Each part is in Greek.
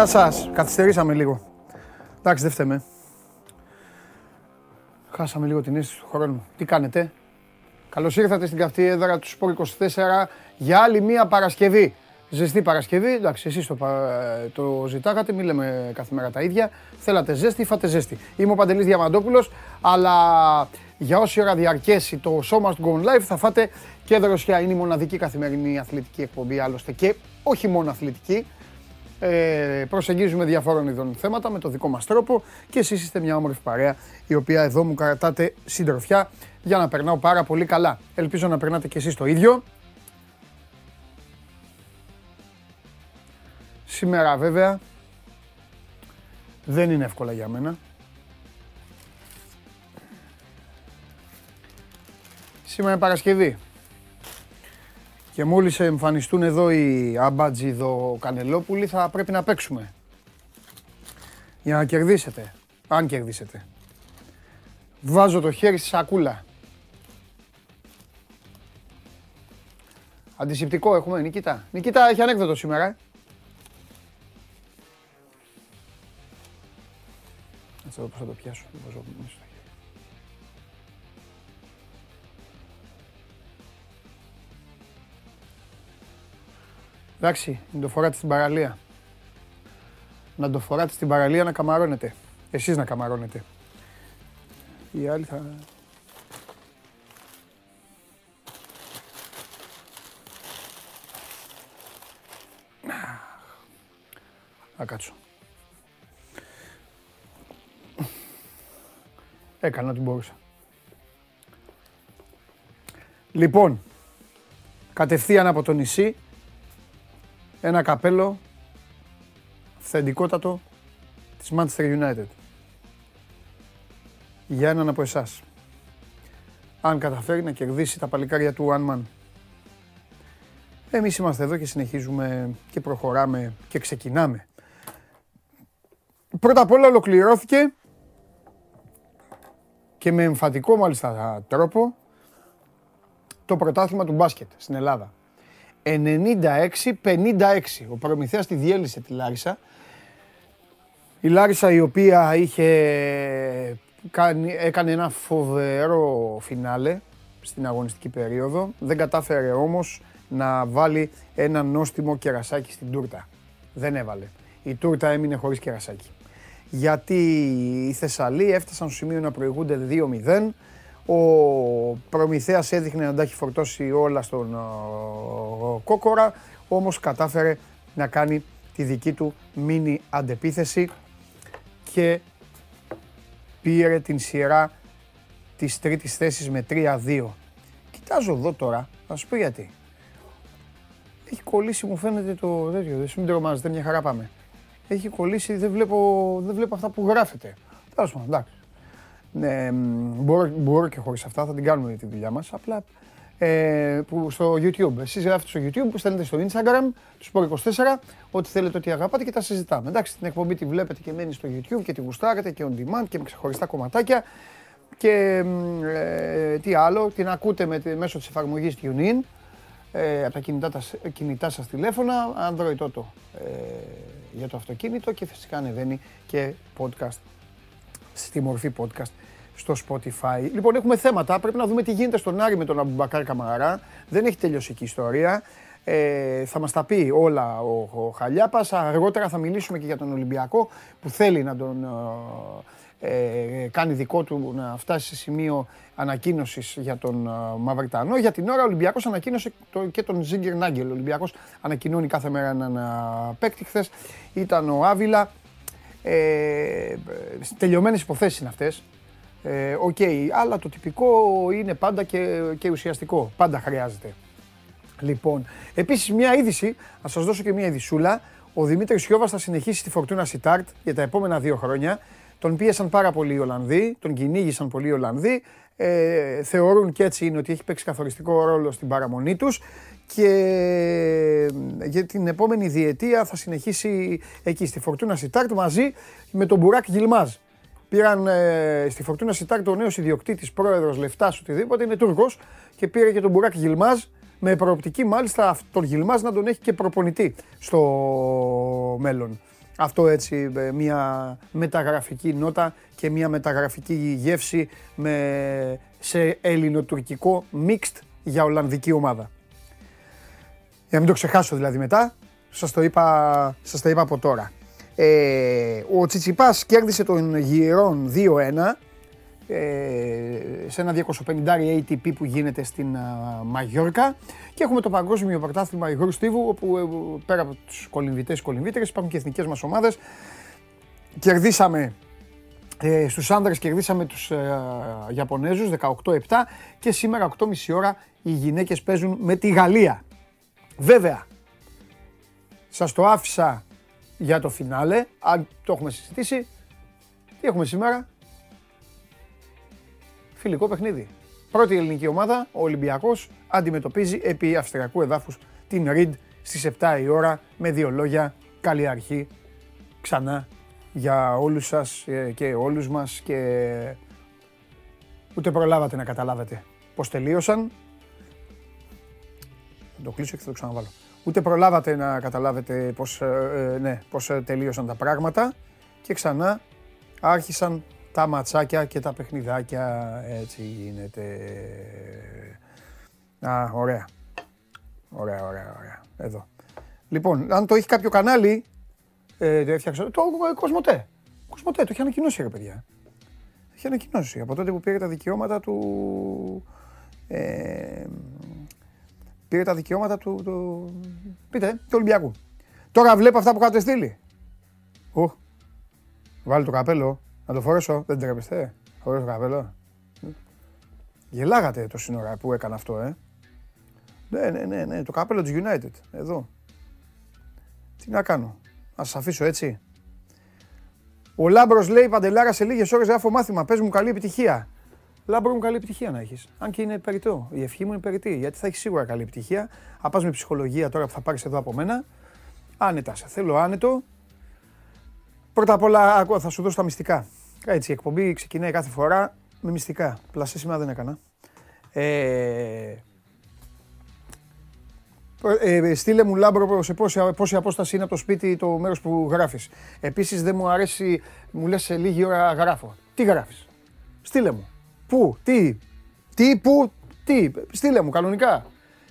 Γεια σας. Καθυστερήσαμε λίγο. Εντάξει, δεν φταίμε. Χάσαμε λίγο την αίσθηση του χρόνου. Τι κάνετε; Καλώς ήρθατε στην καυτή έδρα του Σπορ 24 για άλλη μία Παρασκευή. Ζεστή Παρασκευή, εντάξει, εσείς το, το ζητάγατε, μην λέμε κάθε μέρα τα ίδια. Θέλατε ζέστη, φάτε ζέστη. Είμαι ο Παντελής Διαμαντόπουλος, αλλά για όση ώρα διαρκέσει το σώμα του Gone Live θα φάτε και δροσιά. Είναι η μοναδική καθημερινή αθλητική εκπομπή άλλωστε και όχι μόνο αθλητική. Ε, προσεγγίζουμε διαφόρων ειδών θέματα με το δικό μας τρόπο και εσείς είστε μια όμορφη παρέα η οποία εδώ μου κρατάτε συντροφιά για να περνάω πάρα πολύ καλά. Ελπίζω να περνάτε και εσείς το ίδιο. Σήμερα βέβαια δεν είναι εύκολα για μένα. Σήμερα είναι Παρασκευή. Και μόλις εμφανιστούν εδώ οι Αμπατζίδο Κανελόπουλοι θα πρέπει να παίξουμε. Για να κερδίσετε. Αν κερδίσετε. Βάζω το χέρι στη σακούλα. Αντισηπτικό έχουμε, Νικήτα. Νικήτα έχει ανέκδοτο σήμερα. Ε. Θα δω πώς θα το πιάσω. Εντάξει, να το φοράτε στην παραλία. Να το φοράτε στην παραλία να καμαρώνετε. Εσείς να καμαρώνετε. Οι άλλοι θα... Να κάτσω. Έκανα ό,τι μπορούσα. Λοιπόν, κατευθείαν από το νησί, ένα καπέλο αυθεντικότατο της Manchester United. Για έναν από εσάς. Αν καταφέρει να κερδίσει τα παλικάρια του One Man. Εμείς είμαστε εδώ και συνεχίζουμε και προχωράμε και ξεκινάμε. Πρώτα απ' όλα ολοκληρώθηκε και με εμφαντικό μάλιστα τρόπο το πρωτάθλημα του μπάσκετ στην Ελλάδα. 96-56. Ο Προμηθέας τη διέλυσε τη Λάρισα. Η Λάρισα η οποία είχε κάνει, έκανε ένα φοβερό φινάλε στην αγωνιστική περίοδο. Δεν κατάφερε όμως να βάλει ένα νόστιμο κερασάκι στην τούρτα. Δεν έβαλε. Η τούρτα έμεινε χωρίς κερασάκι. Γιατί οι Θεσσαλοί έφτασαν στο σημείο να προηγούνται 2-0 ο Προμηθέας έδειχνε να τα έχει φορτώσει όλα στον Κόκορα, όμως κατάφερε να κάνει τη δική του μίνι αντεπίθεση και πήρε την σειρά της τρίτης θέσης με 3-2. Κοιτάζω εδώ τώρα, θα σου πω γιατί. Έχει κολλήσει μου φαίνεται το τέτοιο, δεν σου μην τρομάζετε, μια χαρά πάμε. Έχει κολλήσει, δεν βλέπω, δεν βλέπω αυτά που γράφετε. Τέλος πάντων, εντάξει. Ναι, μπορώ, μπορώ και χωρίς αυτά, θα την κάνουμε τη δουλειά μας. Απλά ε, που στο YouTube. Εσείς γράφετε στο YouTube, στέλνετε στο Instagram, τους Sport24, ό,τι θέλετε, ό,τι αγαπάτε και τα συζητάμε. Εντάξει, την εκπομπή τη βλέπετε και μένει στο YouTube και τη γουστάρετε και on demand και με ξεχωριστά κομματάκια. Και ε, τι άλλο, την ακούτε με, μέσω της εφαρμογής TuneIn, ε, από τα κινητά, κινητά σας τηλέφωνα, Android Auto ε, για το αυτοκίνητο και φυσικά ανεβαίνει και podcast στη μορφή podcast στο Spotify. Λοιπόν, έχουμε θέματα. Πρέπει να δούμε τι γίνεται στον Άρη με τον Αμπουμπακάρ Καμαρά. Δεν έχει τελειώσει η ιστορία. Ε, θα μας τα πει όλα ο, ο Χαλιάπας. Αργότερα θα μιλήσουμε και για τον Ολυμπιακό που θέλει να τον ε, ε κάνει δικό του να φτάσει σε σημείο ανακοίνωσης για τον ε, Μαυριτανό. Για την ώρα ο Ολυμπιακός ανακοίνωσε το, και τον Ζίνκερναγκελ. Ο Ολυμπιακός ανακοινώνει κάθε μέρα έναν παίκτη. Χθες ήταν ο Άβιλα. Ε, τελειωμένες υποθέσεις είναι αυτές. Ε, OK, okay, αλλά το τυπικό είναι πάντα και, και ουσιαστικό. Πάντα χρειάζεται. Λοιπόν, επίσης μια είδηση, να σας δώσω και μια ειδισούλα. Ο Δημήτρης Σιώβας θα συνεχίσει στη Φορτούνα Σιτάρτ για τα επόμενα δύο χρόνια. Τον πίεσαν πάρα πολύ οι Ολλανδοί, τον κυνήγησαν πολύ οι Ολλανδοί. Ε, θεωρούν και έτσι είναι ότι έχει παίξει καθοριστικό ρόλο στην παραμονή τους και για την επόμενη διετία θα συνεχίσει εκεί στη Φορτούνα Σιτάρτ μαζί με τον Μπουράκ Γιλμάζ. Πήραν ε, στη Φορτούνα Σιτάρτ ο νέος ιδιοκτήτης, πρόεδρος, λεφτάς, οτιδήποτε, είναι Τούρκος και πήρε και τον Μπουράκ Γιλμάζ με προοπτική μάλιστα τον Γιλμάζ να τον έχει και προπονητή στο μέλλον. Αυτό έτσι, ε, μια μεταγραφική νότα και μια μεταγραφική γεύση με, σε ελληνοτουρκικό mixed για Ολλανδική ομάδα. Για να μην το ξεχάσω δηλαδή μετά, σας το είπα, σας το είπα από τώρα. Ε, ο Τσιτσιπάς κέρδισε τον Γυρών 2-1 ε, σε ένα 250 ATP που γίνεται στην Μαγιόρκα και έχουμε το παγκόσμιο πρωτάθλημα υγρού στίβου όπου ε, πέρα από τους κολυμβητές κολυμβήτρες υπάρχουν και εθνικές μας ομάδες. Κερδίσαμε ε, στους άνδρες κερδίσαμε τους ε, Ιαπωνέζους 18-7 και σήμερα 8.30 ώρα οι γυναίκες παίζουν με τη Γαλλία. Βέβαια, σας το άφησα για το φινάλε, αν το έχουμε συζητήσει. Τι έχουμε σήμερα, φιλικό παιχνίδι. Πρώτη ελληνική ομάδα, ο Ολυμπιακός, αντιμετωπίζει επί αυστριακού εδάφους την Ριντ στις 7 η ώρα με δύο λόγια. Καλή αρχή ξανά για όλους σας ε, και όλους μας και ούτε προλάβατε να καταλάβετε πώς τελείωσαν. Θα το κλείσω και θα το ξαναβάλω. Ούτε προλάβατε να καταλάβετε πώς, ε, ε, ναι, πώς τελείωσαν τα πράγματα και ξανά άρχισαν τα ματσάκια και τα παιχνιδάκια. Έτσι γίνεται. Α, ωραία. Ωραία, ωραία, ωραία. Εδώ. Λοιπόν, αν το έχει κάποιο κανάλι, ε, το έφτιαξα, το Κοσμοτέ. Κοσμοτέ, το έχει ανακοινώσει ρε παιδιά. Το έχει ανακοινώσει από τότε που πήρε τα δικαιώματα του... Ε, πήρε τα δικαιώματα του, του... Πείτε, του Ολυμπιακού. Τώρα βλέπω αυτά που είχατε στείλει. Ου, βάλει το καπέλο. Να το φορέσω, δεν ντρέπεστε. Φορέσω το καπέλο. Γελάγατε το σύνορα που έκανα αυτό, ε. Ναι, ναι, ναι, ναι, το καπέλο του United, εδώ. Τι να κάνω, να σας αφήσω έτσι. Ο Λάμπρος λέει, Παντελάρα, σε λίγες ώρες γράφω μάθημα, πες μου καλή επιτυχία. Λάμπρο μου καλή επιτυχία να έχεις. Αν και είναι περιττό. Η ευχή μου είναι περιττή, γιατί θα έχεις σίγουρα καλή επιτυχία. Αν πας με ψυχολογία τώρα που θα πάρεις εδώ από μένα, άνετα σε θέλω άνετο. Πρώτα απ' όλα θα σου δώσω τα μυστικά. Έτσι, η εκπομπή ξεκινάει κάθε φορά με μυστικά. Πλασέ σήμερα δεν έκανα. Ε, ε, στείλε μου λάμπρο σε πόση, πόση απόσταση είναι από το σπίτι το μέρος που γράφεις. Επίσης δεν μου αρέσει, μου λες σε λίγη ώρα γράφω. Τι γράφεις; Στείλε μου. Πού, τι, τι, πού, τι. Στείλε μου κανονικά.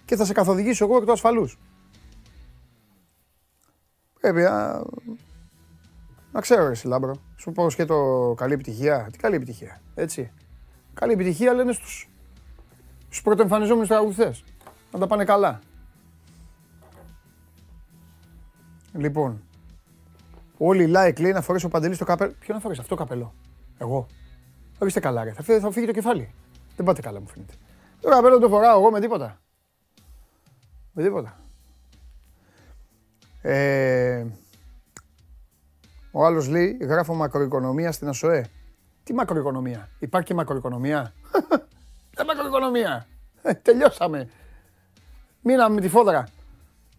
Και θα σε καθοδηγήσω εγώ εκ του ασφαλούς. Πρέπει να να ξέρω εσύ Λάμπρο. Σου πω σκέτο καλή επιτυχία. Τι καλή επιτυχία, έτσι. Καλή επιτυχία λένε στους, στους πρωτοεμφανιζόμενους τραγουδιστές. Να τα πάνε καλά. Λοιπόν, όλοι like λέει να φορέσω ο Παντελής το καπέλο. Ποιο να φορέσει αυτό το καπέλο. Εγώ. Ορίστε καλά ρε. Θα φύγει, θα φύγει το κεφάλι. Δεν πάτε καλά μου φαίνεται. Το καπέλο το φοράω εγώ με τίποτα. Με τίποτα. Ε, ο άλλος λέει: Γράφω μακροοικονομία στην ΑΣΟΕ. Τι μακροοικονομία, υπάρχει και μακροοικονομία; Δεν μακροοικονομία. Ε, τελειώσαμε. Μείναμε με τη φόδρα.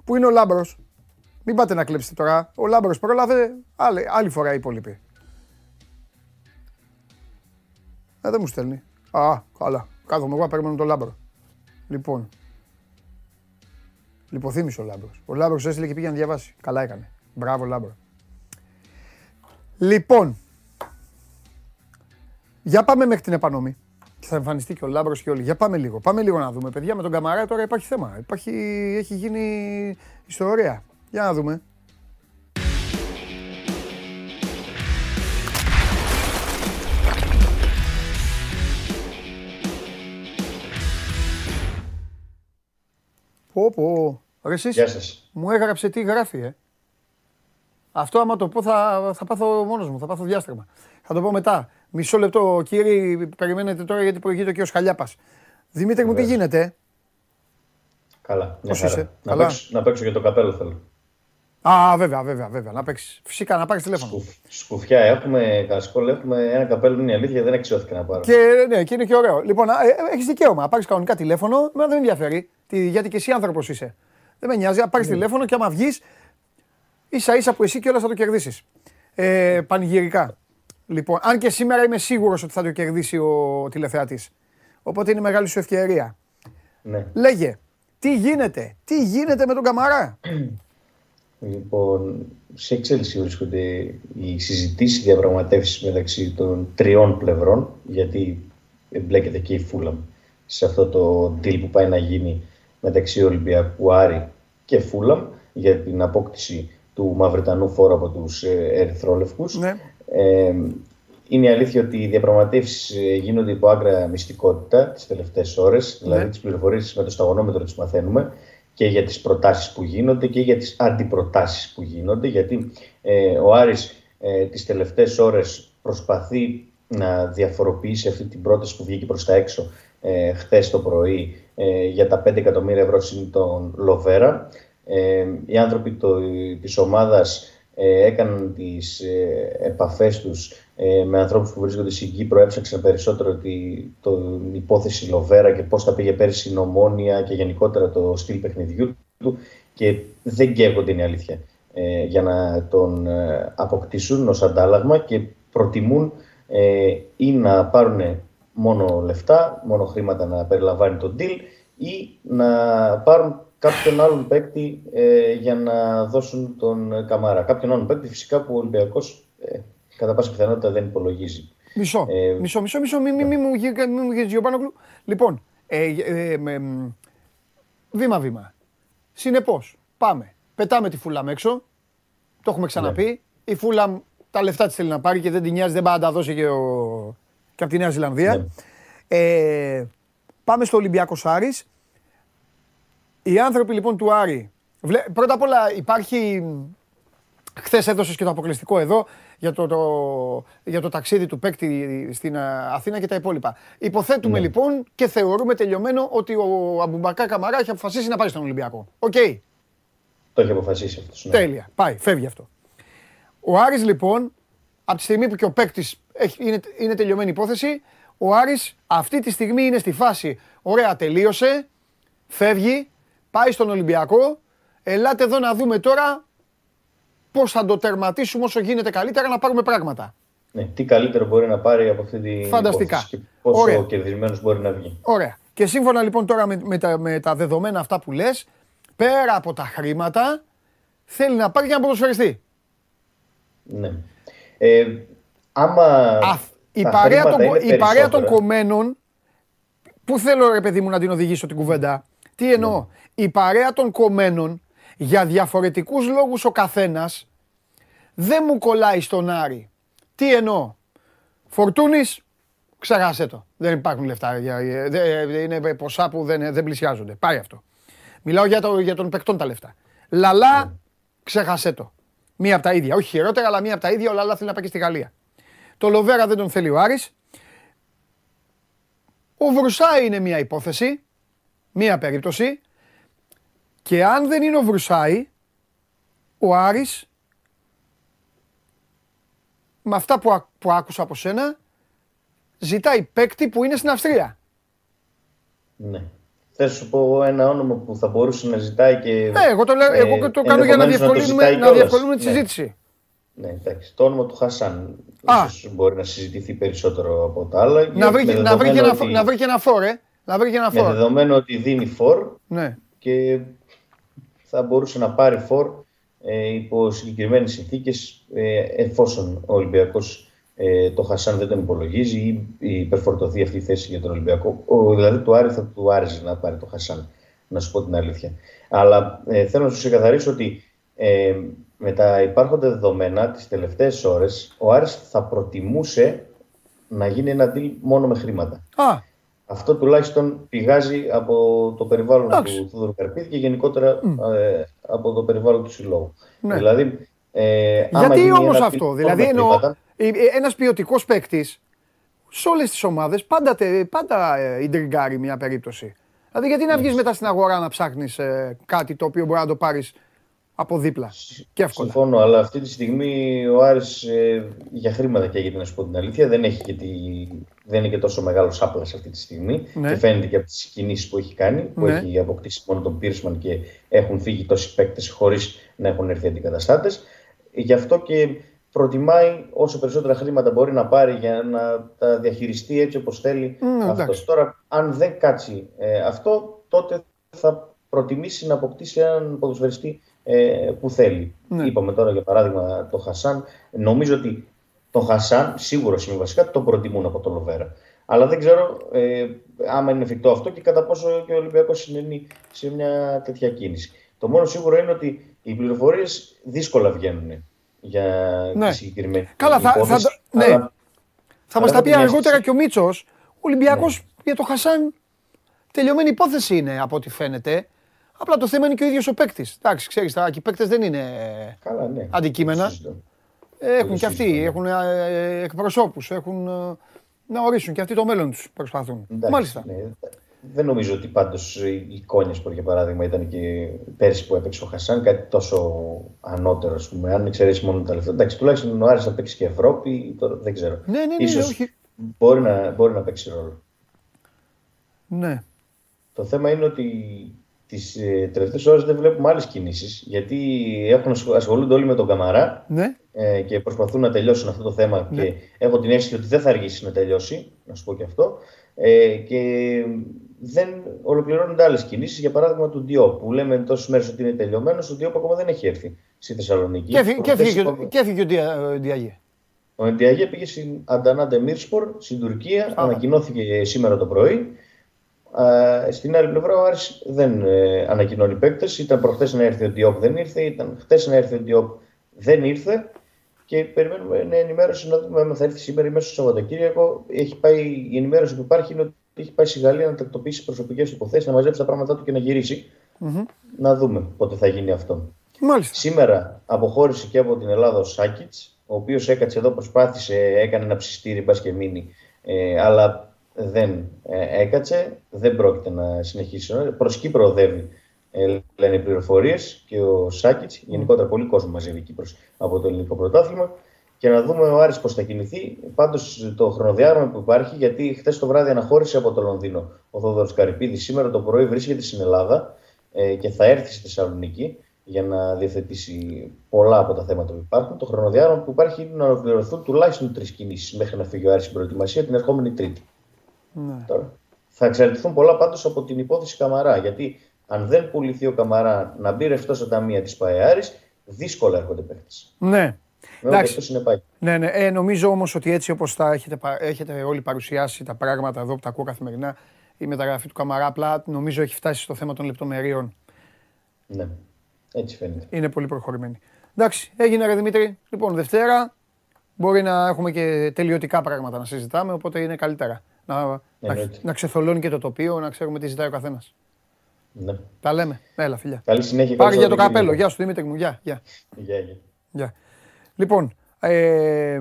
Πού είναι ο Λάμπρος. Μην πάτε να κλέψετε τώρα. Ο Λάμπρος πρόλαβε. Άλλη, άλλη φορά οι υπόλοιποι. Ε, δεν μου στέλνει. Α, καλά. Κάθομαι εγώ, περιμένω τον Λάμπρο. Λοιπόν. Λιποθύμησε ο Λάμπρος. Ο Λάμπρος έστειλε και πήγε να διαβάσει. Καλά έκανε. Μπράβο, Λάμπρο. Λοιπόν, για πάμε μέχρι την Επανομή. Και θα εμφανιστεί και ο Λάμπρος και όλοι. Για πάμε λίγο. Πάμε λίγο να δούμε. Παιδιά, με τον Καμαρά τώρα υπάρχει θέμα. Υπάρχει, έχει γίνει ιστορία. Για να δούμε. Πω πω. Ρε εσείς, μου έγραψε τι γράφει, ε. Αυτό άμα το πω θα, θα πάθω μόνος μου, θα πάθω διάστρεμα. Θα το πω μετά. Μισό λεπτό, κύριοι, περιμένετε τώρα γιατί προηγείται και ο Σχαλιάπας. Δημήτρη μου, τι γίνεται. Καλά, Πώς είσαι, να, καλά; Παίξω, να παίξω και το καπέλο θέλω. Α, βέβαια, βέβαια, βέβαια. Να παίξεις. Φυσικά να πάρεις τηλέφωνο. Σκουφ, σκουφιά έχουμε, κασκόλ έχουμε ένα καπέλο, είναι η αλήθεια, δεν εξώθηκε να πάρω. Και, ναι, και είναι και ωραίο. Λοιπόν, ε, έχεις δικαίωμα να πάρεις κανονικά τηλέφωνο, με δεν ενδιαφέρει. γιατί και εσύ άνθρωπος είσαι. Δεν με νοιάζει, να πάρεις ναι. τηλέφωνο και άμα βγεις, ίσα ίσα που εσύ κιόλα θα το κερδίσεις. Ε, πανηγυρικά. Λοιπόν, αν και σήμερα είμαι σίγουρος ότι θα το κερδίσει ο τηλεθεατής. Οπότε είναι μεγάλη σου ευκαιρία. Ναι. Λέγε, τι γίνεται, τι γίνεται με τον Καμαρά; Λοιπόν, σε εξέλιξη βρίσκονται οι συζητήσεις διαπραγματεύσεις μεταξύ των τριών πλευρών, γιατί εμπλέκεται και η Φούλαμ σε αυτό το deal που πάει να γίνει μεταξύ Ολυμπιακού Άρη και Φούλαμ για την απόκτηση του Μαυρετανού φόρου από τους ε, Ερυθρόλευκους. Ναι. Ε, είναι η αλήθεια ότι οι διαπραγματεύσεις ε, γίνονται υπό άκρα μυστικότητα τις τελευταίες ώρες, δηλαδή ναι. τις πληροφορίες με το σταγονόμετρο τις μαθαίνουμε και για τις προτάσεις που γίνονται και για τις αντιπροτάσεις που γίνονται γιατί ε, ο Άρης ε, τις τελευταίες ώρες προσπαθεί να διαφοροποιήσει αυτή την πρόταση που βγήκε προς τα έξω ε, χθες το πρωί ε, για τα 5 εκατομμύρια ευρώ συν τον Λοβέρα. Ε, οι άνθρωποι το, της ομάδας ε, έκαναν τις ε, επαφές τους ε, με ανθρώπους που βρίσκονται στην Κύπρο, έψαξαν περισσότερο τη, την υπόθεση Λοβέρα και πώς θα πήγε πέρσι η νομόνια και γενικότερα το στυλ παιχνιδιού του και δεν καίγονται είναι η αλήθεια ε, για να τον ε, αποκτήσουν ως αντάλλαγμα και προτιμούν ε, ή να πάρουν μόνο λεφτά, μόνο χρήματα να περιλαμβάνει το deal ή να πάρουν κάποιον άλλον παίκτη ε, για να δώσουν τον Καμάρα. Κάποιον άλλον παίκτη φυσικά που ο Ολυμπιακός ε, κατά πάσα πιθανότητα δεν υπολογίζει. Μισό, ε, μισό, μισό, μισό, μη, μη, μη, μου γίνει Λοιπόν, ε, ε, βήμα-βήμα. Συνεπώς, πάμε. Πετάμε τη Φούλαμ έξω. Το έχουμε ξαναπεί. Ναι. Η Φούλαμ τα λεφτά της θέλει να πάρει και δεν την νοιάζει, δεν πάει να τα δώσει και, ο... και από τη Νέα Ζηλανδία. Ναι. Ε, πάμε στο Ολυμπιακό Άρης. Οι άνθρωποι λοιπόν του Άρη. Πρώτα απ' όλα υπάρχει. Χθες έδωσες και το αποκλειστικό εδώ για το, το, για το ταξίδι του παίκτη στην Αθήνα και τα υπόλοιπα. Υποθέτουμε ναι. λοιπόν και θεωρούμε τελειωμένο ότι ο Αμπουμπακά Καμαρά έχει αποφασίσει να πάει στον Ολυμπιακό. OK. Okay. Το έχει αποφασίσει αυτός. Ναι. Τέλεια. Πάει, φεύγει αυτό. Ο Άρης λοιπόν, από τη στιγμή που και ο παίκτης είναι, είναι τελειωμένη υπόθεση, ο Άρης αυτή τη στιγμή είναι στη φάση. Ωραία, τελείωσε. Φεύγει, πάει στον Ολυμπιακό. Ελάτε εδώ να δούμε τώρα πώς θα το τερματίσουμε όσο γίνεται καλύτερα να πάρουμε πράγματα. Ναι, τι καλύτερο μπορεί να πάρει από αυτή τη Φανταστικά. και πόσο κερδισμένος μπορεί να βγει. Ωραία. Και σύμφωνα λοιπόν τώρα με, με, τα, με τα δεδομένα αυτά που λες, πέρα από τα χρήματα, θέλει να πάρει για να ποδοσφαιριστεί. Ναι. Ε, άμα Α, η, παρέα των, η παρέα των κομμένων, πού θέλω ρε παιδί μου να την οδηγήσω την κουβέντα, τι εννοώ, ναι. η παρέα των κομμένων για διαφορετικούς λόγους ο καθένας δεν μου κολλάει στον Άρη. Τι εννοώ; Φορτούνης, ξεχάσε το. Δεν υπάρχουν λεφτά. Είναι ποσά που δεν, δεν πλησιάζονται. Πάει αυτό. Μιλάω για, το, για τον παικτών τα λεφτά. Λαλά, ναι. ξέχασέ το. Μία από τα ίδια. Όχι χειρότερα, αλλά μία από τα ίδια. Ο Λαλά θέλει να πάει και στη Γαλλία. Το Λοβέρα δεν τον θέλει ο Άρης. Ο Βρουσάη είναι μία υπόθεση. Μία περίπτωση. Και αν δεν είναι ο Βρουσάη, ο Άρης, με αυτά που, που άκουσα από σένα, ζητάει παίκτη που είναι στην Αυστρία. Ναι. Θα σου πω ένα όνομα που θα μπορούσε να ζητάει και. Ναι, εγώ το, λέω, εγώ το κάνω για να διευκολύνουμε, να, διευκολύνουμε τη ναι. συζήτηση. Ναι, εντάξει. Το όνομα του Χασάν ίσως μπορεί να συζητηθεί περισσότερο από τα άλλα. Να βρει, να βρει, και, ένα, να βρει και ένα φόρ, ε. Να βρει και ένα φόρ. Με δεδομένο ότι δίνει φόρ ναι. και θα μπορούσε να πάρει φόρ ε, υπό συγκεκριμένες συνθήκες ε, εφόσον ο Ολυμπιακός ε, το Χασάν δεν τον υπολογίζει ή υπερφορτωθεί αυτή η θέση για τον Ολυμπιακό. Ο, δηλαδή του Άρη θα του άρεσε να πάρει το Χασάν, να σου πω την αλήθεια. Αλλά ε, θέλω να σου ξεκαθαρίσω ότι ε, με τα υπάρχοντα δεδομένα τις τελευταίες ώρες ο Άρης θα προτιμούσε να γίνει ένα deal μόνο με χρήματα. Α. Αυτό τουλάχιστον πηγάζει από το περιβάλλον του Θόδωρου Καρπίδη και γενικότερα ε, από το περιβάλλον του συλλόγου. Ναι. Δηλαδή, ε, Γιατί όμως αυτό, δηλαδή εννοώ, ε, ε, ένας ποιοτικός παίκτης σε όλες τις ομάδες πάντα, πάντα ε, μια περίπτωση. Δηλαδή, γιατί να ναι. βγεις μετά στην αγορά να ψάχνεις ε, κάτι το οποίο μπορεί να το πάρεις από δίπλα. Και εύκολα. Συμφωνώ, αλλά αυτή τη στιγμή ο Άρης ε, για χρήματα και γιατί να σου πω την αλήθεια δεν, έχει και τη, δεν είναι και τόσο μεγάλος άπλας αυτή τη στιγμή. Ναι. Και φαίνεται και από τις κινήσεις που έχει κάνει, που ναι. έχει αποκτήσει μόνο τον Πίρσμαν και έχουν φύγει τόσοι παίκτες χωρίς να έχουν έρθει αντικαταστάτες. Γι' αυτό και προτιμάει όσο περισσότερα χρήματα μπορεί να πάρει για να τα διαχειριστεί έτσι όπως θέλει mm, αυτός. Τώρα, αν δεν κάτσει ε, αυτό, τότε θα προτιμήσει να αποκτήσει έναν ποδοσφαιριστή ε, που θέλει. Ναι. Είπαμε τώρα για παράδειγμα το Χασάν. Νομίζω ότι το Χασάν σίγουρα είναι βασικά το προτιμούν από το Λοβέρα. Αλλά δεν ξέρω ε, άμα είναι εφικτό αυτό και κατά πόσο και ο Ολυμπιακός συνενεί σε μια τέτοια κίνηση. Το μόνο σίγουρο είναι ότι οι πληροφορίες δύσκολα βγαίνουν για ναι. τη συγκεκριμένη Καλά, θα, θα, ναι. θα μας τα πει αργότερα και ο Μίτσος. Ο Ολυμπιακός ναι. για το Χασάν τελειωμένη υπόθεση είναι από ό,τι φαίνεται. Απλά το θέμα είναι και ο ίδιος ο παίκτης. Εντάξει, ξέρεις, τα οι παίκτες δεν είναι Καλά, ναι. αντικείμενα. Έχουν και αυτοί, έχουν ε, ε, εκπροσώπους, έχουν ε, να ορίσουν και αυτοί το μέλλον τους προσπαθούν. Εντάξει, Μάλιστα. Ναι. Δεν νομίζω ότι πάντως η Κόνιασπορ για παράδειγμα ήταν και πέρσι που έπαιξε ο Χασάν κάτι τόσο ανώτερο, ας πούμε. Αν εξαιρέσεις μόνο τα λεφτά. Εντάξει, τουλάχιστον ο Άρης θα παίξει και Ευρώπη, τώρα δεν ξέρω. Ναι, ναι, ναι, Ίσως όχι. Μπορεί, να, μπορεί να παίξει ρόλο. Ναι. Το θέμα είναι ότι τις ε, τελευταίες ώρες δεν βλέπουμε άλλες κινήσεις. Γιατί έχουν, ασχολούνται όλοι με τον Καμαρά ναι. ε, και προσπαθούν να τελειώσουν αυτό το θέμα. Ναι. Και έχω την αίσθηση ότι δεν θα αργήσει να τελειώσει, να σου πω και αυτό. Ε, και δεν ολοκληρώνονται άλλες κινήσεις. Για παράδειγμα, του Ντιό, που λέμε τόσες μέρες ότι είναι τελειωμένος, ο Ντιό ακόμα δεν έχει έρθει στη Θεσσαλονίκη. Και έφυγε ο Ντιαγέ. Ο Ντιαγέ πήγε στην Αντανάντε Μίρσπορ στην Τουρκία, ανακοινώθηκε σήμερα το πρωί. Στην άλλη πλευρά ο Άρης δεν ε, ανακοινώνει παίκτες. Ήταν προχθές να έρθει ο Διόπ, δεν ήρθε. Ήταν χτες να έρθει ο Διόπ, δεν ήρθε. Και περιμένουμε μια ενημέρωση να δούμε αν θα έρθει σήμερα ή μέσα στο Σαββατοκύριακο. Έχει πάει, η ενημέρωση που υπάρχει είναι ότι έχει πάει στη Γαλλία να τακτοποιήσει προσωπικές υποθέσεις, να μαζέψει τα πράγματά του και να γυρισει Να δούμε πότε θα γίνει αυτό. Μάλιστα. Σήμερα αποχώρησε και από την Ελλάδα ο Σάκητς, ο οποίος έκατσε εδώ, προσπάθησε, έκανε ένα ψιστήρι, μπας και μείνει. Ε, αλλά δεν ε, έκατσε, δεν πρόκειται να συνεχίσει. Προς Κύπρο οδεύει, ε, λένε οι πληροφορίες και ο Σάκητς. Γενικότερα, πολύ κόσμο μαζεύει Κύπρος από το ελληνικό πρωτάθλημα. Και να δούμε ο Άρης πώς θα κινηθεί. Πάντως το χρονοδιάγραμμα που υπάρχει, γιατί χθες το βράδυ αναχώρησε από το Λονδίνο ο Θόδωρος Καρυπίδης. Σήμερα το πρωί βρίσκεται στην Ελλάδα ε, και θα έρθει στη Θεσσαλονίκη για να διευθετήσει πολλά από τα θέματα που υπάρχουν. Το χρονοδιάγραμμα που υπάρχει είναι να ολοκληρωθούν τουλάχιστον τρεις κινήσεις μέχρι να φύγει ο Άρης στην προετοιμασία την ερχόμενη Τρίτη. Ναι. Τώρα. Θα εξαρτηθούν πολλά πάντως από την υπόθεση Καμαρά. Γιατί αν δεν πουληθεί ο Καμαρά να μπει ρευστός στα ταμεία της ΠαΕΑΡη, δύσκολα έρχονται παίχτε. Ναι. Εντάξει. Είναι ναι, ναι. Ε, νομίζω όμως ότι έτσι όπως τα έχετε, έχετε όλοι παρουσιάσει τα πράγματα εδώ που τα ακούω καθημερινά, η μεταγραφή του Καμαρά απλά νομίζω έχει φτάσει στο θέμα των λεπτομερίων. Ναι. Έτσι φαίνεται. Είναι πολύ προχωρημένη. Εντάξει, έγινε ρε Δημήτρη. Λοιπόν, Δευτέρα μπορεί να έχουμε και τελειωτικά πράγματα να συζητάμε, οπότε είναι καλύτερα να, να, να ξεθολώνει και το τοπίο, να ξέρουμε τι ζητάει ο καθένας. Ναι. Τα λέμε. Έλα, φιλιά. Καλή συνέχεια. Πάρε για το καπέλο. Γεια σου, Δημήτρη μου. Γεια. Γεια. Γεια, γεια. Λοιπόν, ε,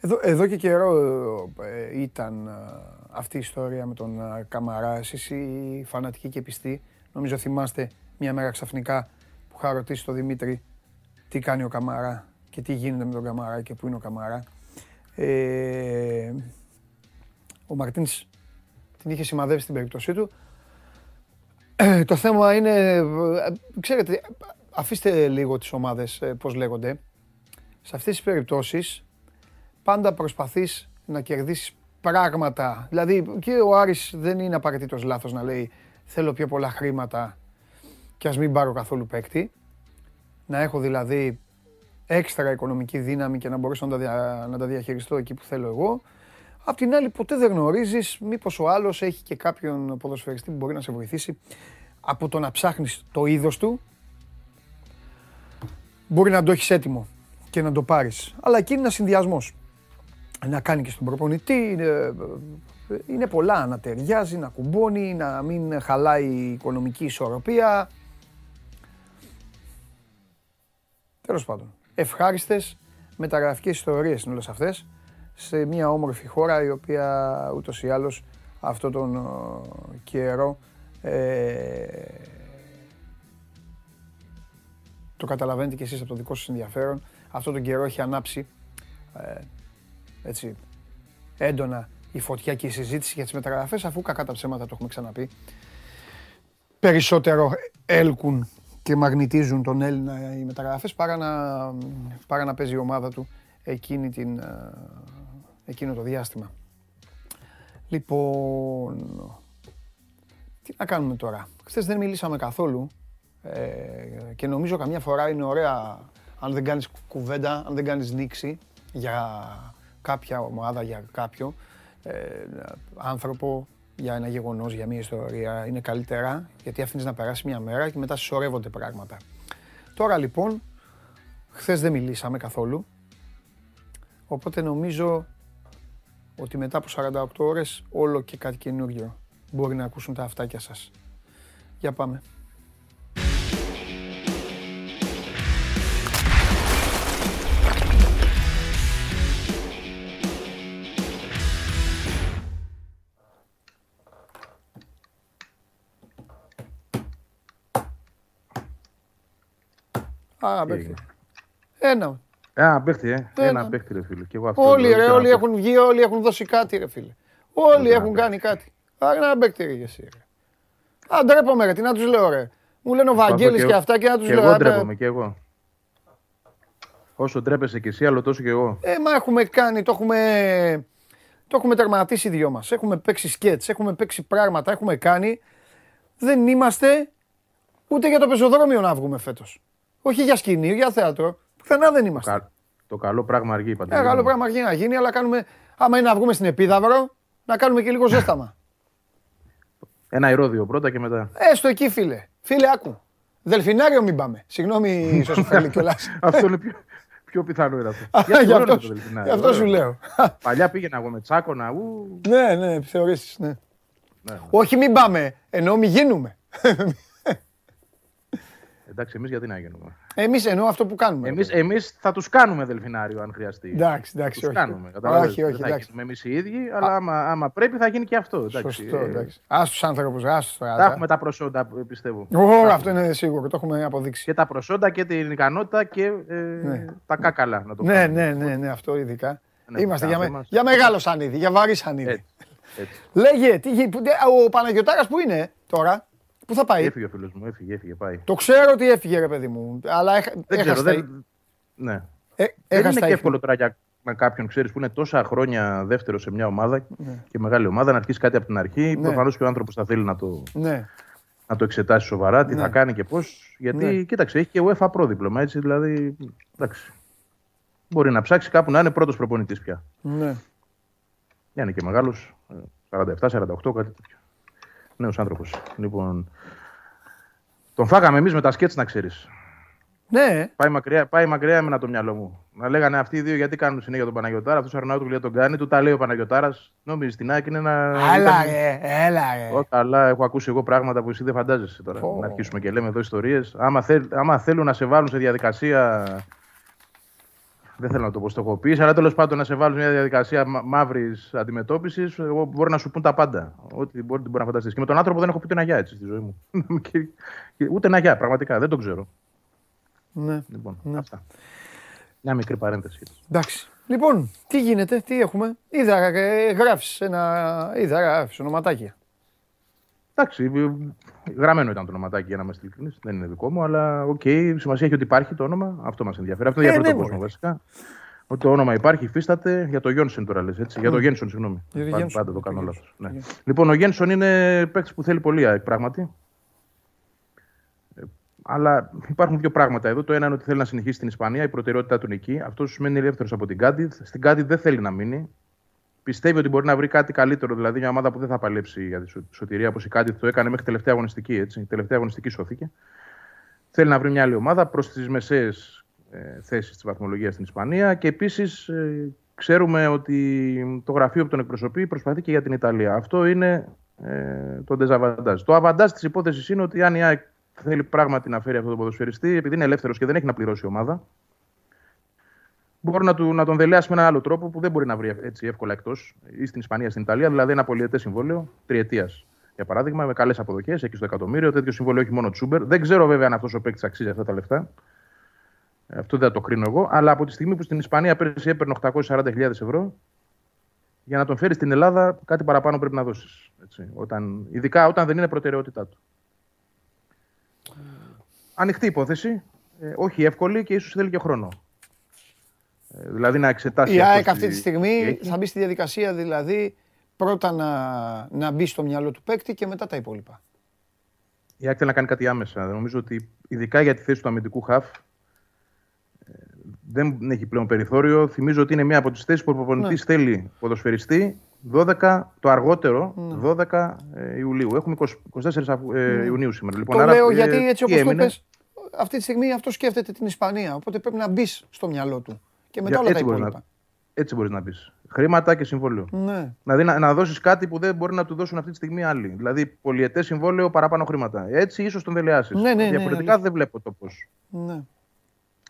εδώ, εδώ και καιρό ε, ήταν ε, αυτή η ιστορία με τον ε, Καμαρά. Εσείς οι φανατικοί και πιστοί, νομίζω θυμάστε μια μέρα ξαφνικά που είχα ρωτήσει τον Δημήτρη τι κάνει ο Καμαρά και τι γίνεται με τον Καμαρά και πού είναι ο Καμαρά. Ε, ο Μαρτίνς την είχε σημαδεύσει στην περίπτωσή του. Ε, το θέμα είναι, ε, ξέρετε, αφήστε λίγο τις ομάδες πώς λέγονται. Σε αυτές τις περιπτώσεις πάντα προσπαθείς να κερδίσεις πράγματα. Δηλαδή και ο Άρης δεν είναι απαραίτητος λάθος να λέει θέλω πιο πολλά χρήματα και ας μην πάρω καθόλου παίκτη. Να έχω δηλαδή έξτρα οικονομική δύναμη και να μπορέσω να τα, να τα διαχειριστώ εκεί που θέλω εγώ. Απ' την άλλη, ποτέ δεν γνωρίζεις μήπως ο άλλος έχει και κάποιον ποδοσφαιριστή που μπορεί να σε βοηθήσει από το να ψάχνεις το είδος του. Μπορεί να το έχεις έτοιμο και να το πάρεις. Αλλά εκεί είναι ένας συνδυασμός. Να κάνει και στον προπονητή. Είναι, είναι πολλά. Να ταιριάζει, να κουμπώνει, να μην χαλάει η οικονομική ισορροπία. Τέλος πάντων ευχάριστες μεταγραφικές ιστορίες είναι όλες αυτές σε μια όμορφη χώρα η οποία ούτως ή άλλως αυτόν τον ε, καιρό ε, το καταλαβαίνετε κι εσείς από το δικό σας ενδιαφέρον αυτόν τον καιρό έχει ανάψει ε, έτσι έντονα η φωτιά και η συζήτηση για τις μεταγραφές αφού κακά τα ψέματα το έχουμε ξαναπεί περισσότερο έλκουν και μαγνητίζουν τον Έλληνα οι μεταγραφές παρά να, παρά να παίζει η ομάδα του εκείνη την, ε, εκείνο το διάστημα. Λοιπόν, Τι να κάνουμε τώρα. Χθες δεν μιλήσαμε καθόλου ε, και νομίζω καμιά φορά είναι ωραία αν δεν κάνεις κουβέντα, αν δεν κάνεις νήξη για κάποια ομάδα, για κάποιο ε, άνθρωπο, για ένα γεγονός, για μια ιστορία, είναι καλύτερα γιατί αφήνεις να περάσει μια μέρα και μετά συσσωρεύονται πράγματα. Τώρα λοιπόν, χθες δεν μιλήσαμε καθόλου, οπότε νομίζω ότι μετά από 48 ώρες όλο και κάτι καινούργιο μπορεί να ακούσουν τα αυτάκια σας. Για πάμε. Α, παίχτη. Ένα. Α, παίχτη, ε. Ένα παίχτη, ρε φίλε. Και εγώ αυτό όλοι, ρε, όλοι έχουν βγει, όλοι έχουν δώσει κάτι, ρε φίλε. Όλοι έχουν κάνει κάτι. Άρα ένα παίχτη, ρε, εσύ, ρε. Α, ντρέπομαι, ρε, τι να τους λέω, ρε. Μου λένε ο Βαγγέλης και αυτά και να τους λέω. Εγώ ντρέπομαι και εγώ. Όσο ντρέπεσαι κι εσύ, άλλο τόσο κι εγώ. Ε, μα έχουμε κάνει, το έχουμε, το έχουμε τερματίσει οι δυο μας. Έχουμε παίξει σκέτς, έχουμε παίξει πράγματα, έχουμε κάνει. Δεν είμαστε ούτε για το πεζοδρόμιο να βγούμε φέτος. Όχι για σκηνή, για θέατρο. Πουθενά δεν είμαστε. Το καλό πράγμα αργεί, παντού. Ε, καλό πράγμα αργεί να γίνει, αλλά κάνουμε, άμα είναι να βγούμε στην Επίδαυρο, να κάνουμε και λίγο ζέσταμα. Ένα ηρόδιο πρώτα και μετά. Έστω εκεί, φίλε. Φίλε, άκου. Δελφινάριο μην πάμε. Συγγνώμη, ίσω θέλει κιόλας. αυτό είναι πιο, πιο πιθανό είναι αυτό. Γι' αυτό, αυτό σου λέω. Παλιά πήγαινα εγώ με τσάκωνα. Ου. Ναι, ναι, θεωρήσεις. Ναι. Ναι. Όχι, μην πάμε. Ενώ μην γίνουμε. Εντάξει, εμείς γιατί να γίνουμε; Εμείς εννοώ αυτό που κάνουμε. Εμείς εμείς θα τους κάνουμε δελφινάριο αν χρειαστεί. Εντάξει, εντάξει. Τους όχι. κάνουμε. Όχι, όχι. Δεν θα γίνουμε εμείς οι ίδιοι, αλλά άμα, άμα, πρέπει θα γίνει και αυτό. Εντάξει. Σωστό, εντάξει. Α τους άνθρωπους, ας τους Θα έχουμε τα προσόντα, πιστεύω. Ω, αυτό είναι σίγουρο, το έχουμε αποδείξει. Και τα προσόντα και την ικανότητα και ε, ναι. τα κάκαλα. Να το ναι, ναι, ναι, ναι, αυτό ειδικά. Ναι, Είμαστε για, με, για μεγάλο σανίδι, για βαρύ σανίδι. Λέγε, τι, ο Παναγιωτάρα που είναι τώρα. Πού θα πάει; Έφυγε ο φίλος μου, έφυγε, έφυγε, πάει. Το ξέρω ότι έφυγε, ρε παιδί μου. Αλλά έχ, δεν ξέρω, δεν... Ναι. Ε, δεν είναι και εύκολο τώρα για με κάποιον ξέρεις που είναι τόσα χρόνια δεύτερο σε μια ομάδα ναι. και μεγάλη ομάδα να αρχίσει κάτι από την αρχή. Ναι. Προφανώς και ο άνθρωπος θα θέλει να το, ναι. να το εξετάσει σοβαρά, τι ναι. θα κάνει και πώς. Γιατί ναι. κοίταξε, έχει και UEFA πρόδιπλωμα έτσι. Δηλαδή. Εντάξει. Μπορεί να ψάξει κάπου να είναι πρώτος προπονητής πια. Ναι. Για είναι και μεγάλος. 47-48, κάτι τέτοιο. Νέο άνθρωπος. Λοιπόν, τον φάγαμε εμείς με τα σκέτς, να ξέρεις. Ναι. Πάει μακριά, πάει μακριά εμένα το μυαλό μου. Να λέγανε αυτοί οι δύο γιατί κάνουν συνέχεια τον Παναγιοτάρα. Αυτός Αρνάου του τον κάνει, του τα λέει ο Παναγιοτάρας. Νομίζεις την άκρη είναι ένα. Έλα, ρε, έλα, ρε. Ω, καλά, έχω ακούσει εγώ πράγματα που εσύ δεν φαντάζεσαι τώρα. Oh. Να αρχίσουμε και λέμε εδώ ιστορίες. Άμα, θέλ, άμα θέλουν να σε βάλουν σε διαδικασία δεν θέλω να το πω αλλά τέλος πάντων να σε βάλουν μια διαδικασία μαύρης αντιμετώπισης, εγώ μπορώ να σου πούν τα πάντα. Ό,τι μπορεί, μπορεί να φανταστείς. Και με τον άνθρωπο δεν έχω πει ούτε ένα γεια έτσι στη ζωή μου. ούτε ένα γεια, πραγματικά, δεν το ξέρω. Ναι. Λοιπόν, ναι. αυτά. Μια μικρή παρένθεση. Εντάξει. Λοιπόν, τι γίνεται, τι έχουμε; Είδα, ε, γράφεις ένα. Είδα, γράφεις ονοματάκια. Εντάξει, γραμμένο ήταν το ονοματάκι για να είμαστε ειλικρινείς. Δεν είναι δικό μου, αλλά OK, okay, σημασία έχει ότι υπάρχει το όνομα. Αυτό μας ενδιαφέρει. Αυτό ενδιαφέρει ε, τον κόσμο βασικά. Ότι το όνομα υπάρχει, υφίσταται. Για το Γιόνσον τώρα λες. Έτσι. Για το Γένσον, συγγνώμη. Πάντα, πάντα το κάνω λάθος. Ναι. Λοιπόν, ο Γένσον είναι παίκτης που θέλει πολύ πράγματι. Ε, αλλά υπάρχουν δύο πράγματα εδώ. Το ένα είναι ότι θέλει να συνεχίσει στην Ισπανία, η προτεραιότητά του είναι εκεί. Αυτός σημαίνει ελεύθερος από την Κάντιθ. Στην Κάντιθ δεν θέλει να μείνει πιστεύει ότι μπορεί να βρει κάτι καλύτερο, δηλαδή μια ομάδα που δεν θα παλέψει για τη σωτηρία όπως η κάτι το έκανε μέχρι τελευταία αγωνιστική. Έτσι. Η τελευταία αγωνιστική σώθηκε. Θέλει να βρει μια άλλη ομάδα προς τις μεσαίες ε, θέσεις της βαθμολογίας στην Ισπανία και επίσης ε, ξέρουμε ότι το γραφείο που τον εκπροσωπεί προσπαθεί και για την Ιταλία. Αυτό είναι ε, το ντεζαβαντάζ. Το αβαντάζ της υπόθεσης είναι ότι αν η ΑΕΚ θέλει πράγματι να φέρει αυτό το ποδοσφαιριστή, επειδή είναι ελεύθερος και δεν έχει να πληρώσει ομάδα, μπορεί να, του, να τον δελεάσει με ένα άλλο τρόπο που δεν μπορεί να βρει έτσι εύκολα εκτός ή στην Ισπανία, στην Ιταλία. Δηλαδή ένα πολιετέ συμβόλαιο τριετίας. Για παράδειγμα, με καλές αποδοχές, εκεί στο εκατομμύριο. Τέτοιο συμβόλαιο έχει μόνο Τσούμπερ. Δεν ξέρω βέβαια αν αυτός ο παίκτης αξίζει αυτά τα λεφτά. Ε, αυτό δεν θα το κρίνω εγώ. Αλλά από τη στιγμή που στην Ισπανία πέρυσι έπαιρνε 840.000 ευρώ, για να τον φέρεις στην Ελλάδα, κάτι παραπάνω πρέπει να δώσεις. Όταν, ειδικά όταν δεν είναι προτεραιότητά του. Ανοιχτή υπόθεση. Ε, όχι εύκολη και ίσως θέλει και χρόνο. Ε, δηλαδή να εξετάσει. Η ΑΕΚ αυτή τη στιγμή θα μπει στη διαδικασία δηλαδή πρώτα να, να μπει στο μυαλό του παίκτη και μετά τα υπόλοιπα. η ΑΕΚ θέλει να κάνει κάτι άμεσα. Νομίζω ότι ειδικά για τη θέση του αμυντικού χαφ ε, δεν έχει πλέον περιθώριο. Θυμίζω ότι είναι μία από τις θέσεις που ο προπονητής ναι. θέλει ποδοσφαιριστή 12 το αργότερο, 12 ναι. ε, Ιουλίου. Έχουμε 20, 24 ναι. Ιουνίου σήμερα. Λοιπόν, το άρα, λέω γιατί έτσι όπως το πες, αυτή τη στιγμή αυτό σκέφτεται την Ισπανία. Οπότε πρέπει να μπεις στο μυαλό του. Και μετά όλα τα υπόλοιπα. Έτσι μπορείς να πεις. Χρήματα και συμβόλαιο. Ναι. Δηλαδή να, να δώσεις κάτι που δεν μπορεί να του δώσουν αυτή τη στιγμή άλλοι. Δηλαδή πολιετές συμβόλαιο παραπάνω χρήματα. Έτσι ίσως τον δελεάσεις. Ναι, ναι, Διαφορετικά ναι, δεν βλέπω το πώς. Ναι.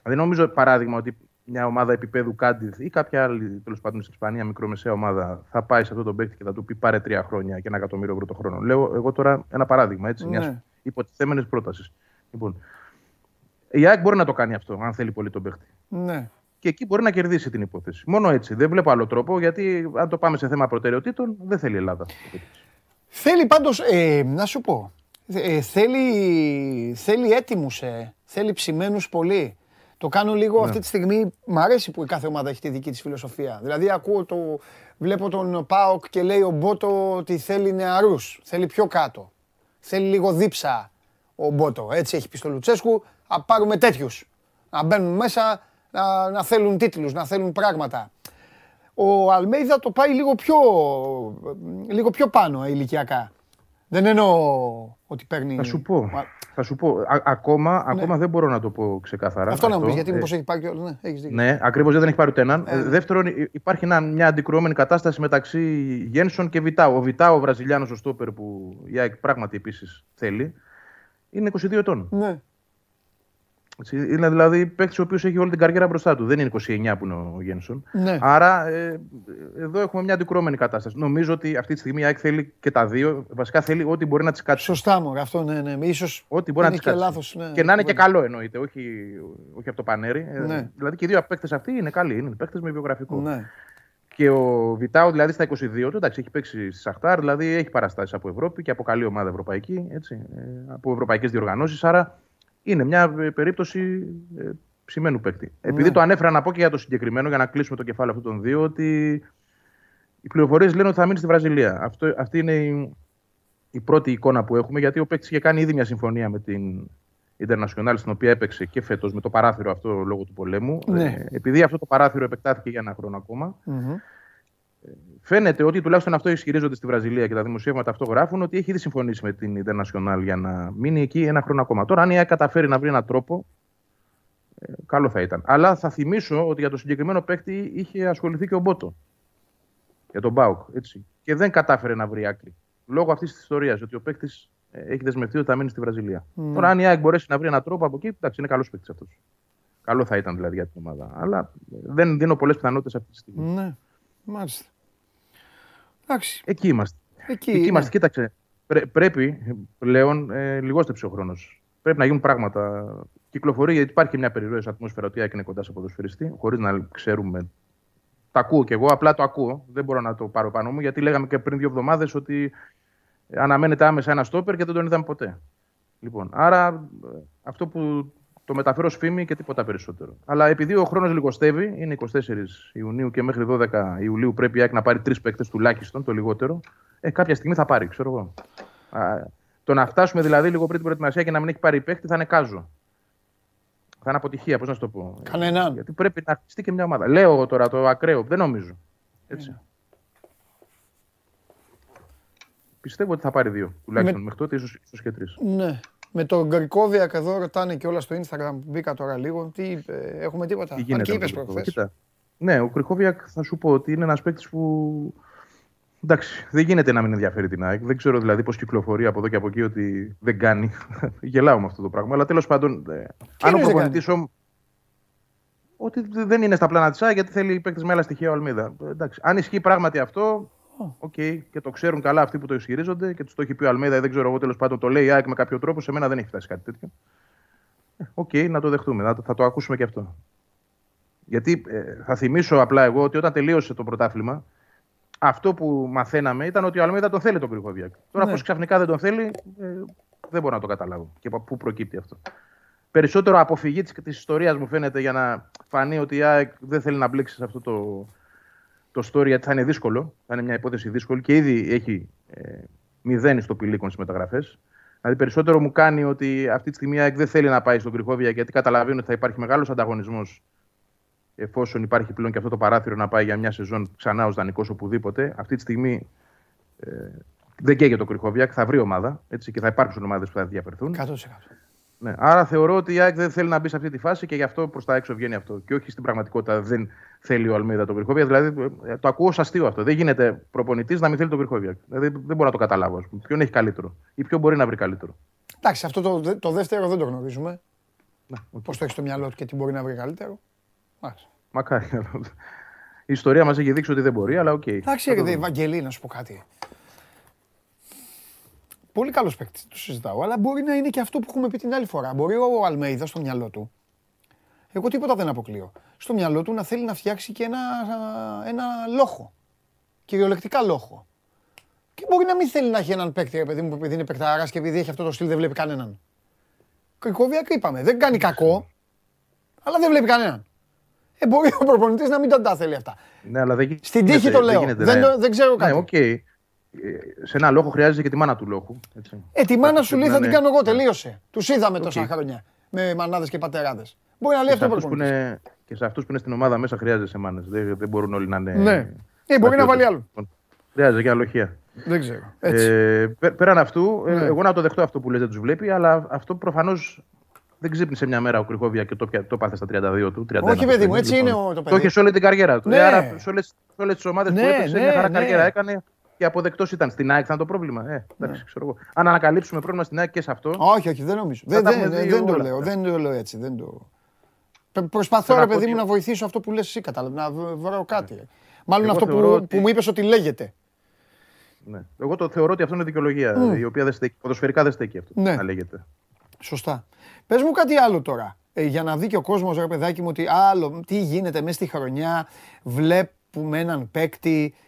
Δεν νομίζω παράδειγμα ότι μια ομάδα επίπεδου Κάντιθ ή κάποια άλλη τέλος πάντων στην Ισπανία μικρομεσαία ομάδα θα πάει σε αυτό τον παίκτη και θα του πει πάρε τρία χρόνια και ένα εκατομμύριο ευρώ το χρόνο. Λέω εγώ τώρα ένα παράδειγμα έτσι, ναι. μια υποτιθέμενης πρότασης. Λοιπόν, η ΑΕΚ μπορεί να το κάνει αυτό, αν θέλει πολύ τον παίκτη. Ναι και εκεί μπορεί να κερδίσει την υπόθεση. Μόνο έτσι. Δεν βλέπω άλλο τρόπο, γιατί αν το πάμε σε θέμα προτεραιοτήτων, δεν θέλει η Ελλάδα. Θέλει πάντως, ε, να σου πω, ε, θέλει, θέλει έτοιμους, ε, θέλει ψημένους πολύ. Το κάνω λίγο ναι. αυτή τη στιγμή. Μ' αρέσει που η κάθε ομάδα έχει τη δική της φιλοσοφία. Δηλαδή, ακούω το, βλέπω τον Πάοκ και λέει ο Μπότο ότι θέλει νεαρούς. Θέλει πιο κάτω. Θέλει λίγο δίψα ο Μπότο. Έτσι έχει πει στο Λουτσέσκου. Α πάρουμε τέτοιους. Να μπαίνουν μέσα να, να θέλουν τίτλους, να θέλουν πράγματα. Ο Αλμέιδα το πάει λίγο πιο, λίγο πιο πάνω ηλικιακά. Δεν εννοώ ότι παίρνει... Θα σου πω. Θα σου πω. ακόμα, ναι. ακόμα δεν μπορώ να το πω ξεκάθαρα. Αυτό, αυτό. να μου πεις, γιατί μήπως ε, έχει πάρει. Ναι, έχεις δίκιο. ναι ακριβώς δεν έχει πάρει ούτε έναν. Ε, δεύτερον, υπάρχει ένα, μια αντικρουόμενη κατάσταση μεταξύ Γένσον και Βιτάου. Ο Βιτάου, ο Βραζιλιάνος, ο Στόπερ που η ΑΕΚ πράγματι επίσης θέλει, είναι 22 ετών. Ναι. Είναι δηλαδή παίκτης ο οποίος έχει όλη την καριέρα μπροστά του. Δεν είναι 29 που είναι ο Γένσον. Ναι. Άρα ε, εδώ έχουμε μια αντικρώμενη κατάσταση. Νομίζω ότι αυτή τη στιγμή η ΑΕΚ θέλει και τα δύο. Βασικά θέλει ό,τι μπορεί να τη κάτσει. Σωστά μου, αυτό ναι, ναι. Ίσως ό,τι μπορεί να τη κάτσει. Λάθος, ναι, και να είναι και καλό εννοείται, όχι, όχι από το πανέρι. Ε, ναι. δηλαδή και οι δύο παίκτες αυτοί είναι καλοί. Είναι παίκτες με βιογραφικό. Ναι. Και ο Βιτάου δηλαδή στα 22 του, εντάξει, έχει παίξει στη Σαχτάρ, δηλαδή έχει παραστάσεις από Ευρώπη και από καλή ομάδα ευρωπαϊκή, έτσι, ε, από ευρωπαϊκές διοργανώσεις. Άρα είναι μια ε, περίπτωση ε, ψημένου παίκτη. Ναι. Επειδή το ανέφερα να πω και για το συγκεκριμένο, για να κλείσουμε το κεφάλαιο αυτών των δύο, ότι οι πληροφορίες λένε ότι θα μείνει στη Βραζιλία. Αυτό, αυτή είναι η, η πρώτη εικόνα που έχουμε, γιατί ο παίκτης είχε κάνει ήδη μια συμφωνία με την Ιντερνασιονάλ, στην οποία έπαιξε και φέτος με το παράθυρο αυτό λόγω του πολέμου. Ναι. Ε, επειδή αυτό το παράθυρο επεκτάθηκε για ένα χρόνο ακόμα, mm-hmm. Φαίνεται ότι τουλάχιστον αυτό ισχυρίζονται στη Βραζιλία και τα δημοσιεύματα αυτό γράφουν ότι έχει ήδη συμφωνήσει με την Ιντερνασιονάλ για να μείνει εκεί ένα χρόνο ακόμα. Τώρα, αν η ΑΕΚ καταφέρει να βρει έναν τρόπο, ε, καλό θα ήταν. Αλλά θα θυμίσω ότι για το συγκεκριμένο παίκτη είχε ασχοληθεί και ο Μπότο. Για τον Μπάουκ. Έτσι. Και δεν κατάφερε να βρει άκρη. Λόγω αυτής της ιστορίας, ότι ο παίκτης ε, έχει δεσμευτεί ότι θα μείνει στη Βραζιλία. Mm. Τώρα, αν η ΑΕΚ μπορέσει να βρει έναν τρόπο από εκεί, εντάξει, είναι καλός παίκτης αυτός. Καλό θα ήταν δηλαδή για την ομάδα. Αλλά δεν δίνω πολλές πιθανότητες αυτή τη στιγμή. Ναι, μάλιστα. Εντάξει. Εκεί είμαστε. Εκεί, Εκεί είμαστε. Κοίταξε. πρέπει πλέον ε, λιγότερη ο χρόνος. Πρέπει να γίνουν πράγματα. Κυκλοφορεί γιατί υπάρχει μια περιρροή ατμόσφαιρας ότι είναι κοντά σε ποδοσφαιριστή, χωρίς να ξέρουμε. Τα ακούω κι εγώ, απλά το ακούω. Δεν μπορώ να το πάρω πάνω μου γιατί λέγαμε και πριν δύο εβδομάδες ότι αναμένεται άμεσα ένα στόπερ και δεν τον είδαμε ποτέ. Λοιπόν, άρα αυτό που το μεταφέρω ως φήμη και τίποτα περισσότερο. Αλλά επειδή ο χρόνος λιγοστεύει, είναι 24 Ιουνίου και μέχρι 12 Ιουλίου πρέπει η να πάρει τρεις παίκτες τουλάχιστον, το λιγότερο, ε, κάποια στιγμή θα πάρει, ξέρω εγώ. το να φτάσουμε δηλαδή λίγο πριν την προετοιμασία και να μην έχει πάρει παίκτη θα είναι κάζο. Θα είναι αποτυχία, πώς να σου το πω. Κανέναν. Γιατί πρέπει να χτιστεί και μια ομάδα. Λέω εγώ τώρα το ακραίο, δεν νομίζω. Έτσι. Ναι. Πιστεύω ότι θα πάρει δύο τουλάχιστον. Με... Μέχρι τότε ίσως και τρεις. Ναι. Με τον Γκρικόβιακ εδώ ρωτάνε και όλα στο Instagram. Μπήκα τώρα λίγο. Τι, έχουμε τίποτα; Τι γίνεται, είπες προχθές. Ναι, ο Κριχόβιακ θα σου πω ότι είναι ένας παίκτης που. Εντάξει, δεν γίνεται να μην ενδιαφέρει την ΑΕΚ. Δεν ξέρω δηλαδή πώς κυκλοφορεί από εδώ και από εκεί ότι δεν κάνει. Γελάω με αυτό το πράγμα. Αλλά τέλος πάντων, ε, αν ο προπονητής ότι δεν είναι στα πλάνα της ΑΕΚ γιατί θέλει παίκτη με άλλα στοιχεία ο Αλμέιδα. Εντάξει, αν ισχύει πράγματι αυτό, OK, okay. και το ξέρουν καλά αυτοί που το ισχυρίζονται και τους το έχει πει ο Αλμέιδα, δεν ξέρω εγώ τέλος πάντων το λέει η ΑΕΚ με κάποιο τρόπο. Σε μένα δεν έχει φτάσει κάτι τέτοιο. Ε, OK, okay, να το δεχτούμε, θα το ακούσουμε και αυτό. Γιατί ε, θα θυμίσω απλά εγώ ότι όταν τελείωσε το πρωτάθλημα, αυτό που μαθαίναμε ήταν ότι ο Αλμέιδα τον θέλει τον Κριχόβιακ. Τώρα, ναι. πώς ξαφνικά δεν τον θέλει, ε, δεν μπορώ να το καταλάβω και από πού προκύπτει αυτό. Περισσότερο αποφυγή της ιστορίας μου φαίνεται για να φανεί ότι η ΑΕΚ δεν θέλει να μπλέξει σε αυτό το, το story γιατί θα είναι δύσκολο. Θα είναι μια υπόθεση δύσκολη και ήδη έχει ε, μηδένει στο πηλίκον στι μεταγραφές. Δηλαδή, περισσότερο μου κάνει ότι αυτή τη στιγμή η ΑΕΚ δεν θέλει να πάει στον Κρυκόβια γιατί καταλαβαίνει ότι θα υπάρχει μεγάλος ανταγωνισμός εφόσον υπάρχει πλέον και αυτό το παράθυρο να πάει για μια σεζόν ξανά ως δανεικός οπουδήποτε. Αυτή τη στιγμή ε, δεν καίγεται το Κρυκόβια, θα βρει ομάδα έτσι, και θα υπάρξουν ομάδες που θα διαφερθούν. 100%. Ναι. Άρα θεωρώ ότι η ΑΕΚ δεν θέλει να μπει σε αυτή τη φάση και γι' αυτό προς τα έξω βγαίνει αυτό. Και όχι στην πραγματικότητα δεν θέλει ο Αλμίδα τον Κρυκόβια. Δηλαδή ε, το ακούω ω αστείο αυτό. Δεν γίνεται προπονητής να μην θέλει τον Κρυκόβια. Δηλαδή δεν μπορώ να το καταλάβω. Ποιον έχει καλύτερο ή ποιο μπορεί να βρει καλύτερο. Εντάξει, αυτό το, το δεύτερο δεν το γνωρίζουμε. Okay. Πώς το έχεις στο μυαλό του και τι μπορεί να βρει καλύτερο. Μάλιστα. Μακάρι. Η ιστορία μας έχει δείξει ότι δεν μπορεί, αλλά OK. Okay. Εντάξει, Ευαγγελή, να σου πω κάτι. Πολύ καλός παίκτης, το συζητάω. Αλλά μπορεί να είναι και αυτό που έχουμε πει την άλλη φορά. Μπορεί ο Αλμέιδας στο μυαλό του. Εγώ τίποτα δεν αποκλείω. Στο μυαλό του να θέλει να φτιάξει και ένα, ένα λόχο. Κυριολεκτικά λόχο. Και μπορεί να μην θέλει να έχει έναν παίκτη, επειδή μου, επειδή είναι παικταρά και επειδή έχει αυτό το στυλ δεν βλέπει κανέναν. Κρυκόβια είπαμε. Δεν κάνει κακό, αλλά δεν βλέπει κανέναν. Ε, μπορεί ο προπονητής να μην τα θέλει αυτά. Ναι, αλλά δεν... Στην τύχη το λέω. Δεν, δεν, ναι. δεν ξέρω κάτι. Ναι, okay. Ε, σε ένα λόγο χρειάζεται και τη μάνα του λόγου. Έτσι. Ε, τη μάνα σου λέει θα την κάνω εγώ, τελείωσε. Τους είδαμε τόσα χρόνια με μανάδες και πατεράδες. Μπορεί να λέει αυτό που είναι. Και σε αυτούς που είναι στην ομάδα μέσα χρειάζεται μάνες. Δεν, δεν μπορούν όλοι να είναι. Ναι. Ε, μπορεί να βάλει άλλο. Χρειάζεται και αλοχία. Δεν ξέρω. Ε, πέραν αυτού, ε, ναι. εγώ να το δεχτώ αυτό που λέτε, τους βλέπει, αλλά αυτό προφανώς δεν ξύπνησε μια μέρα ο Κρυκόβια και το, το πάθες στα 32 του. 31, Όχι, παιδί μου, έτσι είναι ο, το παιδί. Το είχε σε όλη την καριέρα του. Ναι. άρα σε όλε τις ομάδες που ναι, έπαιξε, μια χαρά καριέρα έκανε και αποδεκτός ήταν. Στην ΑΕΚ ήταν το πρόβλημα. Ε, εντάξει, ναι. ξέρω εγώ. Αν ανακαλύψουμε πρόβλημα στην ΑΕΚ και σε αυτό. Όχι, όχι, δεν νομίζω. Δεν, δεν, δεν, το λέω, δεν το λέω έτσι. Δεν το... Προσπαθώ, ρε παιδί μου, να βοηθήσω αυτό που λες εσύ, κατάλαβα, να βρω κάτι. Μάλλον αυτό που, που μου είπες ότι λέγεται. Ναι. Εγώ το θεωρώ ότι αυτό είναι δικαιολογία, mm. η οποία δεν στέκει, ποδοσφαιρικά δεν στέκει αυτό ναι. να λέγεται. Σωστά. Πες μου κάτι άλλο τώρα, ε, για να δει και ο κόσμος, ρε παιδάκι μου, ότι άλλο, τι γίνεται μέσα στη χρονιά, βλέπουμε έναν παίκτη ε,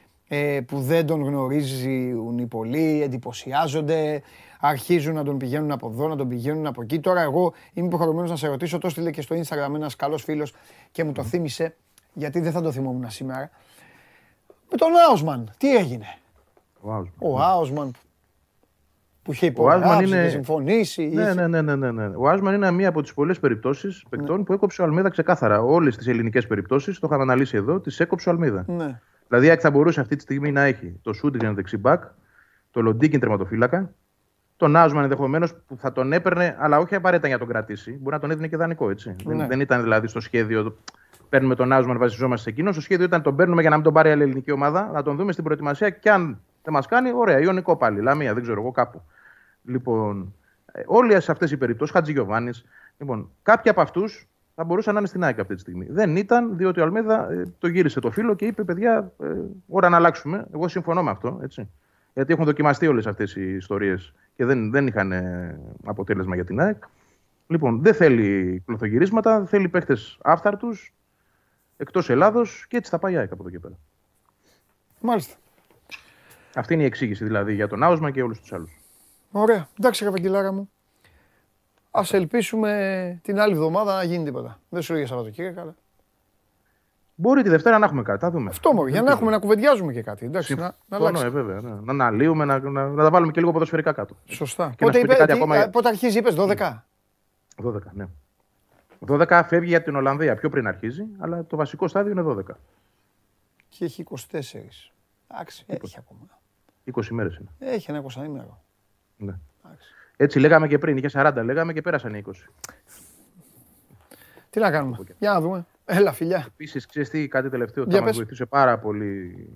που δεν τον γνωρίζουν οι πολλοί, εντυπωσιάζονται, αρχίζουν να τον πηγαίνουν από εδώ, να τον πηγαίνουν από εκεί. Τώρα εγώ είμαι υποχρεωμένος να σε ρωτήσω, το στείλε και στο Instagram ένας καλός φίλος και μου το θύμισε, γιατί δεν θα το θυμόμουν σήμερα. Με τον Άουσμαν, τι έγινε; Ο Άουσμαν που είχε υπογράψει είναι... και συμφωνήσει. Ναι, ναι, ναι, ναι, ναι. Ο Άσμαν είναι μία από τις πολλές περιπτώσεις παικτών ναι. που έκοψε ο Αλμίδα ξεκάθαρα. Όλες τις ελληνικές περιπτώσεις, το είχαμε αναλύσει εδώ, τις έκοψε ο Αλμίδα. Ναι. Δηλαδή, θα μπορούσε αυτή τη στιγμή να έχει το Σούντιγκεν δεξί μπακ, το Λοντίκιν τερματοφύλακα, τον Άσμαν ενδεχομένως που θα τον έπαιρνε, αλλά όχι απαραίτητα για να τον κρατήσει. Μπορεί να τον έδινε και δανεικό έτσι. Δεν, ναι. δεν ήταν δηλαδή στο σχέδιο. Παίρνουμε τον Άσμαν, βασιζόμαστε σε εκείνο. Στο σχέδιο ήταν τον παίρνουμε για να μην τον πάρει άλλη ελληνική ομάδα, να τον δούμε στην προετοιμασία και αν δεν μας κάνει, ωραία, Ιωνικό πάλι, Λαμία, δεν ξέρω εγώ κάπου. Λοιπόν, ε, όλες αυτές οι περιπτώσεις, Χατζη Γιωβάνη, λοιπόν, κάποιοι από αυτούς θα μπορούσαν να είναι στην ΑΕΚ αυτή τη στιγμή. Δεν ήταν, διότι ο Αλμίδα ε, το γύρισε το φίλο και είπε: Παιδιά, ε, ώρα να αλλάξουμε. Εγώ συμφωνώ με αυτό. Έτσι. Γιατί έχουν δοκιμαστεί όλες αυτές οι ιστορίες και δεν, δεν είχαν ε, αποτέλεσμα για την ΑΕΚ. Λοιπόν, δεν θέλει κλωθογυρίσματα, θέλει παίχτε άφθαρτους εκτός Ελλάδος και έτσι θα πάει η ΑΕΚ από εδώ και πέρα. Μάλιστα. Αυτή είναι η εξήγηση δηλαδή για τον Άουσμα και όλους τους άλλους. Ωραία. Εντάξει, Καβαγγελάρα μου. Α ελπίσουμε την άλλη εβδομάδα να γίνει τίποτα. Δεν σου λέγε Σαββατοκύριακα, αλλά. Μπορεί τη Δευτέρα να έχουμε κάτι. Θα δούμε. Αυτό μόνο. Για να έχουμε να κουβεντιάζουμε και κάτι. Εντάξει, να, να αλλάξει. Ναι, βέβαια. Ναι. Να αναλύουμε, να, να, να, τα βάλουμε και λίγο ποδοσφαιρικά κάτω. Σωστά. Και πότε, είπε, κάτι τι, ακόμα... πότε αρχίζει, είπες 12. 12, ναι. 12 φεύγει για την Ολλανδία. Πιο πριν αρχίζει, αλλά το βασικό στάδιο είναι 12. Και έχει 24. Εντάξει, έχει ακόμα. 20 μέρες είναι. Έχει ένα 20 ημέρο. Ναι. Έτσι λέγαμε και πριν, είχε 40, λέγαμε και πέρασαν οι 20. Τι να κάνουμε, για να δούμε. Έλα, φιλιά. Επίσης, ξέρεις τι, κάτι τελευταίο που θα μας βοηθούσε πάρα πολύ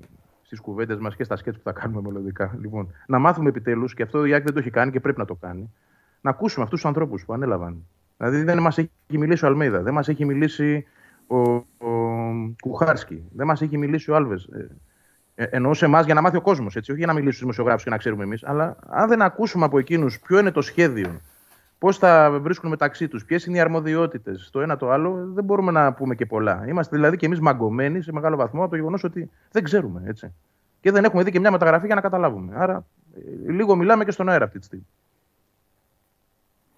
στις κουβέντες μας και στα σκέτς που θα κάνουμε μελλοντικά. Λοιπόν, να μάθουμε επιτέλους, και αυτό η Άκη δεν το έχει κάνει και πρέπει να το κάνει, να ακούσουμε αυτούς τους ανθρώπους που ανέλαβαν. Δηλαδή, δεν μας έχει μιλήσει ο Αλμέιδα, δεν μας έχει μιλήσει ο, ο Κουχάρσκι, δεν μας έχει μιλήσει ο Άλβες. Ε, ε, εννοούσε εμάς για να μάθει ο κόσμος, όχι για να μιλήσει στους δημοσιογράφους και να ξέρουμε εμείς. Αλλά αν δεν ακούσουμε από εκείνους ποιο είναι το σχέδιο, πώς θα βρίσκουν μεταξύ τους, ποιες είναι οι αρμοδιότητες, το ένα το άλλο, δεν μπορούμε να πούμε και πολλά. Είμαστε δηλαδή και εμείς μαγκωμένοι σε μεγάλο βαθμό από το γεγονός ότι δεν ξέρουμε. Έτσι. Και δεν έχουμε δει και μια μεταγραφή για να καταλάβουμε. Άρα ε, λίγο μιλάμε και στον αέρα αυτή τη στιγμή.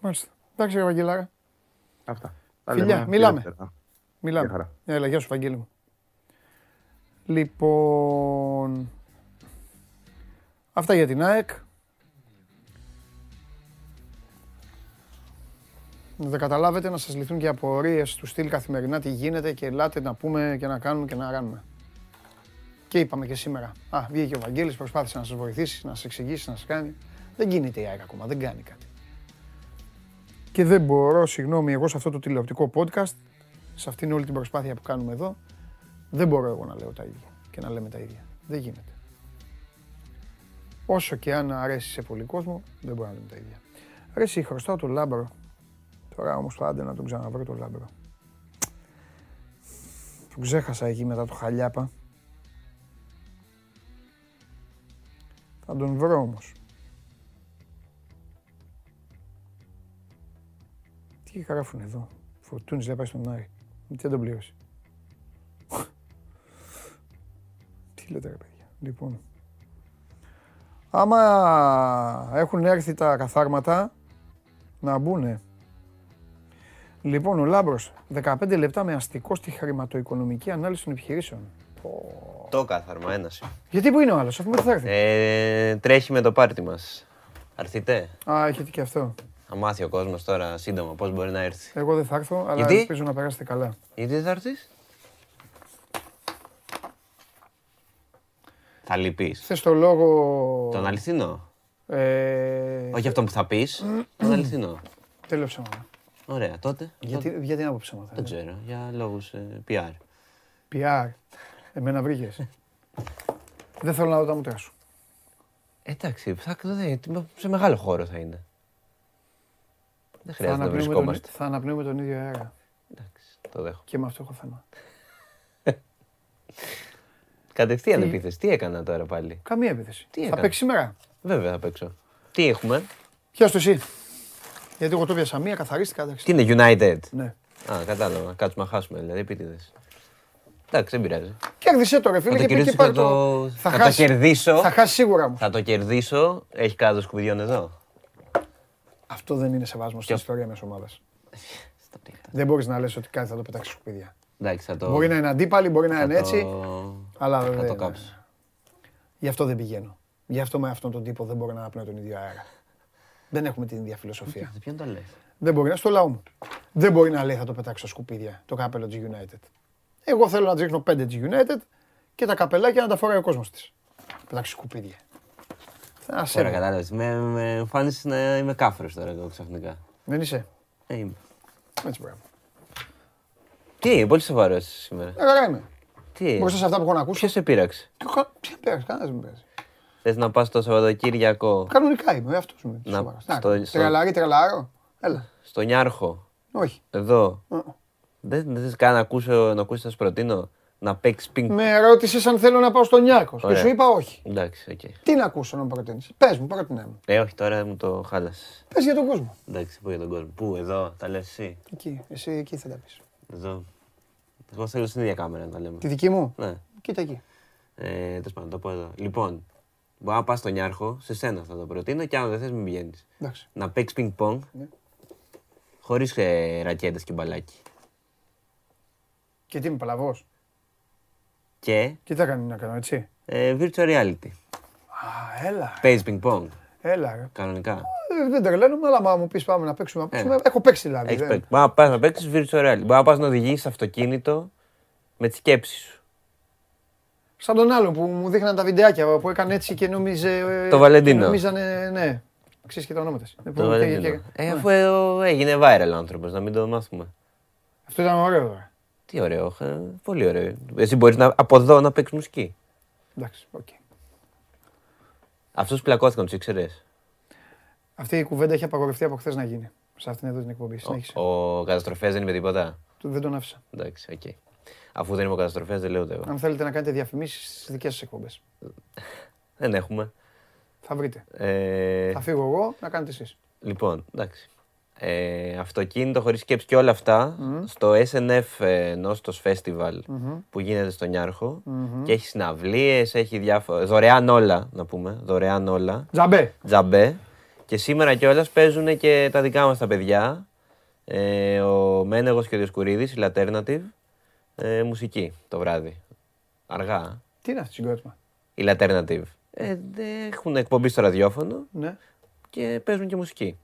Μάλιστα. Εντάξει, Ευαγγελάρα. Αυτά. Φιλιά, μιλάμε. Μιλάμε. Έλα, γεια σου, Βαγγέλη μου. Λοιπόν, αυτά για την ΑΕΚ. να τα καταλάβετε, να σας λυθούν και απορίες του στυλ καθημερινά τι γίνεται και ελάτε να πούμε και να κάνουμε και να κάνουμε. Και είπαμε και σήμερα. Α, βγήκε ο Βαγγέλης, προσπάθησε να σας βοηθήσει, να σας εξηγήσει, να σας κάνει. Δεν γίνεται η ΑΕΚ ακόμα, δεν κάνει κάτι. Και δεν μπορώ, συγγνώμη, εγώ σε αυτό το τηλεοπτικό podcast, σε αυτήν όλη την προσπάθεια που κάνουμε εδώ, δεν μπορώ εγώ να λέω τα ίδια και να λέμε τα ίδια. Δεν γίνεται. Όσο και αν αρέσει σε πολύ κόσμο, δεν μπορώ να λέμε τα ίδια. Αρέσει, χρωστάω το λάμπρο. Τώρα όμως άντε να τον ξαναβρω το λάμπρο. Τον ξέχασα εκεί μετά το χαλιάπα. Θα τον βρω όμως. Τι γράφουν εδώ; Φορτούνης δεν πάει στον Άρη. Τι δεν τον πλήρωσε; Τι λέτε ρε παιδιά. Λοιπόν. Άμα έχουν έρθει τα καθάρματα, να μπουνε. Λοιπόν, ο Λάμπρος, 15 λεπτά με αστικό στη χρηματοοικονομική ανάλυση των επιχειρήσεων. Το κάθαρμα, ένας. Γιατί που είναι ο άλλος, αφού δεν θα έρθει. Ε, τρέχει με το πάρτι μας. Αρθείτε; Α, έχετε και αυτό. Θα μάθει ο κόσμος τώρα σύντομα πώς μπορεί να έρθει. Εγώ δεν θα έρθω, αλλά Γιατί; ελπίζω να περάσετε καλά. Γιατί δεν θα έρθεις; Θα λυπείς. Θες το λόγο... Τον αληθινό; Ε, Όχι αυτό που θα πεις. Τον αληθινό. Τέλος ψέματα. Ωραία, τότε. Γιατί, γιατί να πω ψέματα. Δεν ξέρω. Για λόγους PR. PR. Εμένα βρήκες. δεν θέλω να δω τα μούτρα σου. Εντάξει, θα, δε, σε μεγάλο χώρο θα είναι. Δεν Θα χρειάζεται να αναπνέουμε, τον, βρισκόμαστε. θα αναπνέουμε τον ίδιο αέρα. Εντάξει, το δέχομαι. Και με αυτό έχω θέμα. Κατευθείαν Τι; επίθεση. Τι έκανα τώρα πάλι; Καμία επίθεση. Τι θα έκανα; παίξει σήμερα. Βέβαια θα παίξω. Τι έχουμε; Ποιος το εσύ; Γιατί εγώ το πιάσα μία, καθαρίστηκα. εντάξει. Τι είναι United; Ναι. Α, κατάλαβα. Κάτσουμε να χάσουμε δηλαδή επίτηδες. Εντάξει, δεν πειράζει. Κέρδισε το ρε φίλε Θα το και πήγε κερδίσω, πάρει θα το... το- θα το κερδίσω. Θα χάσεις σίγουρα όμως. Θα το κερδίσω. Έχει κάτω σκουπιδιών εδώ. Αυτό δεν είναι σεβασμός στην Ποιο; ιστορία μιας ομάδας. Δεν μπορείς να λες ότι κάτι θα το πετάξει σκουπίδια. Εντάξει, θα το. Μπορεί να είναι αντίπαλοι, μπορεί να θα είναι το- έτσι. Αλλά Θα δεν. το κάψω. Γι' αυτό δεν πηγαίνω. Γι' αυτό με αυτόν τον τύπο δεν μπορώ να αναπνέω τον ίδιο αέρα. Δεν έχουμε την ίδια φιλοσοφία. Ποιον το λες; δεν μπορεί να στο λαό μου. Δεν μπορεί να λέει θα το πετάξω σκουπίδια το κάπελο της United. Εγώ θέλω να τη ρίχνω πέντε της United και τα καπελάκια να τα φοράει ο κόσμος της. Πετάξει σκουπίδια. Θα Τώρα σε κατάλαβες. Με, με εμφάνισες να είμαι κάφρος τώρα εγώ ξαφνικά. Δεν είσαι; Ε, είμαι. Έτσι πράγμα. Τι, πολύ σοβαρός σήμερα. Ε, καλά είμαι. Τι, Μπροστά σε αυτά που έχω να ακούσω. ποιος σε πείραξε; Τι κα- Τι πέρασε, κανένας δεν με πέρασε. Θες να πας το Σαββατοκύριακο; Κανονικά είμαι, αυτό είμαι. Να- σοβαρός. στο- Να, στο- Τρελάρι, τρελάρο. Έλα. στον Ιάρχο, Όχι. εδώ. Ε. Δεν δεν θες καν να ακούσω, να ακούσεις, θα σου προτείνω να παίξεις πινκ. Με ρώτησες αν θέλω να πάω στον Νιάκο. Και Ωραία. σου είπα όχι. Εντάξει, οκ. Τι να ακούσω να μου προτείνεις. Πες μου, πρότεινε μου. Ε, όχι, τώρα μου το χάλασες. Πες για τον κόσμο. Εντάξει, πού για τον κόσμο. Πού, εδώ, τα λες εσύ. Εκεί, εσύ εκεί θα τα πεις. Εδώ. Εγώ θέλω στην ίδια κάμερα να τα λέμε. Τη δική μου; Ναι. Κοίτα εκεί. Ε, Τέλος πάντων, το πω εδώ. Λοιπόν, μπορεί να πας στον Ιάρχο, σε σένα θα το προτείνω και αν δεν θες, μην πηγαίνει. Εντάξει. Να παίξεις πινκ-πονγκ Ναι. χωρίς ε, ρακέτες και μπαλάκι. Και τι είμαι παλαβός. Και; Τι θα κάνει να κάνω, έτσι; ε, virtual reality. Α, έλα. Παίζεις πινκ-πονγκ. Έλα. ρε. Κανονικά. Ε, δεν τρελαίνομαι, αλλά άμα μου πεις πάμε να παίξουμε. Να παίξουμε. Έχω παίξει δηλαδή. Έχεις δεν- παίξει. Μπορεί να πας να παίξεις virtual reality. Μπορεί να πας να οδηγήσεις αυτοκίνητο με τη σκέψη σου. Σαν τον άλλο που μου δείχναν τα βιντεάκια που έκανε έτσι και νόμιζε. ε, Το Βαλεντίνο. και Νομίζανε, ναι. Ξέρεις και τα ονόματα. Ε, που- Το και- Βαλεντίνο. και- Ε, ναι. αφού ε, ο- έγινε viral άνθρωπος, να μην το μάθουμε. Αυτό ήταν ωραίο τώρα. Τι ωραίο, ε, πολύ ωραίο. Εσύ μπορείς να, από εδώ να παίξεις μουσική. Εντάξει, οκ. Αυτού πλακώθηκαν, τους ήξερες; Αυτή η κουβέντα έχει απαγορευτεί από χθες να γίνει. Σε αυτήν εδώ την εκπομπή. Συνέχισε. Ο καταστροφές δεν είπε τίποτα; Του- Δεν τον άφησα. Εντάξει, οκ. Αφού δεν είμαι ο καταστροφές, δεν λέω ούτε εγώ. Αν θέλετε να κάνετε διαφημίσεις στις δικές σας εκπομπές. Δεν έχουμε. Θα βρείτε. Ε, Θα φύγω εγώ να κάνετε εσείς. λοιπόν, εντάξει. Ε, αυτοκίνητο χωρίς σκέψη και όλα αυτά στο SNF ε, Νόστος Festival που γίνεται στον Νιάρχο και έχει συναυλίες, έχει διάφορα. δωρεάν όλα να πούμε. Δωρεάν όλα. Τζαμπέ. Τζαμπέ. Και σήμερα κιόλας παίζουν και τα δικά μας τα παιδιά. Ε, ο Μένεγος και ο Διοσκουρίδης, η Alternative. Ε, μουσική το βράδυ. Αργά. Τι είναι αυτό το συγκρότημα; Η Alternative. Ε, δε- έχουν εκπομπή στο ραδιόφωνο Ναι. και παίζουν και μουσική.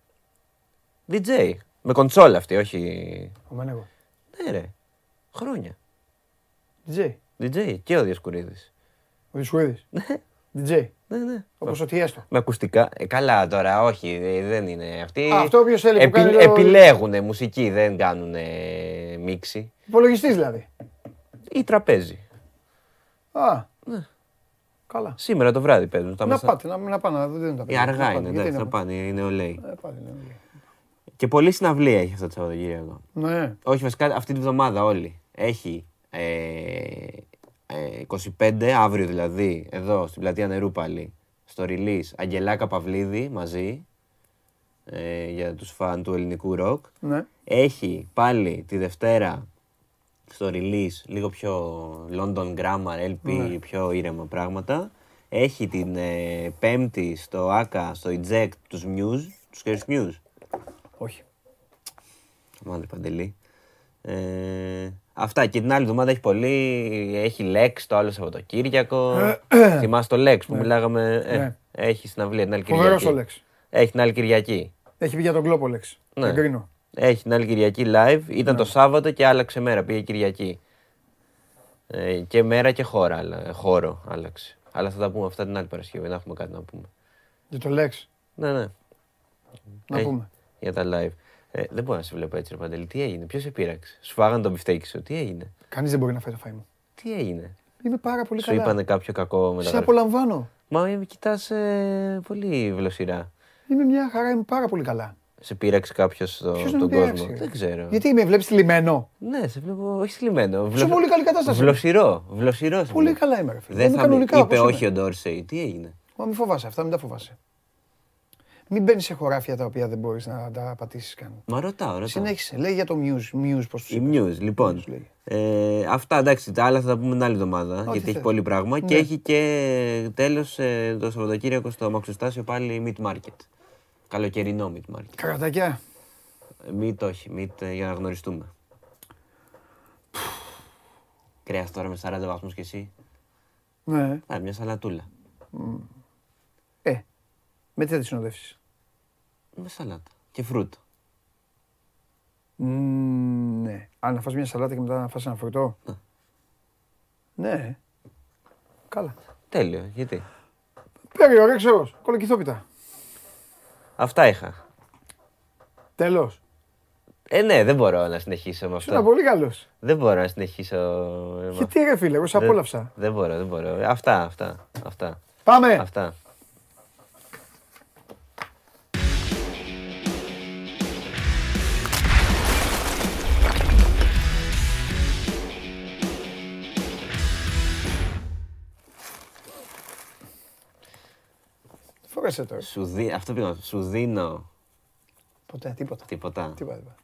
DJ. Με κονσόλα αυτή, όχι. Ο Μανέγο. Ναι, ρε. Χρόνια. DJ. DJ και ο Διασκουρίδη. Ο Δισκουίδης. Ναι, DJ. Ναι, ναι. Όπως ο Τιέστο. Με ακουστικά. Ε, καλά τώρα, όχι, ε, δεν είναι. Αυτοί Α, αυτό όποιος θέλει που επι- κάνει το- επιλέγουν μουσική, δεν κάνουν μίξη. Υπολογιστής δηλαδή. Ή τραπέζι. Α. Καλά. Σήμερα το βράδυ παίζουν. τα Να μέσα- πάτε, να, να πάνε, να δείτε τα Ε, παιδιά. αργά Να πάτε, είναι, γιατί εντάξει, να θα πάτε. πάνε, είναι νεολαίοι. Ε, πάτε, ναι, ναι. Και πολλή συναυλία έχει αυτό το Σαββατοκύριακο. Ναι. Όχι, βασικά αυτή τη βδομάδα όλη. Έχει ε, ε, 25, αύριο δηλαδή, εδώ στην πλατεία Νερού πάλι, στο release Αγγελάκα Παυλίδη μαζί, ε, για τους φαν του ελληνικού ροκ. Ναι. Έχει πάλι τη Δευτέρα στο release λίγο πιο London Grammar, LP, πιο ήρεμα πράγματα. Έχει την ε, Πέμπτη στο AKA, στο Eject, τους Muse, τους ξέρεις Muse; Όχι. Μάντε Παντελή. Ε, αυτά και την άλλη εβδομάδα έχει πολύ. Έχει Lex το άλλο Σαββατοκύριακο. Θυμάσαι το Lex που μιλάγαμε; ε, Ναι. Έχει συναυλία την άλλη Φοβερός Κυριακή. ο Λέξ. Έχει την άλλη Κυριακή. Έχει πει για τον Γκλόπολεξ. Ναι. Εγκρίνω. Έχει την άλλη Κυριακή live. Ήταν Ναι. το Σάββατο και άλλαξε μέρα. Πήγε Κυριακή. Ε, και μέρα και χώρα, άλλα- χώρο άλλαξε. Αλλά θα τα πούμε αυτά την άλλη Παρασκευή. Δεν έχουμε κάτι να πούμε. Για το Λέξ. Ναι, ναι. Να Έχει- πούμε. Για τα live. Ε, δεν μπορώ να σε βλέπω έτσι, ρε Παντελή. Τι έγινε, ποιος σε πείραξε; Σου φάγανε τον μπιφτέκι σου. Τι έγινε; Κανείς δεν μπορεί να φάει το φάι μου. Τι έγινε; Είμαι πάρα πολύ Σου καλά. είπανε κάποιο κακό Σε μεταγραφή. απολαμβάνω. Μα ε, κοιτάς ε, πολύ βλοσιρά. Είμαι μια χαρά, είμαι πάρα πολύ καλά. Σε πείραξε κάποιος στο, Ποιος να τον με κόσμο; πειράξει, ρε. Δεν ξέρω. Γιατί με βλέπεις λιμένο; Ναι, σε βλέπω όχι θλιμμένο. Σε πολύ καλή κατάσταση. Βλοσιρό. Βλοσιρό. σε Πολύ βλέπω. καλά είμαι ρε φίλε. Δεν Είμαι θα κανονικά με όπως είπε είμαι. όχι ο Ντόρσεϊ. Τι έγινε; Μα μην φοβάσαι αυτά, μην τα φοβάσαι. Μην μπαίνεις σε χωράφια τα οποία δεν μπορείς να τα πατήσεις καν. Μα ρωτάω, ρωτάω. Συνέχισε. Λέει για το Muse. Muse πώς τους Η είπες. News, λοιπόν. News λέει. Ε, αυτά εντάξει, τα άλλα θα τα πούμε την άλλη εβδομάδα. γιατί έχει θες. πολύ πράγμα. Και Ναι. έχει και τέλος το Σαββατοκύριακο στο Μαξοστάσιο πάλι Meat Market. Καλοκαιρινό Meat Market. Καρατάκια. Meat όχι, meat ε, για να γνωριστούμε. Κρέας τώρα με 40 βαθμούς και εσύ. Ναι. Α, μια σαλατούλα. Ε, με τι θα τη συνοδεύσεις; Με σαλάτα. Και φρούτο. Μμμ, Ναι. Αν να φας μια σαλάτα και μετά να φας ένα φρούτο. Ναι. Καλά. Τέλειο. Γιατί; Πέριο, ρε ξέρω. Κολοκυθόπιτα. Αυτά είχα. Τέλος. Ε, ναι, δεν μπορώ να συνεχίσω με Ήσουν αυτό. πολύ καλός. Δεν μπορώ να συνεχίσω. ε, με Γιατί ρε φίλε, εγώ σε Δεν- απόλαυσα. Δεν μπορώ, δεν μπορώ. Ε, Αυτά, αυτά, αυτά. Πάμε. Αυτά. Φορέσαι τώρα. Σου δι... Αυτό πήγα. Σου δίνω Ποτέ, τίποτα. τίποτα. Τίποτα, τίποτα.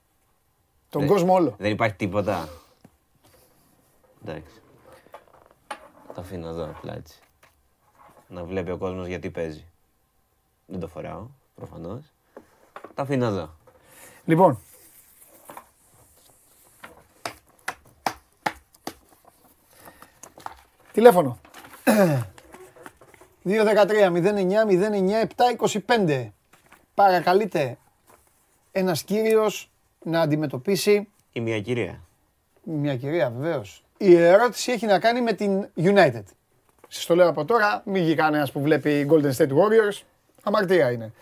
Τον Δεν- κόσμο όλο. Δεν υπάρχει τίποτα. Εντάξει. Το αφήνω εδώ απλά έτσι. Να βλέπει ο κόσμος γιατί παίζει. Δεν το φοράω, προφανώς. Το αφήνω εδώ. Λοιπόν. Τηλέφωνο. 2-13-09-09-7-25. Παρακαλείτε ένας κύριος να αντιμετωπίσει Η μια κυρία. μια κυρία βεβαίως. Η ερώτηση έχει να κάνει με την United. Σας το λέω από τώρα, μην βγει κανένας που βλέπει Golden State Warriors. Αμαρτία είναι.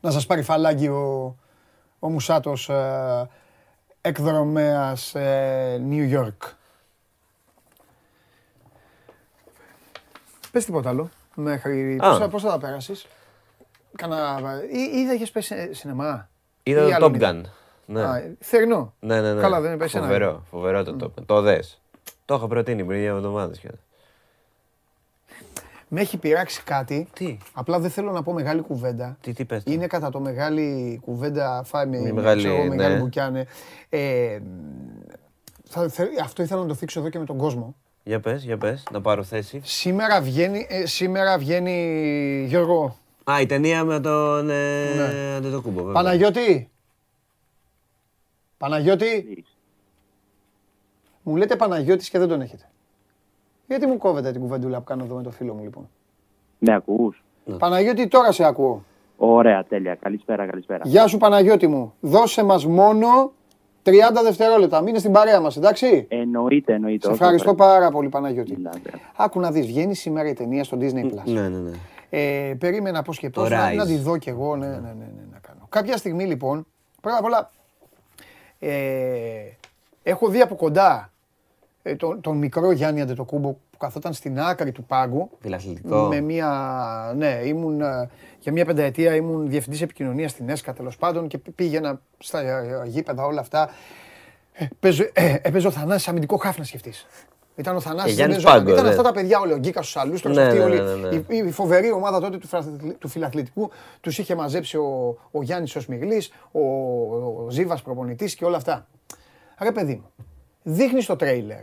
Να σας πάρει φαλάκι ο, ο Μουσάτος ε, εκδρομέας ε, New York. Πες τίποτα άλλο. Μέχρι... Α. Πώς, θα- πώς θα τα πέρασεις; Κάνα... Ή, ή θα είχες πέσει σε- σινεμά; Είδα Ή το άλλον Top είδα. Gun. Ναι. Α, θερινό. ναι, ναι, ναι. Καλά, δεν είπες εσένα. Φοβερό, φοβερό το Top Gun. Το δες. Το είχα προτείνει πριν δύο εβδομάδες. σχεδόν. Με έχει πειράξει κάτι. Τι, Απλά δεν θέλω να πω μεγάλη κουβέντα. τι, τι πες. τώρα. Είναι κατά το μεγάλη κουβέντα, φάμε Μη με μεγάλη, ξέρω εγώ, μεγάλη ναι. μπουκιάνε. Ε, θα, θε- αυτό ήθελα να το θίξω εδώ και με τον κόσμο. Για πες, για πες, να πάρω θέση. Σήμερα βγαίνει, ε, σήμερα βγαίνει Γιώργο, Α, η ταινία με τον ε, Ναι. Αντετοκούμπο, βέβαια. Παναγιώτη. Παναγιώτη. Μου λέτε Παναγιώτης και δεν τον έχετε. Γιατί μου κόβετε την κουβεντούλα που κάνω εδώ με το φίλο μου λοιπόν; Με ακούς; Παναγιώτη τώρα σε ακούω. Ωραία, τέλεια. Καλησπέρα, καλησπέρα. Γεια σου Παναγιώτη μου. Δώσε μας μόνο 30 δευτερόλεπτα. Μείνε στην παρέα μας, εντάξει; Εννοείται, εννοείται. Σε όσο ευχαριστώ πρέπει. πάρα πολύ Παναγιώτη. Μιλάτε. Άκου να δεις, βγαίνει σήμερα η ταινία στο Disney Plus. Ναι, ναι, ναι. Ε, περίμενα πώς και πώς Το να, Rise. να τη δω κι εγώ, ναι, ναι, ναι, ναι, να κάνω. Κάποια στιγμή λοιπόν, πρώτα απ' όλα, ε, έχω δει από κοντά ε, τον, τον μικρό Γιάννη Αντετοκούμπο που καθόταν στην άκρη του πάγκου. Φιλαθλητικό. Με μια, ναι, ήμουν, ε, για μια πενταετία ήμουν διευθυντής επικοινωνίας στην ΕΣΚΑ τέλος πάντων και πήγαινα στα ε, γήπεδα όλα αυτά. Ε, παίζω- ε, έπαιζε ο Θανάσης αμυντικό χάφ να σκεφτείς. Ήταν ο Θανάσης, Γιάννης δεν παίζανε. Πάγκο, ήταν ναι. αυτά τα παιδιά όλοι, ο Γκίκας, ο Σαλούστρος, Ναι, αυτοί ναι, όλοι. ναι, ναι, ναι. Η, η φοβερή ομάδα τότε του, φιλαθλη- του φιλαθλητικού τους είχε μαζέψει ο, ο Γιάννης ο Σμιγλής, ο, ο Ζήβας προπονητής και όλα αυτά. Ρε παιδί μου, δείχνει στο τρέιλερ.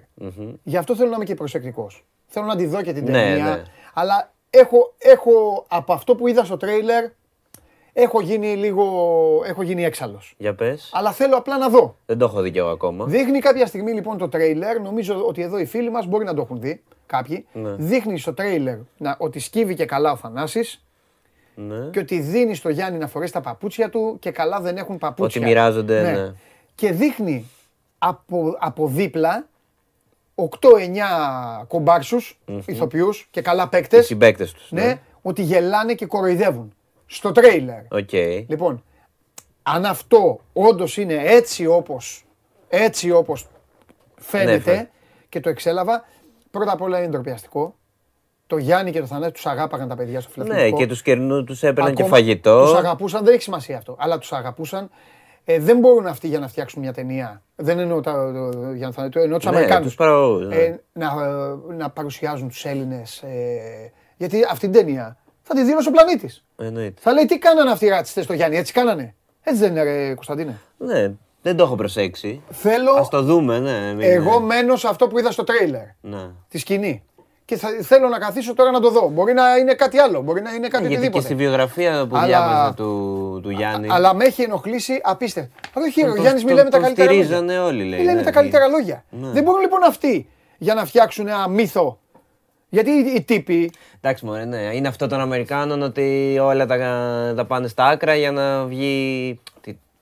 Γι' αυτό θέλω να είμαι και προσεκτικός. Θέλω να τη δω και την Ναι, ταινία. ναι. Αλλά έχω, έχω, από αυτό που είδα στο τρέιλερ, έχω γίνει λίγο, έχω γίνει έξαλλος. Για πες. Αλλά θέλω απλά να δω. Δεν το έχω δει κι εγώ ακόμα. Δείχνει κάποια στιγμή λοιπόν το τρέιλερ, νομίζω ότι εδώ οι φίλοι μας μπορεί να το έχουν δει κάποιοι. Ναι. Δείχνει στο τρέιλερ να, ότι σκύβει και καλά ο Θανάσης Ναι. και ότι δίνει στο Γιάννη να φορέσει τα παπούτσια του και καλά δεν έχουν παπούτσια. Ότι μοιράζονται, ναι. Και δείχνει από, από δίπλα 8-9 κομπάρσους, ηθοποιούς και καλά Οι παίκτες, συμπαίκτες τους. ναι, ότι γελάνε και κοροϊδεύουν. Στο τρέιλερ. Οκ. Λοιπόν, αν αυτό όντως είναι έτσι όπως, έτσι όπως φαίνεται Ναι, φαίνεται. και το εξέλαβα, πρώτα απ' όλα είναι ντροπιαστικό. Το Γιάννη και το Θανάση τους αγάπαγαν τα παιδιά στο Ναι, φιλαθλητικό. και τους κερνού τους έπαιρναν και Ακόμα Τους φαγητό. αγαπούσαν, δεν έχει σημασία αυτό, αλλά τους αγαπούσαν. Ε, δεν μπορούν αυτοί για να φτιάξουν μια ταινία. Δεν εννοώ τα, το, για να θα, το εννοώ τους Ναι, Αμερικάνους. τους παραγωγούς, ναι. Ε, να, ε, να παρουσιάζουν τους Έλληνες. Ε, γιατί αυτή την ταινία θα τη δίνω ο πλανήτης. Εννοείται. Θα λέει τι κάνανε αυτοί οι ρατσιστές στο Γιάννη, έτσι κάνανε. Έτσι δεν είναι, ρε, Κωνσταντίνε. Ναι, δεν το έχω προσέξει. Θέλω, Ας το δούμε, ναι. μην- εγώ μένω σε αυτό που είδα στο τρέιλερ, Ναι. τη σκηνή. Και θα, θέλω να καθίσω τώρα να το δω. Μπορεί να είναι κάτι άλλο, μπορεί να είναι κάτι Γιατί και οτιδήποτε. στη βιογραφία που Αλλά- διάβαζα του, του Γιάννη. Αλλά με έχει ενοχλήσει απίστευτα. Όχι, ο τον- Γιάννης τον- μιλάει με τα τον καλύτερα λόγια. στηρίζανε όλοι, λέει, Μιλάει με ναι, τα καλύτερα λόγια. Ναι. Δεν μπορούν λοιπόν αυτοί για να φτιάξουν ένα μύθο. Γιατί οι, οι τύποι. Εντάξει, μωρέ, ναι. Είναι αυτό των Αμερικάνων ότι όλα τα, τα πάνε στα άκρα για να βγει.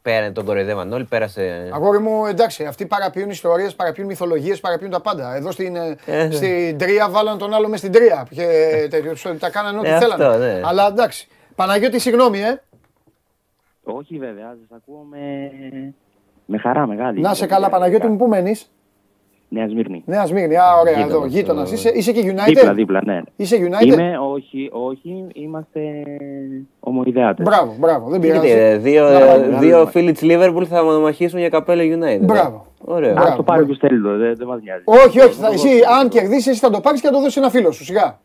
Τι, πέρα, τον κοροϊδεύαν όλοι, πέρασε. Αγόρι μου, εντάξει, αυτοί παραποιούν ιστορίες, παραποιούν μυθολογίες, παραποιούν τα πάντα. Εδώ στην, ε, Ε, ναι. στην τρία βάλαν τον άλλο μες στην τρία. Και, τέτοιο, τους- τα κάνανε ό,τι Ε, αυτό, θέλανε. ναι. Αλλά εντάξει. Παναγιώτη, συγγνώμη, ε. Όχι βέβαια, σας ακούω με, με χαρά μεγάλη. Να σε καλά, Παναγιώτη μου, πού μένεις; Νέα Σμύρνη. Νέα Σμύρνη. Α, ωραία, Γείτονας, εδώ, γείτονας. το- Είσαι, είσαι και United; Δίπλα, δίπλα, ναι. Είσαι United; Είμαι, όχι, όχι, είμαστε ομοειδεάτες. Μπράβο, μπράβο, δεν Γιατί, πειράζει. ε, δύο, Να πάμε. ναι, δύο ναι. φίλοι τη Liverpool θα μαχήσουν για καπέλο United. Μπράβο. Ωραίο. Μπράβο. Ας το πάρει ο Στέλιδο, δεν, δεν μας νοιάζει. Όχι, όχι, θα, εσύ αν κερδίσεις, εσύ θα το πάρεις και θα το δώσεις ένα φίλο σου. Σιγά.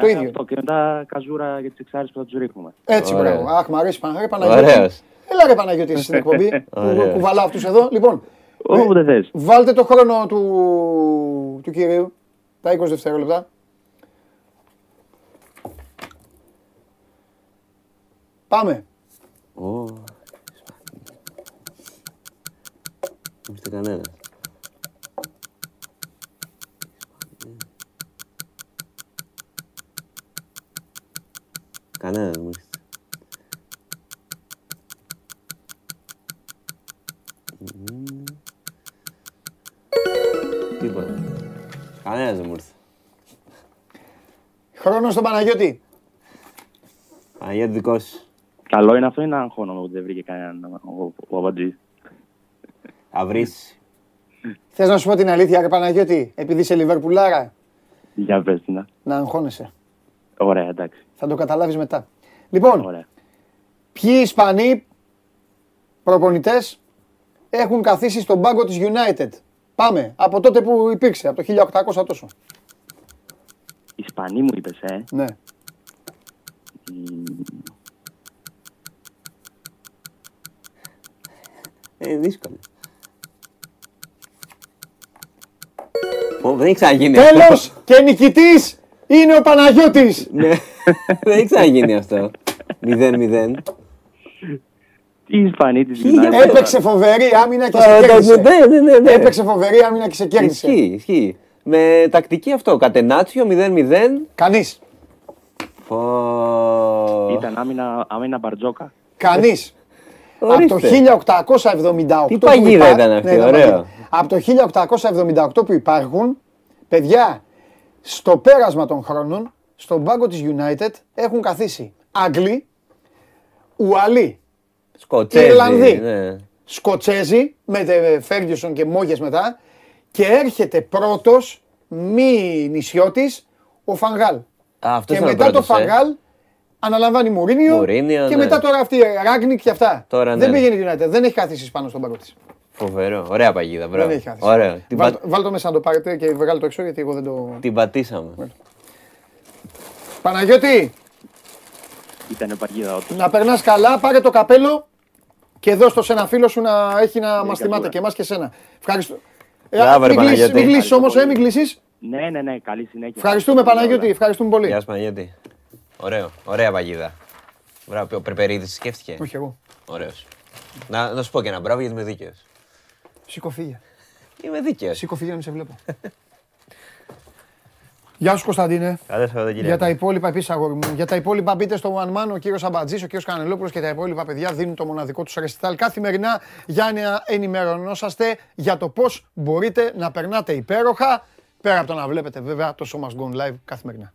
Το Ε, ίδιο. Αυτό και μετά καζούρα για τις εξάρες που θα τους ρίχνουμε. Έτσι, Ωραία. μπράβο. Αχ, μ' αρέσει Πανα- ρε, Παναγιώτη. Ωραίος. Έλα ρε Παναγιώτη εσύ στην εκπομπή που Ωραίος. κουβαλάω αυτούς εδώ. Λοιπόν, Όπου δεν θες. βάλτε το χρόνο του, του κυρίου. Τα 20 δευτερόλεπτα. Πάμε. Ω, Είστε κανένας. Κανένας μου Κανένας δεν μου ήρθε. Χρόνος στον Παναγιώτη. Παναγιώτη δικός σου. Καλό είναι αυτό ή να αγχώνομαι που δεν βρήκε κανέναν ο, ο Αμπατζής. Θα βρεις. Θες να σου πω την αλήθεια ρε Παναγιώτη, επειδή είσαι Λιβερπουλάρα, Για πες την. να. να αγχώνεσαι. Ωραία, εντάξει. Θα το καταλάβεις μετά. Λοιπόν, Ωραία. Ποιοι Ισπανοί προπονητές έχουν καθίσει στον πάγκο της United; Πάμε, από τότε που υπήρξε, από το 1800 τόσο. Ισπανή μου είπες, ε. Ναι. Ε, δύσκολο. Πω, δεν έχει ξαναγίνει αυτό. Τέλος και νικητής είναι ο Παναγιώτης. Ναι, δεν έχει ξαναγίνει αυτό. 0-0. Τι Ισπανή της Χίλια United. Έπαιξε φοβερή άμυνα και σε Ναι, κέρδισε. ναι, ναι, ναι. Έπαιξε φοβερή άμυνα και σε κέρδισε. Ισχύει, ισχύει. Με τακτική αυτό. Κατενάτσιο 0-0. Κανείς. Πω. Ήταν άμυνα, άμυνα Μπαρτζόκα. Κανείς. Από το Ορίστε. 1878 Τι που παγίδα υπά- ήταν αυτή, Ναι, ήταν ωραίο. παγίδα. Από το 1878 που υπάρχουν, παιδιά, στο πέρασμα των χρόνων, στον πάγκο της United έχουν καθίσει Άγγλοι, Ουαλοί, Σκοτσέζι. Ιρλανδοί. ναι. Σκοτσέζοι, με Φέργκισον και Μόγες μετά, και έρχεται πρώτος, μη νησιώτης, ο Φανγάλ. Α, αυτός Και ήταν ο μετά το πρώτος, ε. Φανγάλ αναλαμβάνει Μουρίνιο, Μουρίνιο, και ναι. μετά τώρα αυτή η Ράγνικ και αυτά. Τώρα, δεν ναι. πήγαινε η United, δεν έχει καθίσει πάνω στον πάγκο της. Φοβερό. Ωραία παγίδα. Μπράβο. Δεν έχει καθίσει. Ωραίο. Την, Βάλ, πα- βάλ το μέσα να το πάρετε και βγάλω το έξω γιατί εγώ δεν το... την πατήσαμε. Παναγιώτη, Ήταν παγίδα όντως. να περνάς καλά, πάρε το καπέλο και δώσ' το σε ένα φίλο σου να έχει να μας καλή θυμάται ώρα. και εμάς και εσένα. Ευχαριστώ. Ε, Μπράβο, ρε μην κλείσεις, Παναγιώτη. μην κλείσεις όμως, ε, μην Ευχαριστώ κλείσεις. Ναι, ναι, ναι, καλή συνέχεια. Ευχαριστούμε Παναγιώτη, ευχαριστούμε πολύ. Γεια σου Παναγιώτη. Ωραίο. Ωραία παγίδα. Μπράβο. Ο Περπερίδης σκέφτηκε. Όχι εγώ. Ωραίος. Να, να σου πω και ένα μπράβο γιατί είμαι δίκαιος. Σήκω φύγε. Είμαι δίκαιος. Σήκω φύγε να σε βλέπω. Γεια σου Κωνσταντίνε. Καλό Σαββατοκύριακο. Για τα υπόλοιπα, επίσης αγόρι μου. Για τα υπόλοιπα, μπείτε στο One Man. Ο κύριος Αμπατζής, ο κύριος Κανελόπουλος και τα υπόλοιπα παιδιά δίνουν το μοναδικό τους ρεστιτάλ καθημερινά για να ενημερωνόσαστε για το πώς μπορείτε να περνάτε υπέροχα. Πέρα από το να βλέπετε βέβαια το Show Must Go Live καθημερινά.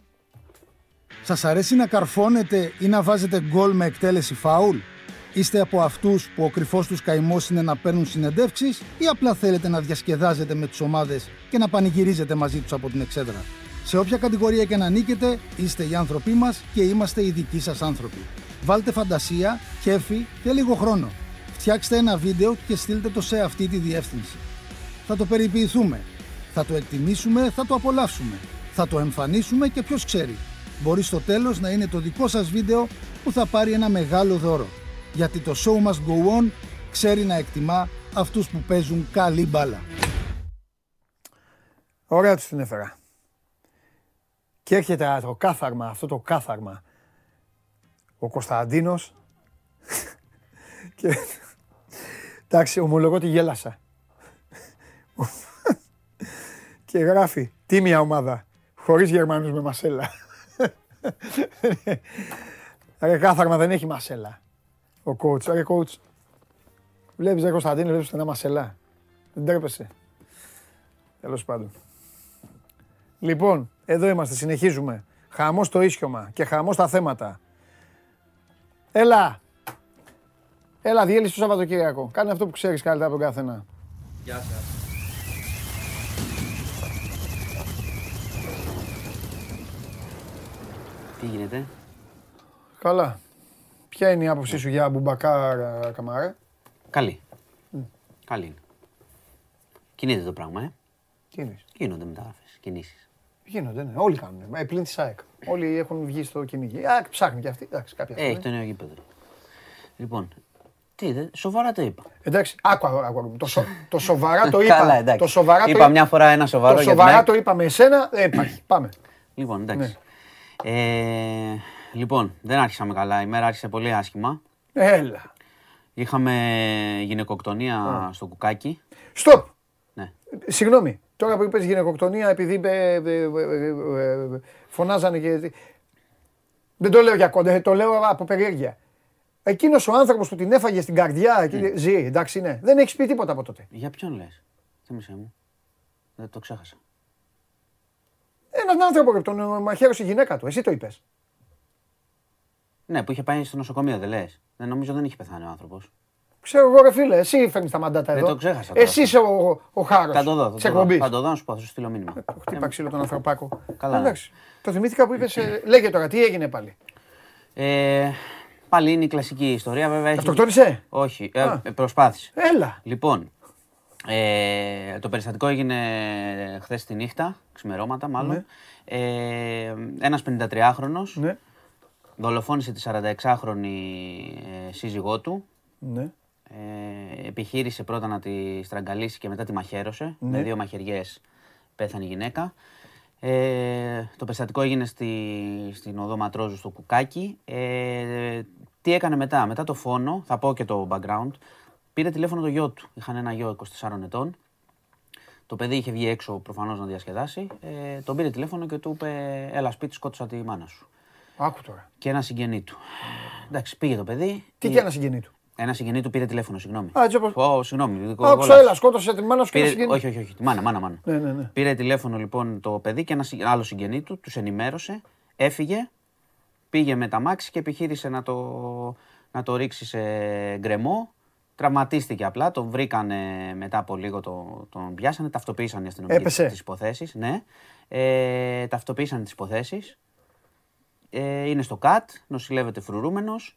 Σας αρέσει να καρφώνετε ή να βάζετε γκολ με εκτέλεση φάουλ; Είστε από αυτούς που ο κρυφός τους καημός είναι να παίρνουν συνεντεύξεις ή απλά θέλετε να διασκεδάζετε με τις ομάδες και να πανηγυρίζετε μαζί τους από την εξέδρα; Σε όποια κατηγορία και να νίκετε, είστε οι άνθρωποι μας και είμαστε οι δικοί σας άνθρωποι. Βάλτε φαντασία, κέφι και λίγο χρόνο. Φτιάξτε ένα βίντεο και στείλτε το σε αυτή τη διεύθυνση. Θα το περιποιηθούμε. Θα το εκτιμήσουμε, θα το απολαύσουμε. Θα το εμφανίσουμε και ποιος ξέρει. Μπορεί στο τέλος να είναι το δικό σας βίντεο που θα πάρει ένα μεγάλο δώρο. Γιατί το show must go on ξέρει να εκτιμά αυτούς που παίζουν καλή μπάλα. Ωραία τους την έφερα. Και έρχεται το κάθαρμα, αυτό το κάθαρμα. Ο Κωνσταντίνος. και... Εντάξει, ομολογώ ότι γέλασα. και γράφει, τίμια ομάδα, χωρίς Γερμανούς με μασέλα. Ρε κάθαρμα δεν έχει μασέλα. Ο coach, ρε coach. Βλέπεις ρε Κωνσταντίνο, βλέπεις ένα μασέλα. Δεν τρέπεσαι. Τέλος πάντων. Λοιπόν, εδώ είμαστε, συνεχίζουμε. Χαμός το ίσιωμα και χαμός τα θέματα. Έλα. Έλα, διέλυση το Σαββατοκύριακο. Κάνε αυτό που ξέρεις καλύτερα από τον καθένα. Γεια σας. Τι γίνεται; Καλά. Ποια είναι η άποψή σου για Μπουμπακάρ ε, Καμαρέ. Καλή. Καλή είναι. Κινείται το πράγμα, ε. Τι είναι. Γίνονται μεταγραφές, κινήσεις. Γίνονται, ναι. Όλοι κάνουν. Ε, πλην της ΑΕΚ. Όλοι έχουν βγει στο κυνήγι. Α, ψάχνει κι αυτή. Εντάξει, κάποια Ε, έχει στιγμή. το νέο γήπεδο. Λοιπόν, τι είδε, σοβαρά το είπα. Εντάξει, άκου αγόρι μου. Το, σο- το σοβαρά το είπα. Καλά, εντάξει. Το σοβαρά το είπα είπα- μια φορά ένα σοβαρό Το για την σοβαρά ΑΕΚ. το είπα με εσένα. Ε, υπάρχει. Πάμε. Λοιπόν, Ναι. εντάξει. Ε, λοιπόν, δεν άρχισαμε καλά. Η μέρα άρχισε πολύ άσχημα. Έλα. Είχαμε γυναικοκτονία στο κουκάκι. Στοπ. Ναι. Συγγνώμη. Τώρα που είπες γυναικοκτονία, επειδή ε, ε, ε, ε, ε, φωνάζανε και... Δεν το λέω για κοντά, το λέω από περιέργεια. Εκείνος ο άνθρωπος που την έφαγε στην καρδιά, και ζει, εντάξει ναι. Δεν έχεις πει τίποτα από τότε. Για ποιον λες, θύμισέ μου. Δεν το ξέχασα. Έναν άνθρωπο που τον ε, μαχαίρωσε η γυναίκα του. Εσύ το είπες. Ναι, που είχε πάει στο νοσοκομείο, δεν λες. Δεν νομίζω δεν είχε πεθάνει ο άνθρωπος. Ξέρω εγώ ρε φίλε, εσύ φέρνεις τα μαντάτα Δεν εδώ. το ξέχασα τώρα. Εσύ είσαι ο, ο χάρος Θα το δω, της θα το δω. εκπομπής. Θα το δω να σου πω, θα σου στείλω μήνυμα. Χτύπα ξύλο τον ανθρωπάκο. Καλά. Εντάξει. Το θυμήθηκα που είπες, ε, λέγε τώρα, τι έγινε πάλι. Ε, πάλι είναι η κλασική ιστορία, βέβαια. Έχει... Αυτοκτόνησε; Όχι, ε, Α. ε, προσπάθησε. Έλα. Λοιπόν, ε, το περιστατικό έγινε χθες τη νύχτα, ξημερώματα μάλλον. Ναι. Ε, ένας 53χρονος Ναι. δολοφόνησε τη 46χρονη ε, σύζυγό του. Ναι. Ε, επιχείρησε πρώτα να τη στραγγαλίσει και μετά τη μαχαίρωσε. Ναι. Με δύο μαχαιριές πέθανε η γυναίκα. Ε, το περιστατικό έγινε στη, στην οδό Ματρόζου στο Κουκάκι. Ε, τι έκανε μετά, μετά το φόνο, θα πω και το background, πήρε τηλέφωνο το γιο του. Είχαν ένα γιο 24 ετών. Το παιδί είχε βγει έξω προφανώς να διασκεδάσει. Ε, τον πήρε τηλέφωνο και του είπε: Έλα σπίτι, σκότωσα τη μάνα σου. Άκου τώρα. και ένα συγγενή του. Εντάξει, πήγε το παιδί. Τι Ε, και ένα συγγενή του. Ένα συγγενή του πήρε τηλέφωνο, συγγνώμη. Α, έτσι όπως- Ω, συγγνώμη. δικό- Άκουσα, όλα. έλα, σκότωσε τη μάνα σου και ένα Πήρε, συγγενή. όχι, όχι, όχι. τη Μάνα, μάνα, μάνα. Ναι, ναι, ναι. Πήρε τηλέφωνο λοιπόν το παιδί και ένα συ- άλλο συγγενή του, τους ενημέρωσε, έφυγε, πήγε με τα μάξι και επιχείρησε να το, να το ρίξει σε γκρεμό. Τραυματίστηκε απλά, τον βρήκανε μετά από λίγο, το, τον πιάσανε, ταυτοποίησαν οι αστυνομικοί Έπεσε. τις υποθέσεις. Ναι. Ε, ταυτοποίησαν τις υποθέσεις. Ε, είναι στο ΚΑΤ, νοσηλεύεται φρουρούμενος.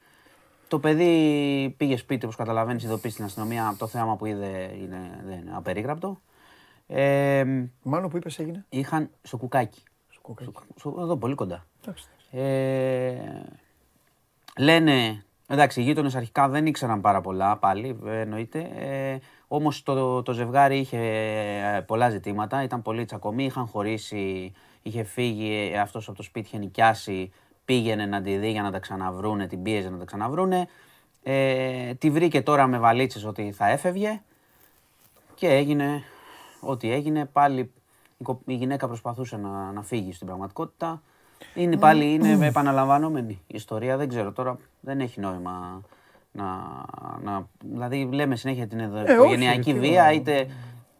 Το παιδί πήγε σπίτι, όπως καταλαβαίνεις, ειδοποίησε στην αστυνομία. Το θέαμα που είδε είναι, δεν είναι απερίγραπτο. Ε, Μάνο που είπες έγινε; είχαν στο κουκάκι. Στο κοκκάκι. Στο- εδώ πολύ κοντά. Εντάξει. Ε, λένε, εντάξει, οι γείτονες αρχικά δεν ήξεραν πάρα πολλά πάλι, ε, εννοείται. Ε, Όμως το, το ζευγάρι είχε ε, πολλά ζητήματα, ήταν πολύ τσακωμοί, είχαν χωρίσει, είχε φύγει αυτός από το σπίτι, είχε νοικιάσει, πήγαινε να τη δει για να τα ξαναβρούνε, την πίεζε να τα ξαναβρούνε. Ε, τη βρήκε τώρα με βαλίτσες ότι θα έφευγε και έγινε ό,τι έγινε. Πάλι η, κο- η γυναίκα προσπαθούσε να, να φύγει στην πραγματικότητα. Είναι πάλι είναι επαναλαμβανόμενη η ιστορία. Δεν ξέρω τώρα, δεν έχει νόημα να. να δηλαδή, λέμε συνέχεια την εδώ όχι, οικογενειακή τι βία, να- είτε.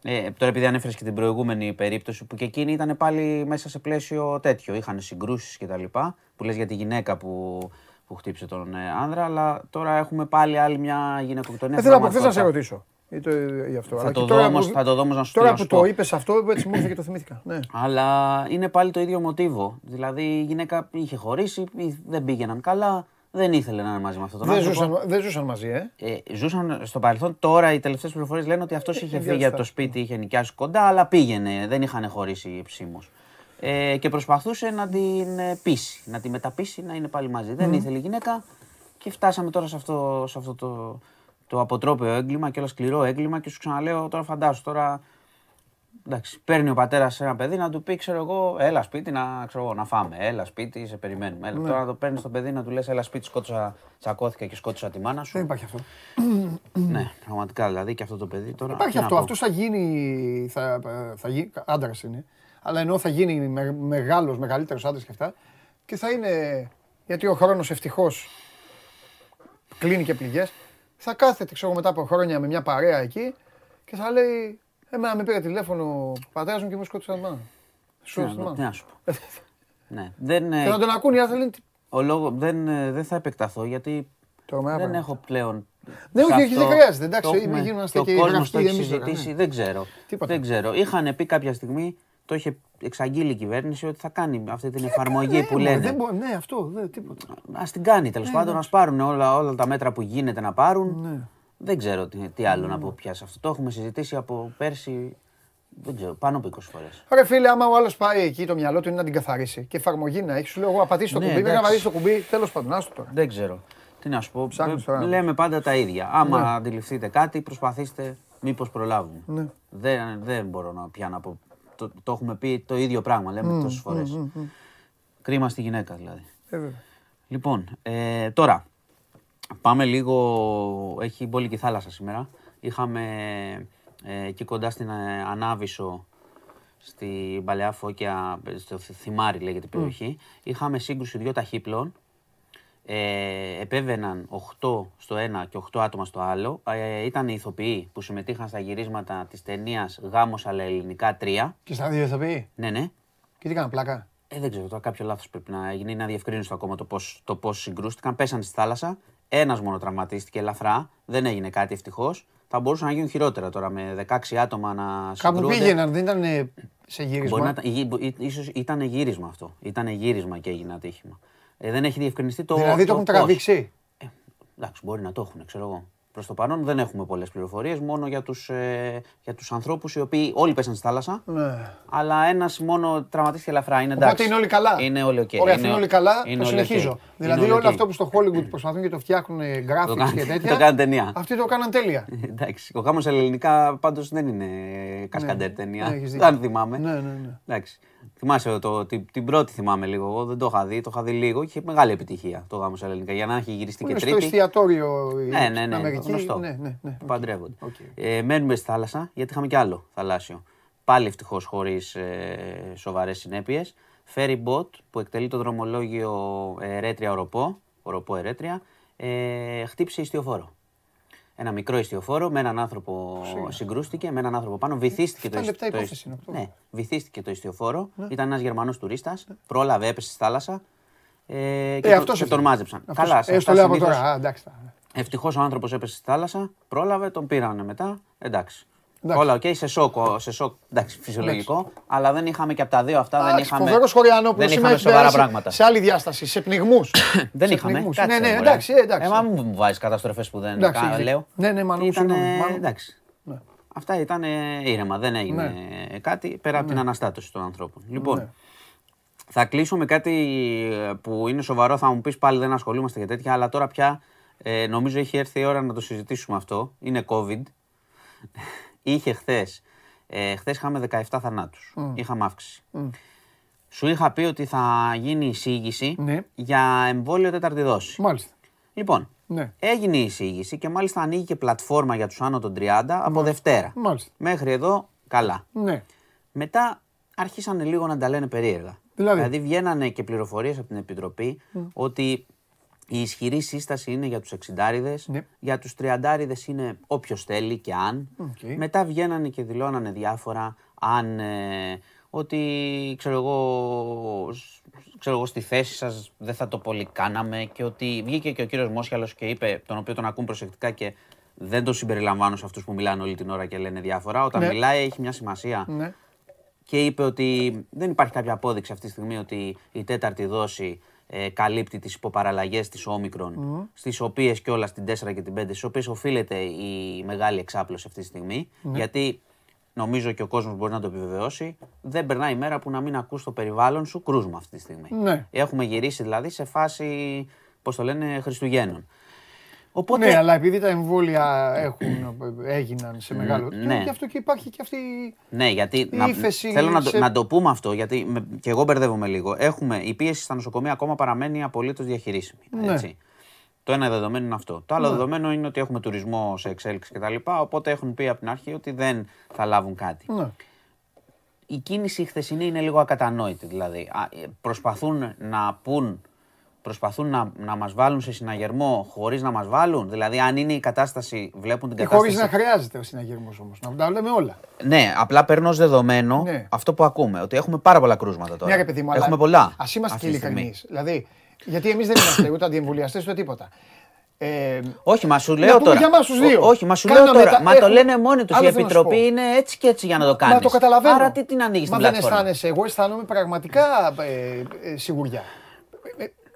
Ε, τώρα, επειδή ανέφερες και την προηγούμενη περίπτωση που και εκείνη ήταν πάλι μέσα σε πλαίσιο τέτοιο. Είχαν συγκρούσεις κτλ. Που λες για τη γυναίκα που, που χτύπησε τον ε, άνδρα. Αλλά τώρα έχουμε πάλι άλλη μια γυναικοκτονία. Δεν θέλω στην από χθε να σε πραγματικότητα. ρωτήσω. Ή το, γι' αυτό. Θα Αλλά το και δω τώρα όμως- που- θα το δω όμως να σου Τώρα να που σου το πω. είπες αυτό, έτσι μου ήρθε και το θυμήθηκα. Ναι. Αλλά είναι πάλι το ίδιο μοτίβο. Δηλαδή η γυναίκα είχε χωρίσει, ή δεν πήγαιναν καλά, δεν ήθελε να είναι μαζί με αυτόν τον Δεν άνθρωπο. ζούσαν, δεν ζούσαν μαζί, ε. Ε, ζούσαν στο παρελθόν. Τώρα οι τελευταίες πληροφορίες λένε ότι αυτός είχε φύγει διάσταση. από το σπίτι, είχε νοικιάσει κοντά, αλλά πήγαινε. Δεν είχαν χωρίσει επισήμω. Ε, και προσπαθούσε να την ε, πείσει, να τη μεταπίσει να είναι πάλι μαζί. Δεν ήθελε η γυναίκα και φτάσαμε τώρα σε αυτό, σε αυτό το, το αποτρόπαιο έγκλημα και όλα σκληρό έγκλημα. Και σου ξαναλέω τώρα, φαντάσου τώρα. Εντάξει, παίρνει ο πατέρας ένα παιδί να του πει, ξέρω εγώ, έλα σπίτι να, ξέρω εγώ, να φάμε. Έλα σπίτι, σε περιμένουμε. Έλα. Τώρα να το παίρνεις το παιδί να του λες, έλα σπίτι, σκότωσα, τσακώθηκα και σκότωσα τη μάνα σου. Δεν υπάρχει αυτό. Ναι, πραγματικά δηλαδή και αυτό το παιδί τώρα. Υπάρχει τι να αυτό. πω. Αυτός θα γίνει. Θα, θα γίνει άντρας είναι. Αλλά ενώ θα γίνει με, μεγάλος, μεγαλύτερος άντρας και αυτά. Και θα είναι. Γιατί ο χρόνος ευτυχώς κλείνει και πληγές. Θα κάθεται, ξέρω μετά από χρόνια με μια παρέα εκεί και θα λέει. Εμένα με πήρε τηλέφωνο ο πατέρας μου και μου σκότωσε τη μάνα. Τι Σου να, έστω το- τι μάνα. να σου πω. ναι. δεν, ε, Και να τον ακούνε οι άλλοι θα λένε. «Τι- ο λόγο, δεν, ε, δεν θα επεκταθώ γιατί Τρομερά δεν πράγματα. έχω πλέον. Ναι, σε όχι, όχι, αυτό- δεν χρειάζεται, εντάξει, το είναι- έχουμε- γίνομαστε και και ο κόσμος γραφτοί το έχει εμείς τώρα, συζητήσει, ναι. δεν ξέρω. Τίποτα. Δεν ξέρω. Είχαν πει κάποια στιγμή, το είχε εξαγγείλει η κυβέρνηση ότι θα κάνει αυτή την εφαρμογή Ναι, που μωρέ, λένε. δεν μπο- Ναι, αυτό, δεν, τίποτα. Α την κάνει τέλος πάντων, ας πάρουν όλα, όλα τα μέτρα που γίνεται να πάρουν. Ναι. Δεν ξέρω τι, τι άλλο να πω πια σε αυτό. Το έχουμε συζητήσει από πέρσι, δεν ξέρω, πάνω από 20 φορές. Ρε φίλε, άμα ο άλλος πάει εκεί, το μυαλό του είναι να την καθαρίσει και εφαρμογή να έχεις, σου λέω εγώ, πατήσει το Ναι, κουμπί, πρέπει να εντάξει. πατήσει το κουμπί, τέλος πάντων, άστο τώρα. Δεν ξέρω. Τι να σου πω. Ψάχνεις ε, τώρα. Λέμε πάντα τα ίδια. Άμα Ναι. αντιληφθείτε κάτι, προσπαθήστε μήπως προλάβουμε. Ναι. Δεν, δεν μπορώ να πια να πω. Το, το έχουμε πει το ίδιο πράγμα, λέμε τόσες φορές. Κρίμα στη γυναίκα δηλαδή. Ε, βέβαια. Λοιπόν, ε, τώρα πάμε λίγο. Έχει μπόλικη θάλασσα σήμερα. Είχαμε ε, εκεί κοντά στην ε, Ανάβησο, στη Παλαιά Φώκια, στο Θ- Θυμάρι λέγεται η περιοχή. Είχαμε σύγκρουση δύο ταχύπλων. Ε, επέβαιναν 8 στο ένα και 8 άτομα στο άλλο. Ε, ήταν οι ηθοποιοί που συμμετείχαν στα γυρίσματα της ταινίας «Γάμος αλλά ελληνικά 3». Και στα δύο θα πει. Ναι, ναι. Και τι κάνα πλάκα; Ε, δεν ξέρω, τώρα κάποιο λάθος πρέπει να έγινε. Είναι αδιευκρίνητο ακόμα το πώς το πώς συγκρούστηκαν. Πέσαν στη θάλασσα. Ένας μόνο τραυματίστηκε ελαφρά. Δεν έγινε κάτι ευτυχώς. Θα μπορούσαν να γίνουν χειρότερα τώρα με 16 άτομα να Κάπου συγκρούονται. πήγαιναν, δεν ήταν ε, σε Μπορεί να γύρισμα. ήταν, γυ- μπο- ή- ίσως ήταν γύρισμα αυτό. Ήταν γύρισμα και έγινε ατύχημα. Ε, δεν έχει διευκρινιστεί το. Δηλαδή το έχουν πώς. τραβήξει. Ε, εντάξει, μπορεί να το έχουν, ξέρω εγώ. Προς το παρόν δεν έχουμε πολλές πληροφορίες, μόνο για τους ε, για τους ανθρώπους οι οποίοι όλοι πέσαν στη θάλασσα. Ναι. Αλλά ένας μόνο τραυματίστηκε ελαφρά. Είναι εντάξει. Οπότε είναι όλοι καλά. Είναι όλοι οκ. Ωραία, αφού είναι όλοι καλά, είναι το όλοι οκ. συνεχίζω. Είναι Δηλαδή όλοι όλο οκ. αυτό που στο Hollywood προσπαθούν και το φτιάχνουν ε, Το graphics κάνουν- και τέτοια. το κάνουν ταινία. Αυτοί το κάναν τέλεια. Εντάξει. Ο γάμος ελληνικά πάντως δεν είναι κασκαντέρ ταινία. ναι, έχεις δίκιο. Αν θυμάμαι. Ναι, ναι, ναι. Εντάξει. Θυμάσαι το, την, την πρώτη θυμάμαι λίγο. Εγώ δεν το είχα δει. Το είχα δει λίγο και είχε μεγάλη επιτυχία το γάμο ελληνικά. Για να έχει γυριστεί Που και είναι στο τρίτη. εστιατόριο ε, Ναι, ναι, στην ναι, Αμερική. γνωστό. Ναι, ναι, ναι. που παντρεύονται. Οκ. Ε, μένουμε στη θάλασσα γιατί είχαμε και άλλο θαλάσσιο. Πάλι ευτυχώς χωρίς ε, σοβαρές συνέπειες. ferry boat που εκτελεί το δρομολόγιο Ερέτρια Οροπό, Οροπό Ερέτρια, ε, χτύπησε ιστιοφόρο. Ένα μικρό ιστιοφόρο με έναν άνθρωπο συγκρούστηκε, με έναν άνθρωπο πάνω. Βυθίστηκε το, Εφτά λεπτά το, υπόθεση είναι αυτό. ναι, βυθίστηκε το ιστιοφόρο. Ήταν ένας Γερμανός τουρίστας. Πρόλαβε, έπεσε στη θάλασσα. Ε, και, Ε, το- αυτός και ευθύνη. τον μάζεψαν. Αυτός- Καλά, σε Ε, αυτά στο λέω από συνήθως- τώρα. Α, εντάξει. τα- Ευτυχώς ο άνθρωπος έπεσε στη θάλασσα, πρόλαβε, τον πήρανε μετά. Εντάξει. Εντάξει. Όλα οκ, σε σοκ, ο- σε σοκ, εντάξει, φυσιολογικό. Αλλά δεν είχαμε και από τα δύο αυτά, δεν Εντάξει, είχαμε, Φοβερός Χωριανόπουλος. δεν Σήμερα είχαμε έχει σοβαρά περάσει πράγματα. Σε άλλη διάσταση, σε πνιγμούς. Δεν Σε είχαμε. πνιγμούς. Κάτσε, Ναι, ναι, μωρέ. εντάξει, εντάξει. Ε, μα μου βάζεις καταστροφές που δεν Εντάξει, κα- έχεις λέω. δίκιο. Ναι, ναι, Μάνο, Ήτανε- συγγνώμη, Μάνο. Εντάξει. Ναι. Αυτά ήταν ήρεμα, δεν έγινε κάτι πέρα από την αναστάτωση των ανθρώπων. Λοιπόν, Ναι. θα κλείσω με κάτι ε, που είναι σοβαρό. Θα μου πεις πάλι δεν ασχολούμαστε για τέτοια, αλλά τώρα πια ε, νομίζω έχει έρθει η ώρα να το συζητήσουμε αυτό. Είναι COVID. Είχε χθες. Ε, χθες είχαμε 17 θανάτους. Είχαμε αύξηση. Σου είχα πει ότι θα γίνει εισήγηση Ναι. για εμβόλιο τέταρτη δόση. Μάλιστα. Λοιπόν, Ναι. έγινε η εισήγηση και μάλιστα ανοίγει και πλατφόρμα για τους άνω των 30 από Δευτέρα. Μάλιστα. Μέχρι εδώ καλά. Ναι. Μετά άρχισαν λίγο να τα λένε περίεργα. Δηλαδή; βγαίνανε και πληροφορίες από την Επιτροπή ότι η ισχυρή σύσταση είναι για τους 60 Ναι. για τους 30 είναι όποιος θέλει και αν. Οκ. Μετά βγαίνανε και δηλώνανε διάφορα αν ε, ότι ξέρω εγώ, σ- ξέρω εγώ στη θέση σας δεν θα το πολύ κάναμε και ότι βγήκε και ο κύριος Μόσιαλος και είπε, τον οποίο τον ακούν προσεκτικά και δεν το συμπεριλαμβάνω σε αυτούς που μιλάνε όλη την ώρα και λένε διάφορα. Όταν Ναι. μιλάει έχει μια σημασία Ναι. και είπε ότι δεν υπάρχει κάποια απόδειξη αυτή τη στιγμή ότι η τέταρτη δόση ε, καλύπτει τις υποπαραλλαγές της όμικρον, στις οποίες και όλα στην 4 και την 5, στις οποίες οφείλεται η μεγάλη εξάπλωση αυτή τη στιγμή, γιατί νομίζω και ο κόσμος μπορεί να το επιβεβαιώσει, δεν περνάει μέρα που να μην ακούς στο περιβάλλον σου κρούσμα αυτή τη στιγμή. Ναι. Έχουμε γυρίσει δηλαδή σε φάση, πώς το λένε, Χριστουγέννων. Οπότε, Ναι, αλλά επειδή τα εμβόλια έχουν, έγιναν σε μεγάλο ναι. ναι. γι' αυτό και υπάρχει και αυτή. Ναι, γιατί Η να, ύφεση θέλω να το, σε- να το πούμε αυτό, γιατί με, και εγώ μπερδεύομαι λίγο. Έχουμε, η πίεση στα νοσοκομεία ακόμα παραμένει απολύτως διαχειρίσιμη. Ναι. Έτσι. Το ένα δεδομένο είναι αυτό. Το άλλο δεδομένο είναι ότι έχουμε τουρισμό σε εξέλιξη κτλ. Οπότε έχουν πει από την αρχή ότι δεν θα λάβουν κάτι. Ναι. Η κίνηση η χθεσινή είναι λίγο ακατανόητη. Δηλαδή, Α, ε, προσπαθούν να πούν, προσπαθούν να, να μας βάλουν σε συναγερμό χωρίς να μας βάλουν; Δηλαδή, αν είναι η κατάσταση, βλέπουν την Και κατάσταση. χωρί να χρειάζεται ο συναγερμός όμως. Να τα λέμε όλα. Ναι, απλά παίρνω ως δεδομένο Ναι. αυτό που ακούμε. Ότι έχουμε πάρα πολλά κρούσματα τώρα. Ναι, ρε παιδί μου, αλλά έχουμε πολλά. Α είμαστε αυτή και τη στιγμή. ειλικρινεί. Δηλαδή, γιατί εμείς δεν είμαστε ούτε αντιεμβολιαστές ούτε τίποτα. Ε, Όχι, μα σου Να λέω πούμε τώρα. για εμάς τους δύο. Ό- όχι, μα σου Κάναμε λέω τώρα. τα- Μα το έχουμε- λένε μόνοι τους. Η Άλλο θέλω να σου Επιτροπή πω. είναι έτσι και έτσι για να το κάνει. Μα το καταλαβαίνω. Άρα τι την ανοίγεις Μα την δεν πλατφόρμα; αισθάνεσαι. Εγώ αισθάνομαι πραγματικά ε, ε, σιγουριά.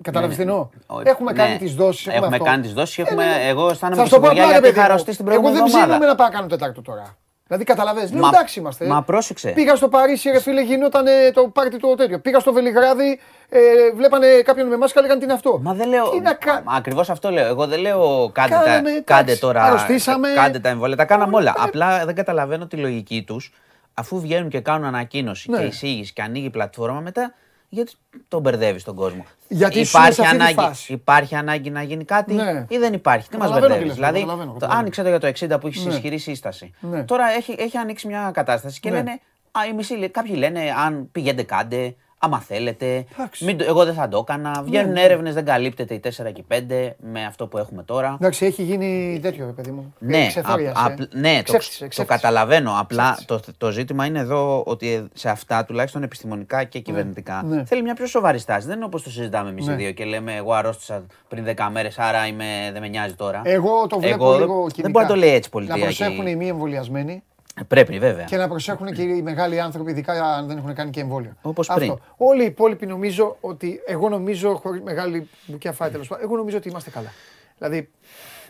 Ε, Κατάλαβε τι εννοώ; Ο- Έχουμε ναι. κάνει τις δόσεις. Έχουμε κάνει τις δόσεις, έχουμε- εγώ αισθάνομαι Θα σου το πω σιγουριά απλά, ρε γιατί παιδί είχα μου. αρρωστεί την προηγούμενη Εγώ δεν εβδομάδα. ψήνομαι να πάω να κάνω Τετάρτο τώρα. Δηλαδή καταλαβαίνεις, λέω Μα- εντάξει είμαστε. μα πρόσεξε. Πήγα στο Παρίσι, ρε φίλε, γινόταν το πάρτι το τέτοιο. Πήγα στο Βελιγράδι, ε, βλέπανε κάποιον με μάσκα, λέγανε τι είναι αυτό. Μα δεν λέω. Τι να κα- Ακριβώς αυτό λέω. Εγώ δεν λέω κάντε, Κάναμε, τα, εντάξει, κάντε τώρα. αρρωστήσαμε. Κάντε τα εμβόλια. Τα κάναμε όλα. Ε, Απλά δεν καταλαβαίνω τη λογική τους. Αφού βγαίνουν και κάνουν ανακοίνωση Ναι. και εισήγηση και ανοίγει η πλατφόρμα μετά, γιατί τον μπερδεύεις τον κόσμο; Γιατί σου είναι υπάρχει, σε αυτή τη ανάγκη, φάση. υπάρχει ανάγκη να γίνει κάτι Ναι. ή δεν υπάρχει; Τι μας Καταλαβαίνω τι μπερδεύει. λες, Δηλαδή, καταλαβαίνω, το, καταλαβαίνω. άνοιξε το για το 60 που έχεις Ναι. ισχυρή σύσταση. Ναι. Τώρα έχει, έχει ανοίξει μια κατάσταση και Ναι. λένε. Α, οι μισοί, λέ- κάποιοι λένε αν πηγαίνετε κάντε, άμα θέλετε. Εντάξει. Μην το- εγώ δεν θα το έκανα. Βγαίνουν ναι. έρευνες, δεν καλύπτεται η 4 και η 5 με αυτό που έχουμε τώρα. Εντάξει, έχει γίνει τέτοιο, ρε παιδί μου. Ναι, Ε, ξεφώριασε. απ- απ- ναι το, Ξέφτισε, το ξέφτισε. καταλαβαίνω. Απλά το, το ζήτημα είναι εδώ ότι σε αυτά, τουλάχιστον επιστημονικά και κυβερνητικά, ναι. θέλει μια πιο σοβαρή στάση. Δεν είναι όπως το συζητάμε εμείς Ναι. οι δύο και λέμε Εγώ αρρώστησα πριν 10 μέρες, άρα είμαι, δεν με νοιάζει τώρα. Εγώ το βλέπω Εγώ λίγο δεν κοινικά. μπορεί να το λέει έτσι η Να πολιτεία. προσέχουν και- οι μη εμβολιασμένοι Πρέπει, βέβαια. και να προσέχουν και οι μεγάλοι άνθρωποι, ειδικά αν δεν έχουν κάνει και εμβόλιο. Όπως Αυτό. πριν. Όλοι οι υπόλοιποι νομίζω ότι. Εγώ νομίζω, χωρίς μεγάλη μπουκιά φάει τέλος πάντων, εγώ νομίζω ότι είμαστε καλά. Δηλαδή,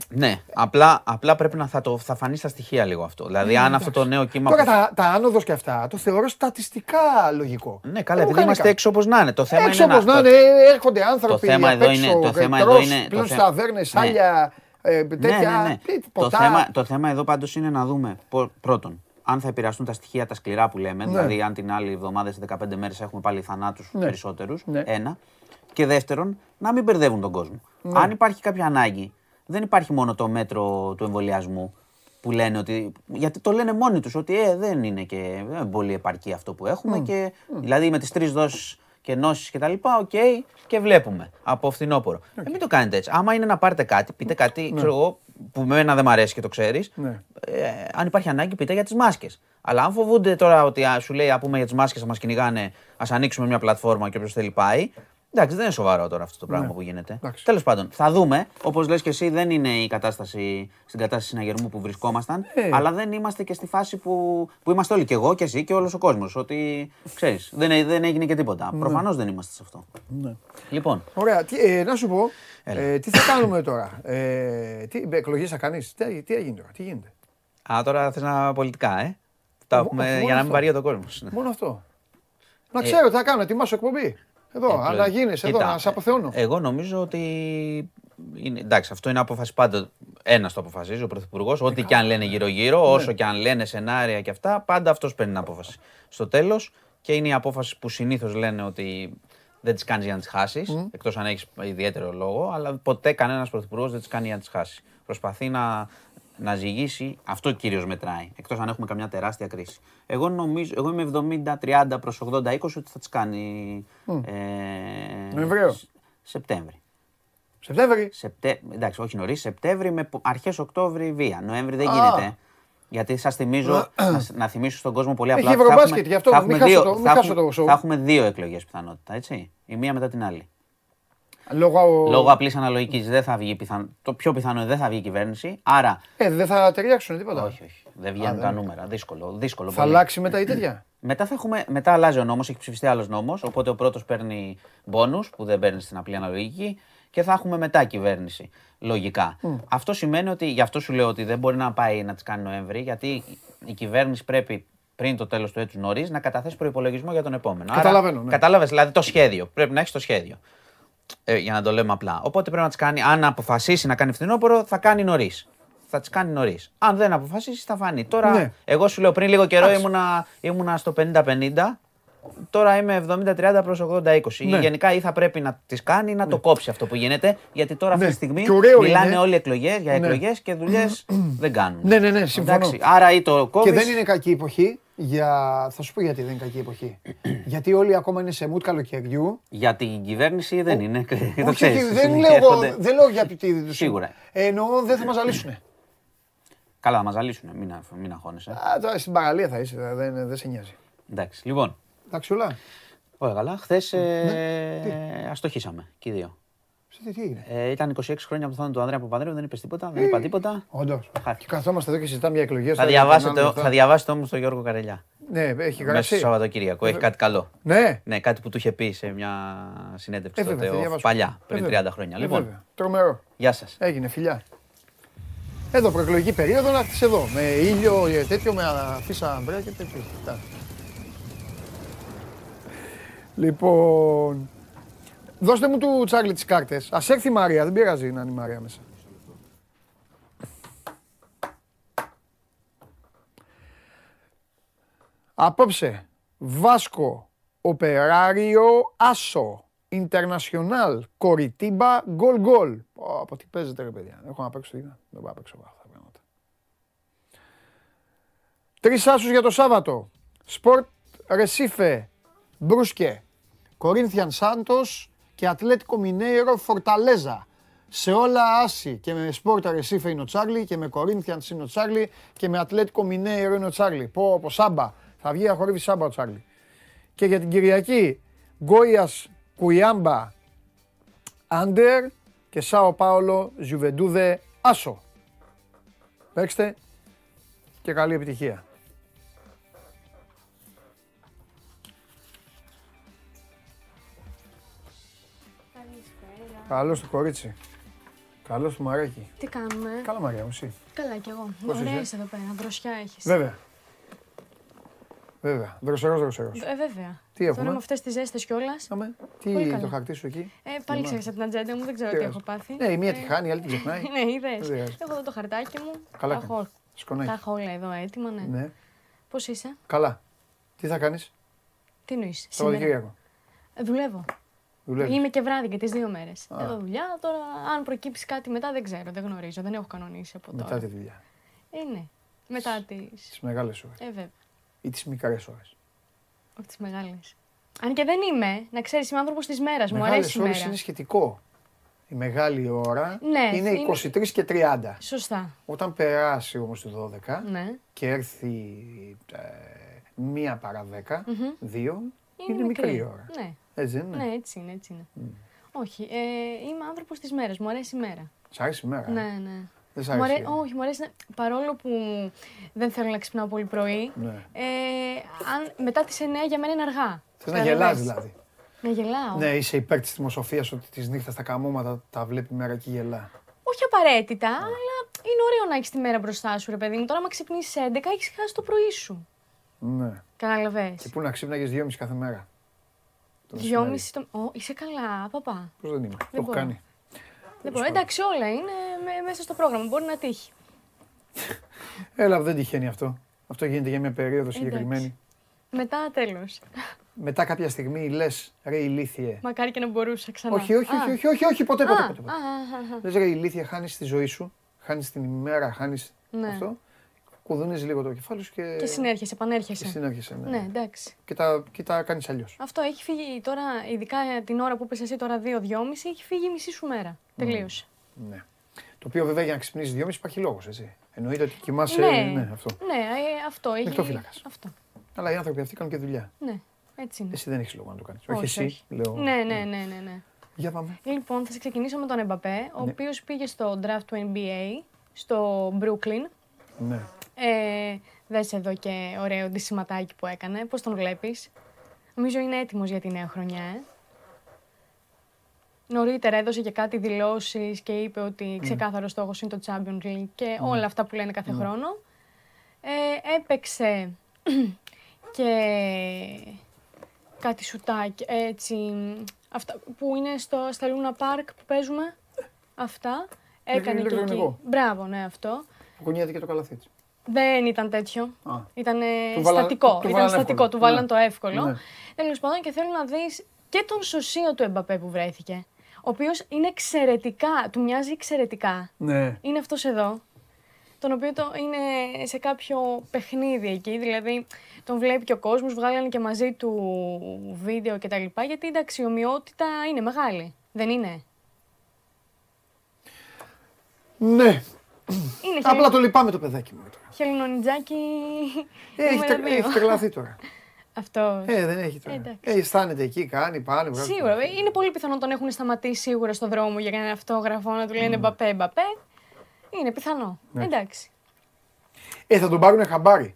Ναι, απλά, απλά πρέπει να θα, το, θα φανεί στα στοιχεία λίγο αυτό. Δηλαδή, αν αυτό το νέο κύμα. τώρα που- τα, τα άνοδος και αυτά το θεωρώ στατιστικά λογικό. Ναι, καλά, Δεν μου επειδή κάνει είμαστε κάτι. έξω όπως να είναι. Το θέμα Έξω είναι όπως να το- είναι, έρχονται άνθρωποι θέμα απ' εδώ έξω, είναι- το θέμα τρως, εδώ είναι- το πλέον θε- σταβέρνες, Ναι. σάλια, ε, Ναι, τέτοια, ναι, ναι. τι, Το, ποτά. θέμα, το θέμα εδώ πάντως είναι να δούμε πο- πρώτον αν θα επηρεαστούν τα στοιχεία τα σκληρά που λέμε, δηλαδή αν την άλλη εβδομάδα σε 15 μέρες έχουμε πάλι θανάτους Ναι. περισσότερους, Ναι. ένα. Και δεύτερον, να μην μπερδεύουν τον κόσμο. Αν υπάρχει κάποια ανάγκη, δεν υπάρχει μόνο το μέτρο του εμβολιασμού που λένε ότι. Γιατί το λένε μόνοι τους ότι ε, δεν είναι και δεν είναι πολύ επαρκή αυτό που έχουμε. Και, Δηλαδή με τις τρεις δόσεις και ενώσει κτλ. Οκ, και βλέπουμε από φθινόπωρο. Ε, μην το κάνετε έτσι. Άμα είναι να πάρετε κάτι, πείτε κάτι, ξέρω εγώ, που με ένα δεν μ' αρέσει και το ξέρεις. Ναι. Ε, αν υπάρχει ανάγκη, πείτε για τις μάσκες. Αλλά αν φοβούνται τώρα ότι α, σου λέει, α πούμε για τις μάσκες θα μας κυνηγάνε, ας ανοίξουμε μια πλατφόρμα και όποιος θέλει πάει. Εντάξει, δεν είναι σοβαρό τώρα αυτό το πράγμα Ναι. που γίνεται. Εντάξει. Τέλος πάντων, θα δούμε. Όπως λες και εσύ, δεν είναι η κατάσταση στην κατάσταση συναγερμού που βρισκόμασταν. Ε. Αλλά δεν είμαστε και στη φάση που, που είμαστε όλοι. Και εγώ και εσύ και όλος ο κόσμος. Ότι ξέρεις, δεν, έ- δεν έγινε και τίποτα. Προφανώς δεν είμαστε σε αυτό. Ναι. Λοιπόν, Ωραία, τι, ε, να σου πω, Έλα. ε, τι θα κάνουμε τώρα; Ε, τι εκλογές θα κάνεις, τι, τι έγινε τώρα, τι γίνεται; α, τώρα θες να πολιτικά, ε; Τα Ω- έχουμε όχι, μόνο για να μην αυτό. βαριέται ο κόσμος. Μόνο αυτό. Να ξέρω τι θα κάνω, ετοιμάσω εκπομπή. Εδώ, Ε, να γίνεσαι εδώ, κοίτα, να σε αποθεώνω. Εγώ νομίζω ότι. Είναι, εντάξει, αυτό είναι απόφαση πάντα. Ένας το αποφασίζει ο Πρωθυπουργός. Ό,τι και αν λένε γύρω-γύρω, Ναι. όσο και αν λένε σενάρια και αυτά, πάντα αυτός παίρνει την απόφαση. Στο τέλος και είναι η απόφαση που συνήθως λένε ότι δεν τις κάνεις για να τις χάσεις, εκτός αν έχεις ιδιαίτερο λόγο, αλλά ποτέ κανένας Πρωθυπουργός δεν τις κάνει για να τις χάσεις. Προσπαθεί να, να ζυγίσει, αυτό κυρίως μετράει, εκτός αν έχουμε καμιά τεράστια κρίση. Εγώ νομίζω, εγώ είμαι 70-30 προς 80-20 ότι θα τις κάνει. Ε, Νοεμβρίο. Σ- Σεπτέμβρη. Σεπτέμβρη; Σεπτε... Εντάξει, όχι νωρίς. Σεπτέμβρη με αρχές Οκτώβρη βία. Νοέμβρη δεν Α. γίνεται. Γιατί σας θυμίζω, να, σ- να θυμίσω στον κόσμο πολύ Έχει απλά. ότι θα Ευρωμπάσκετ, έχουμε- γι' αυτό θα μην έχουμε χάσω δύο- το- μην θα χάσω έχουμε- το σοου. Θα έχουμε δύο εκλογές πιθανότητα, έτσι. Η μία μετά την άλλη. Λόγω, Λόγω απλής αναλογικής δεν θα βγει πιθαν... Το πιο πιθανό είναι δεν θα βγει η κυβέρνηση. Άρα. Ε, δεν θα ταιριάξουν τίποτα. Όχι, όχι. Δεν βγαίνουν τα νούμερα. Δύσκολο. δύσκολο Θα πολύ. αλλάξει μετά η τέτοια; Μετά, θα έχουμε, μετά αλλάζει ο νόμος, έχει ψηφιστεί άλλος νόμος. Οπότε ο πρώτος παίρνει μπόνου που δεν παίρνει στην απλή αναλογική και θα έχουμε μετά κυβέρνηση. Λογικά. Αυτό σημαίνει ότι, γι' αυτό σου λέω ότι δεν μπορεί να πάει να τις κάνει Νοέμβρη, γιατί η κυβέρνηση πρέπει πριν το τέλος του έτους νωρίς να καταθέσει προπολογισμό για τον επόμενο. Καταλαβαίνω, ναι. Κατάλαβες, δηλαδή το σχέδιο. Πρέπει να έχεις το σχέδιο. Ε, για να το λέμε απλά. Οπότε πρέπει να τις κάνει, αν αποφασίσει να κάνει φθινόπωρο, θα κάνει νωρίς. Θα τις κάνει νωρίς. Αν δεν αποφασίσει, θα φανεί. Τώρα, Ναι. εγώ σου λέω πριν λίγο καιρό ήμουνα, ήμουνα στο 50-50. Τώρα είμαι 70-30 προς 80-20. Ναι. Γενικά ή θα πρέπει να τις κάνει ή να το κόψει αυτό που γίνεται. Γιατί τώρα αυτή Ναι. τη στιγμή Και ωραίο μιλάνε είναι. όλοι εκλογές, για Ναι. εκλογές και δουλειές δεν κάνουν. Ναι, ναι, ναι, συμφωνώ. Εντάξει, άρα ή το κόβεις... Και δεν είναι κακή εποχή. Για... Θα σου πω γιατί δεν είναι κακή εποχή. γιατί όλοι ακόμα είναι σε mood καλοκαιριού. Για την κυβέρνηση δεν είναι. το όχι, ξέρεις. όχι, δεν, λέω, εγώ- Έρχονται- δεν λέω για τι. Σίγουρα. Ε, εννοώ δεν θα μας ζαλίσουν. Καλά, θα μας ζαλίσουν, μην, α- μην αγχώνεσαι. Α, τώρα στην παραλία θα είσαι, δεν, δεν σε νοιάζει. Εντάξει, λοιπόν. Εντάξει, όλα. Όλα καλά. Χθες Ναι. ε, αστοχήσαμε και οι δύο. Σε τι, τι έγινε. Ε, ήταν 26 χρόνια από το θάνατο του Ανδρέα Παπανδρέου, δεν είπες τίποτα, δεν είπα τίποτα. Όντως. Χάθηκε. Και καθόμαστε εδώ και συζητάμε για εκλογές. Θα διαβάσετε, θα διαβάσετε όμως τον Γιώργο Καρελιά. Ναι, έχει Μέσα στο γράψει. Σαββατοκύριακο. Έχει κάτι καλό. Ναι. Ναι, κάτι που του είχε πει σε μια συνέντευξη Ε, βέβαια, τότε, θα ο- διαβάσω. παλιά, Ε, πριν βέβαια. 30 χρόνια. Ε, Λοιπόν, βέβαια. Τρομερό. γεια σας. Έγινε, φιλιά. Εδώ προεκλογική περίοδο να έρθεις εδώ. Με ήλιο, ε, τέτοιο, με αφήσα μπρέα και τέτοιο. Τα. Λοιπόν, δώστε μου του Τσάρλι τις κάρτες. Ας έρθει η Μαρία, δεν πειράζει να είναι η Μαρία μέσα. Απόψε, Βάσκο, Οπεράριο, Άσο, Ιντερνασιονάλ, Κοριτίμπα, Γκολ Γκολ. Πω, Από τι παίζετε ρε παιδιά, έχω να παίξω τίποτα. Δεν πάω να παίξω αυτά τα πράγματα. Τρεις άσους για το Σάββατο. Σπορτ Ρεσίφε, Μπρούσκε, Κορίνθιαν Σάντος και Ατλέτικο Μινέιρο Φορταλέζα. Σε όλα άσι και με Σπόρτα Ρεσίφε είναι ο Τσάρλι και με Κορίνθιαν είναι ο Τσάρλι και με Ατλέτικο Μινέιρο είναι ο Τσάρλι. Πω, πω σάμπα. Θα βγει να χορεύει σάμπα ο Τσάρλι. Και για την Κυριακή, Γκόιας Κουιάμπα Άντερ και Σάο Πάολο Ζουβεντούδε Άσο. Παίξτε και καλή επιτυχία. Καλησπέρα. Καλώς το κορίτσι. Καλώς το μαράκι. Τι κάνουμε; Καλά Μαρία μου, εσύ. Καλά κι εγώ. Πώς Ωραία είσαι; είσαι εδώ πέρα. Δροσιά έχεις. Βέβαια. Βέβαια. Δροσερός, δροσερός. Ε, βέβαια. Τι έχουμε; Τώρα με αυτές τις ζέστες κιόλας. Άμε. Πολύ Τι καλά. το χαρτί σου εκεί; Ε, πάλι ξέρεις από την ατζέντα μου, δεν ξέρω τι Πειράζει. έχω πάθει. Ναι, η μία τη Ε, χάνει, η άλλη την ξεχνάει. Ναι, είδες. Δεν πειράζει. Έχω εδώ το χαρτάκι μου. Καλά τα, κάνεις. έχω, τα Σκονάκι. έχω όλα εδώ έτοιμα, ναι. Ναι. Πώς είσαι, Καλά. Τι θα κάνεις; Τι εννοείς, το σήμερα; Σαββατοκύριακο. Ε, δουλεύω. Δουλεύεις. Είμαι και βράδυ και τις δύο μέρες. Α. Εδώ δουλειά, τώρα αν προκύψει κάτι μετά δεν ξέρω, δεν γνωρίζω, δεν έχω κανονίσει από Μετά τώρα. τη δουλειά. Ε, ναι. Μετά τις... Τις μεγάλες ώρες. Ε, βέβαια. Ή τις μικρές ώρες. Όχι τις μεγάλες. Αν και δεν είμαι, να ξέρεις, είμαι άνθρωπος της μέρας. Μου Μεγάλες αρέσει η ώρες μέρα. είναι σχετικό. Η μεγάλη ώρα Ναι, είναι είναι- 23 και 30. Σωστά. Όταν περάσει όμως το 12 Ναι. και έρθει ε, μία παρά 10, δύο, είναι, μικρή ώρα. Ναι. Έτσι δεν είναι; ναι, έτσι είναι. Έτσι είναι. Όχι, ε, είμαι άνθρωπος της μέρας. Μου αρέσει η μέρα. Σ' αρέσει η μέρα; ε; Ναι, ναι. Δεν σ' Μου αρέσει; αρέ- Όχι, μου αρέσει να... παρόλο που δεν θέλω να ξυπνάω πολύ πρωί. Ναι. Ε, αν... Μετά τις 9 για μένα είναι αργά. Θες να γελάς Καταλαβες. δηλαδή. Να γελάω. Ναι, είσαι υπέρ της δημοσοφίας ότι τις νύχτας τα καμώματα τα βλέπει η μέρα και γελά. Όχι απαραίτητα, αλλά είναι ωραίο να έχεις τη μέρα μπροστά σου, ρε παιδί μου. Τώρα, άμα ξυπνήσεις 11, έχεις χάσει το πρωί σου. Ναι. Κατάλαβες. Και πού να ξύπναγες 2,5 κάθε μέρα; Το μεσημέρι. Δυόμιση το. Ω, είσαι καλά, παπά. Πώς δεν είμαι. Το έχω μπορώ. κάνει. Δεν μπορώ. Εντάξει, όλα είναι με- μέσα στο πρόγραμμα. Μπορεί να τύχει. Έλα, δεν τυχαίνει αυτό. Αυτό γίνεται για μια περίοδο συγκεκριμένη. Εντάξει. Μετά τέλος. Μετά κάποια στιγμή λες, ρε ηλίθιε. Μακάρι και να μπορούσα ξανά. Όχι, όχι, Α, όχι, όχι, όχι, όχι, ποτέ, ποτέ, α, ποτέ. ποτέ. α, α, α, α. Λες ρε ηλίθιε, χάνεις τη ζωή σου, χάνεις την ημέρα, χάνεις Ναι. αυτό. Κουδούνεις λίγο το κεφάλι σου και, Και συνέρχεσαι, και επανέρχεσαι. συνέρχεσαι. Ναι. Ναι, εντάξει. Και, τα, και τα κάνεις αλλιώς. Αυτό έχει φύγει τώρα, ειδικά την ώρα που πες εσύ τώρα 2-2,5, έχει φύγει η μισή σου μέρα. Τελείωσε. Ναι. Το οποίο βέβαια για να ξυπνήσεις δυόμιση υπάρχει λόγος, έτσι. Εννοείται ότι κοιμάσαι, Ναι. ναι, αυτό. Ναι, ε, αυτό έχει. Νυχτόφυλακας. Αυτό. Αλλά οι άνθρωποι αυτοί κάνουν και δουλειά. Ναι, έτσι είναι. Εσύ δεν έχεις λόγο να το κάνεις. Όχι, Όχι, εσύ, όχι. λέω. Ναι, ναι, ναι, ναι, ναι. Για πάμε. Λοιπόν, θα σε ξεκινήσω με τον Εμπαπέ, ο Ναι. οποίος πήγε στο draft του NBA, στο Brooklyn. Ναι. Ε, δες εδώ και ωραίο ντυσιματάκι που έκανε. Πώς τον βλέπεις; Νομίζω είναι έτοιμος για τη νέα χρονιά, ε. Νωρίτερα έδωσε και κάτι δηλώσεις και είπε Ναι. ότι ξεκάθαρος στόχος είναι το Champions League και όλα αυτά που λένε κάθε χρόνο. Ε, έπαιξε και κάτι σουτάκι, έτσι, αυτά που είναι στο, στα Luna Park που παίζουμε. Αυτά. Έκανε και εκεί. ηλεκτρονικό. Μπράβο, ναι, αυτό. Κουνιέται και το καλαθί της. Δεν ήταν τέτοιο. Α. Ήταν Του βάλαν- στατικό. του ήταν βάλαν στατικό. εύκολο. Του βάλαν Ναι. το εύκολο. Ναι. Τέλος πάντων, και θέλω να δεις και τον σωσίο του Εμπαπέ που βρέθηκε. Ο οποίος είναι εξαιρετικά, του μοιάζει εξαιρετικά. Ναι. Είναι αυτός εδώ. Τον οποίο το είναι σε κάποιο παιχνίδι εκεί. Δηλαδή, τον βλέπει και ο κόσμος, βγάλανε και μαζί του βίντεο κτλ. Γιατί η αξιομοιότητα είναι μεγάλη. Δεν είναι; Ναι. Είναι Απλά το λυπάμαι το παιδάκι μου. Τώρα. χελινονιτζάκι. Ε, Έχει, νούμερο τε- δύο. έχει τρελαθεί τώρα. Αυτό. Ε, δεν έχει τώρα. Εντάξει. Ε, αισθάνεται εκεί, κάνει, πάνε. βγάζει Σίγουρα. το- Είναι πολύ πιθανό να τον έχουν σταματήσει σίγουρα στον δρόμο για ένα αυτόγραφο να του Ναι. λένε Μπαπέ, Μπαπέ. Είναι πιθανό. Εντάξει. Ε, θα τον πάρουν χαμπάρι.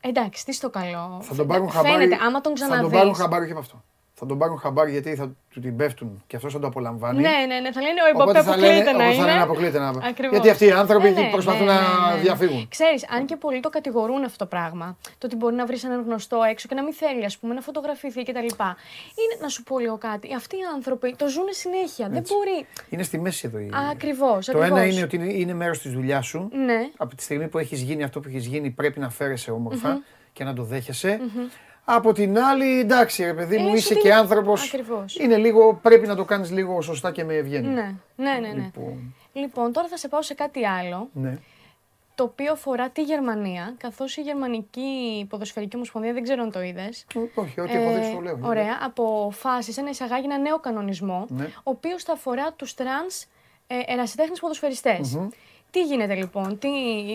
Εντάξει, τι στο καλό. Θα τον πάρουν χαμπάρι. Φαίνεται, άμα τον Θα τον πάρουν ξαναδείς. χαμπάρι και από αυτό. Θα τον πάρουν χαμπάρι γιατί θα του την πέφτουν και αυτός θα το απολαμβάνει. Ναι, ναι, ναι. Θα λένε ο Εμπαπέ Οπότε θα λένε, αποκλείεται να όπως θα λένε είναι. αποκλείεται να Ακριβώς. Γιατί αυτοί οι άνθρωποι Ε, ναι, προσπαθούν ναι, να ναι, ναι. διαφύγουν. Ξέρεις, αν και πολλοί το κατηγορούν αυτό το πράγμα, το ότι μπορεί να βρεις έναν γνωστό έξω και να μην θέλει ας πούμε, να φωτογραφηθεί κτλ. Είναι να σου πω λίγο κάτι. Αυτοί οι άνθρωποι το ζουν συνέχεια. Δεν μπορεί. Είναι στη μέση εδώ η. Ακριβώς. Το ένα είναι ότι είναι, είναι μέρος της δουλειάς σου. Ναι. Από τη στιγμή που έχεις γίνει αυτό που έχεις γίνει, πρέπει να φέρεσαι όμορφα και να το δέχεσαι. Από την άλλη, εντάξει, ρε παιδί μου, Ε, σου είσαι την- και άνθρωπος. Ακριβώς. Είναι λίγο, πρέπει να το κάνεις λίγο σωστά και με ευγένεια. Ναι, ναι, ναι. ναι. Λοιπόν, Λοιπόν, τώρα θα σε πάω σε κάτι άλλο. ναι. το οποίο αφορά τη Γερμανία, καθώς η Γερμανική Ποδοσφαιρική Ομοσπονδία, δεν ξέρω αν το είδες, Όχι, ό,τι έχω δείξει το λέω. Ε, ωραία, αποφάσισε να εισαγάγει ένα νέο κανονισμό, Ναι. ο οποίος θα αφορά τους τρανς ε, ερασιτέχνες ποδοσφαιριστές. Τι γίνεται λοιπόν, τι,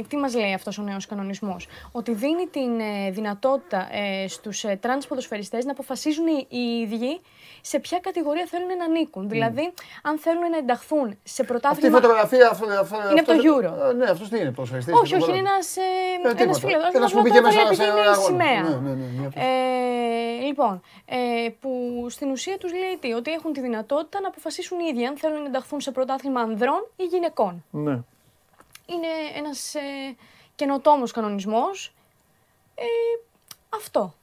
τι μας λέει αυτός ο νέος κανονισμός; Ότι δίνει την ε, δυνατότητα ε, στους ε, τρανς ποδοσφαιριστές να αποφασίζουν οι, οι ίδιοι σε ποια κατηγορία θέλουν να ανήκουν. Δηλαδή, αν θέλουν να ενταχθούν σε Αυτή η πρωτάθλημα... φωτογραφία. Αυτό, αυτό, Είναι από το αυτό- Euro. Ε, Ναι, αυτός τι είναι, ποδοσφαιριστής. Όχι, τίποτα όχι, είναι άλλο. ένας, ε, Ε, ένας τίποτα. φίλος. Ένας που απλά μπήκε το μέσα βλέπει σε και ένα είναι η αγώνα. σημαία. Ναι, ναι, ναι, μια Ε, λοιπόν, ε, που στην ουσία τους λέει τι, ότι έχουν τη δυνατότητα να αποφασίσουν οι ίδιοι αν θέλουν να ενταχθούν σε πρωτάθλημα ανδρών ή γυναικών. Ναι. Είναι ένας ε, καινοτόμος κανονισμός. Ε, αυτό.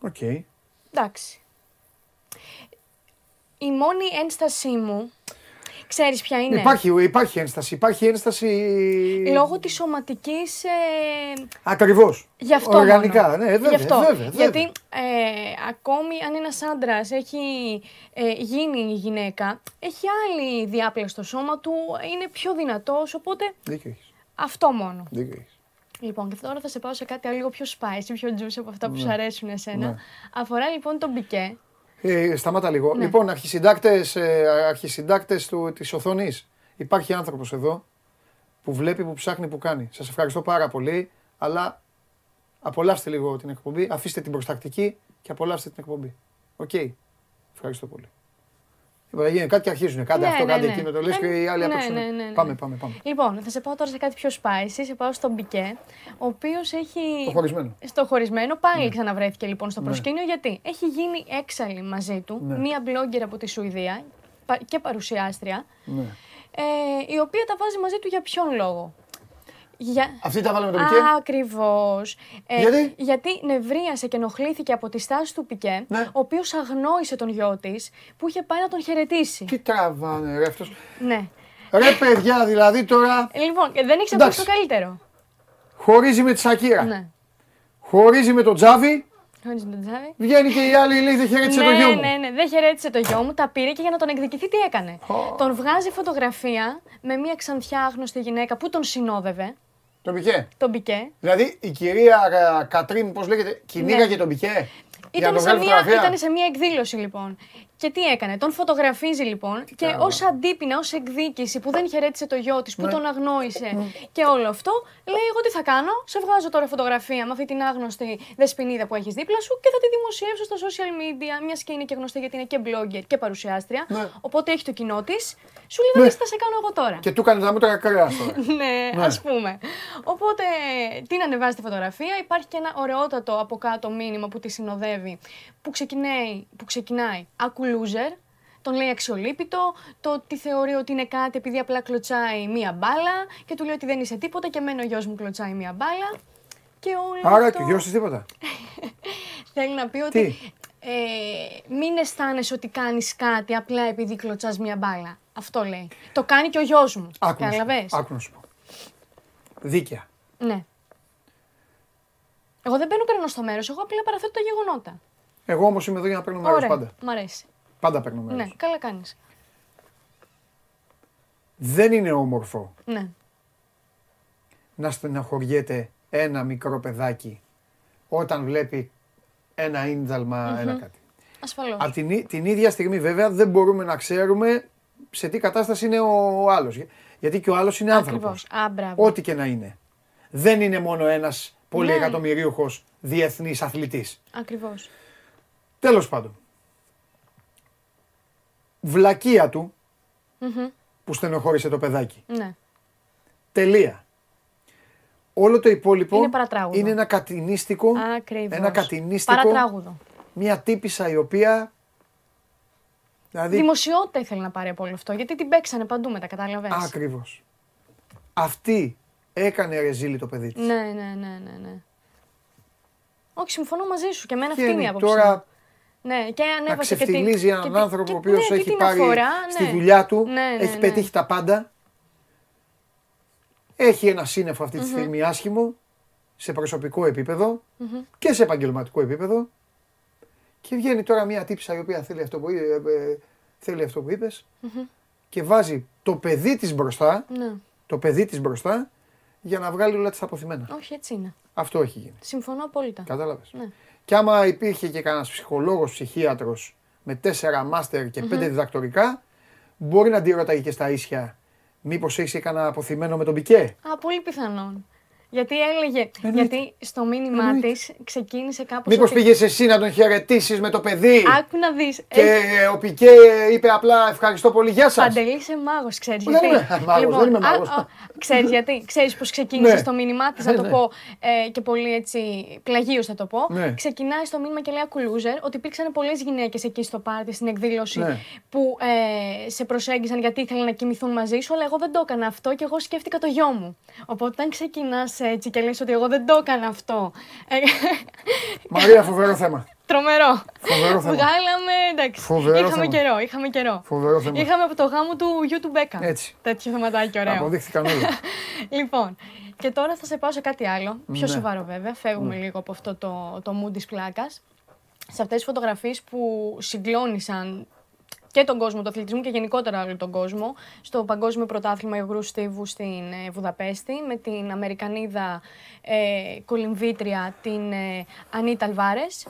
Οκ. Εντάξει. Η μόνη ένστασή μου, ξέρεις ποια είναι; Υπάρχει, υπάρχει ένσταση. Υπάρχει ένσταση. Λόγω της σωματικής... Ε, Ακριβώς. Γι' αυτό Οργανικά. μόνο. Ναι, βέβαια, Γι' αυτό. βέβαια, βέβαια. Γιατί ε, ακόμη αν ένας άντρας έχει ε, γίνει γυναίκα, έχει άλλη διάπλαση στο σώμα του, είναι πιο δυνατός, οπότε Δίκιο έχεις. αυτό μόνο. Δίκιο έχεις. Λοιπόν, και τώρα θα σε πάω σε κάτι άλλο λίγο πιο spicy, πιο juicy από αυτά που Ναι. σου αρέσουν εσένα. Ναι. Αφορά λοιπόν τον Μπικέ. Ε, σταμάτα λίγο. Ναι. Λοιπόν, αρχισυντάκτες, ε, αρχισυντάκτες του, της οθόνης. Υπάρχει άνθρωπος εδώ που βλέπει, που ψάχνει, που κάνει. Σας ευχαριστώ πάρα πολύ, αλλά απολαύστε λίγο την εκπομπή, αφήστε την προστακτική και απολαύστε την εκπομπή. Οκ. Ευχαριστώ πολύ. Είπα, γίνει κάτι και αρχίζουν. Κάντε Ναι, αυτό, ναι, κάντε ναι. εκείνο, το λες Ε, και οι άλλοι ναι, απέξουν. ναι, ναι, ναι. Πάμε, πάμε, πάμε. Λοιπόν, θα σε πάω τώρα σε κάτι πιο spicy. Σε πάω στον Μπικέ, ο οποίος έχει. Το χωρισμένο. Στο χωρισμένο, πάλι ξαναβρέθηκε λοιπόν στο Ναι. προσκήνιο γιατί έχει γίνει έξαλλη μαζί του Ναι. μία blogger από τη Σουηδία πα- και παρουσιάστρια, Ναι. ε, η οποία τα βάζει μαζί του για ποιον λόγο; Για... Αυτή τα βάλαμε με τον Πικέ. Ακριβώς. Γιατί; γιατί νευρίασε και ενοχλήθηκε από τη στάση του Πικέ, Ναι. ο οποίος αγνόησε τον γιο της που είχε πάει να τον χαιρετήσει. Τι τραβάνε ρε αυτός. Ναι. Ρε παιδιά, δηλαδή τώρα Λοιπόν, και δεν έχει Εντάξει. ακούσει το καλύτερο. χωρίζει με τη Σακύρα. Ναι. Χωρίζει με τον Τζάβι. Χωρίς τον Τζάβη. Βγαίνει και η άλλη λέει δεν χαιρέτησε ναι, το γιο μου. Ναι, ναι, δεν χαιρέτησε το γιο μου, τα πήρε και για να τον εκδικηθεί τι έκανε. Τον βγάζει φωτογραφία με μια ξανθιά άγνωστη γυναίκα που τον συνόδευε, Το Πικέ. τον Μπικέ. Δηλαδή η κυρία ε, Κατρίν, πώς λέγεται, κυνήγαγε τον Πικέ. Για να Ήταν τον σε, βγάλει μια, φωτογραφία; ήταν σε μια εκδήλωση λοιπόν. Και τι έκανε, τον φωτογραφίζει λοιπόν και κάνω. ως αντίπεινα, ως εκδίκηση που δεν χαιρέτησε το γιο της, που Ναι. τον αγνόησε και όλο αυτό, λέει: Εγώ τι θα κάνω, σε βγάζω τώρα φωτογραφία με αυτή την άγνωστη δεσποινίδα που έχεις δίπλα σου και θα τη δημοσιεύσω στα social media, μιας και είναι και γνωστή γιατί είναι και blogger και παρουσιάστρια. Ναι. Οπότε έχει το κοινό της. Σου λέει: Ναι. «Δεν θα σε κάνω εγώ τώρα. Και του έκανε τα μούτρα κρέα τώρα. Ναι, Ναι. ας πούμε. Οπότε την ανεβάζει τη φωτογραφία. Υπάρχει και ένα ωραιότατο από κάτω μήνυμα που τη συνοδεύει που ξεκινάει, που ξεκινάει «Ακου loser», τον λέει αξιολύπητο, το ότι θεωρεί ότι είναι κάτι επειδή απλά κλωτσάει μία μπάλα και του λέει ότι δεν είσαι τίποτα και εμένα ο γιος μου κλωτσάει μία μπάλα. Και όλο Άρα αυτό και ο γιος της τίποτα. θέλει να πει Τι; ότι ε, μην αισθάνεσαι ότι κάνεις κάτι απλά επειδή κλωτσάς μία μπάλα. Αυτό λέει. Το κάνει και ο γιος μου. Άκου να σου πω. Καταλαβες; Άκου να σου πω. Δίκαια. Ναι. Εγώ δεν μπαίνω κανένα στο μέρος, εγώ απλά παραθέτω τα γεγονότα. Εγώ όμως είμαι εδώ για να παίρνω μέρος Ωραία. πάντα. Μ' αρέσει. Πάντα παίρνω μέρος. Ναι, καλά κάνεις. Δεν είναι όμορφο Ναι. να στεναχωριέται ένα μικρό παιδάκι όταν βλέπει ένα ίνταλμα, ένα κάτι. Ασφαλώς. Από την, ί- την ίδια στιγμή βέβαια δεν μπορούμε να ξέρουμε σε τι κατάσταση είναι ο άλλος. Για- Γιατί και ο άλλος είναι Ακριβώς. άνθρωπος. Α, μπράβο. Ό,τι και να είναι. Δεν είναι μόνο ένας πολύ Ναι. εκατομμυρίουχος διεθνής αθλητής. Ακριβώς. Τέλος πάντων. Βλακεία του που στενοχώρησε το παιδάκι. Ναι. Τελεία. Όλο το υπόλοιπο Είναι παρατράγουδο. είναι ένα κατηνίστικο, Ακριβώς. ένα κατηνίστικο, Παρατράγουδο. μια τύπησα η οποία, δηλαδή, Δημοσιότητα ήθελε να πάρει από όλο αυτό. Γιατί την παίξανε παντού μετά, κατάλαβες; ακριβώς. Αυτή έκανε ρεζίλη το παιδί της. Ναι, ναι, ναι, ναι, ναι. Όχι, συμφωνώ μαζί σου και εμένα αυτή Βγαίνει είναι η άποψή. μου. τώρα Ναι, και να ανέβασε και την. ξεφτιλίζει και έναν την- άνθρωπο και- ο οποίος ναι, και έχει την πάρει αφορά, στη ναι. δουλειά του, Ναι, ναι, έχει ναι. πετύχει τα πάντα. Έχει ένα σύννεφο αυτή τη στιγμή άσχημο σε προσωπικό επίπεδο και σε επαγγελματικό επίπεδο. Και βγαίνει τώρα μια τύψα η οποία θέλει αυτό που, ε, ε, θέλει αυτό που είπες και βάζει το παιδί της μπροστά, Ναι. το παιδί της μπροστά για να βγάλει όλα τις αποθυμένα. Όχι, έτσι είναι. Αυτό έχει γίνει. Συμφωνώ απόλυτα. Κατάλαβες. Ναι. Και άμα υπήρχε και κανένας ψυχολόγος, ψυχίατρος με τέσσερα μάστερ και πέντε διδακτορικά, μπορεί να τη ρωτάει και στα ίσια μήπως έχεις κανένα αποθυμένο με τον Πικέ; Α, πολύ πιθανόν. Γιατί έλεγε. Εννοείται. Γιατί στο μήνυμά Εννοείται. της ξεκίνησε κάπως. Μήπως πήγες εσύ να τον χαιρετήσεις με το παιδί; Άκου να δεις. και ο Πικέ είπε απλά ευχαριστώ πολύ, γεια σας. Παντελής είσαι μάγος, ξέρεις Δεν γιατί. είμαι μάγος, δεν είμαι μάγος. Ξέρεις γιατί. Ξέρεις πώ ξεκίνησε Ναι. στο μήνυμά της, Ναι, να το ναι. πω ε, και πολύ έτσι πλαγίως θα το πω. Ναι. Ξεκινάει στο μήνυμα και λέει Ακουλούζερ ότι υπήρξαν πολλές γυναίκες εκεί στο πάρτι, στην εκδήλωση Ναι. που ε, σε προσέγγισαν γιατί ήθελαν να κοιμηθούν μαζί σου, αλλά εγώ δεν το έκανα αυτό και εγώ σκέφτηκα το γιο μου. Οπότε όταν ξεκινάς έτσι και λες ότι εγώ δεν το έκανα αυτό. ε, Μαρία, φοβερό θέμα. Τρομερό. Φοβερό θέμα. Βγάλαμε, εντάξει. Φοβερό είχαμε θέμα. καιρό, είχαμε καιρό. Φοβερό θέμα. Είχαμε από το γάμο του γιου του Μπέκα. Έτσι. Τέτοιο θεματάκι ωραίο. Αποδείχθηκαν όλα. λοιπόν, και τώρα θα σε πάω σε κάτι άλλο, πιο Ναι. σοβαρό βέβαια. Φεύγουμε λίγο από αυτό το, το mood της πλάκας. Σε αυτές τις φωτογραφίες που συγκλώνησαν και τον κόσμο του αθλητισμού και γενικότερα όλο τον κόσμο στο Παγκόσμιο Πρωτάθλημα Υγρού Στίβου στην ε, Βουδαπέστη με την Αμερικανίδα ε, κολυμβήτρια την ε, Ανίτα Αλβάρες.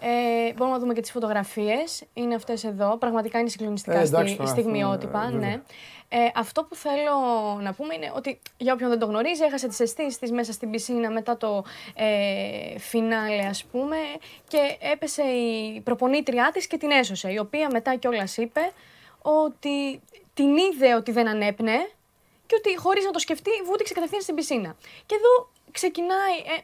Ε, μπορούμε να δούμε και τις φωτογραφίες. Είναι αυτές εδώ. Πραγματικά είναι συγκλονιστικά Ε, εντάξει, στη- τώρα, στιγμιότυπα. αυτό, βέβαια. ναι. Ε, αυτό που θέλω να πούμε είναι ότι για όποιον δεν το γνωρίζει, έχασε τις αισθήσεις της μέσα στην πισίνα μετά το ε, φινάλε ας πούμε και έπεσε η προπονήτριά της και την έσωσε, η οποία μετά κιόλας είπε ότι την είδε ότι δεν ανέπνε και ότι χωρίς να το σκεφτεί βούτυξε κατευθείαν στην πισίνα. Και εδώ ξεκινάει ε,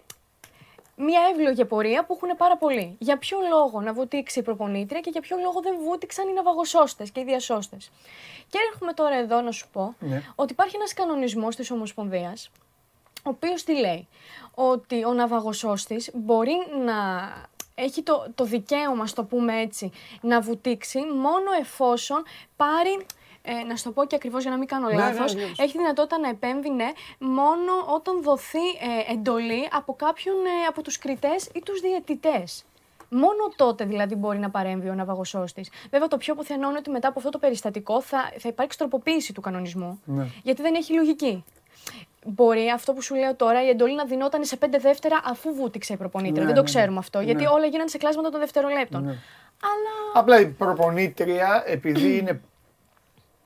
μια εύλογη πορεία που έχουν πάρα πολλοί. Για ποιο λόγο να βουτήξει η προπονήτρια και για ποιο λόγο δεν βούτυξαν οι ναυαγοσώστες και οι διασώστες. Και έρχομαι τώρα εδώ να σου πω Ναι. ότι υπάρχει ένας κανονισμός της Ομοσπονδίας ο οποίος τι λέει, ότι ο ναυαγοσώστης μπορεί να έχει το, το δικαίωμα, στο πούμε έτσι, να βουτήξει μόνο εφόσον πάρει, ε, να σου το πω και ακριβώς για να μην κάνω ναι, λάθος, ναι. έχει δυνατότητα να επέμβει, ναι, μόνο όταν δοθεί ε, εντολή από κάποιον ε, από τους κριτές ή τους διαιτητές. Μόνο τότε δηλαδή μπορεί να παρέμβει ο ναυαγοσώστης. Βέβαια το πιο πιθανό είναι ότι μετά από αυτό το περιστατικό θα, θα υπάρξει τροποποίηση του κανονισμού. Ναι. Γιατί δεν έχει λογική. Μπορεί αυτό που σου λέω τώρα η εντολή να δινόταν σε πέντε δεύτερα αφού βούτυξε η προπονήτρια. Ναι, δεν το ναι, ξέρουμε ναι. αυτό. Γιατί Ναι. όλα γίνανε σε κλάσματα των δευτερολέπτων. Αλλά. Απλά η προπονήτρια, επειδή είναι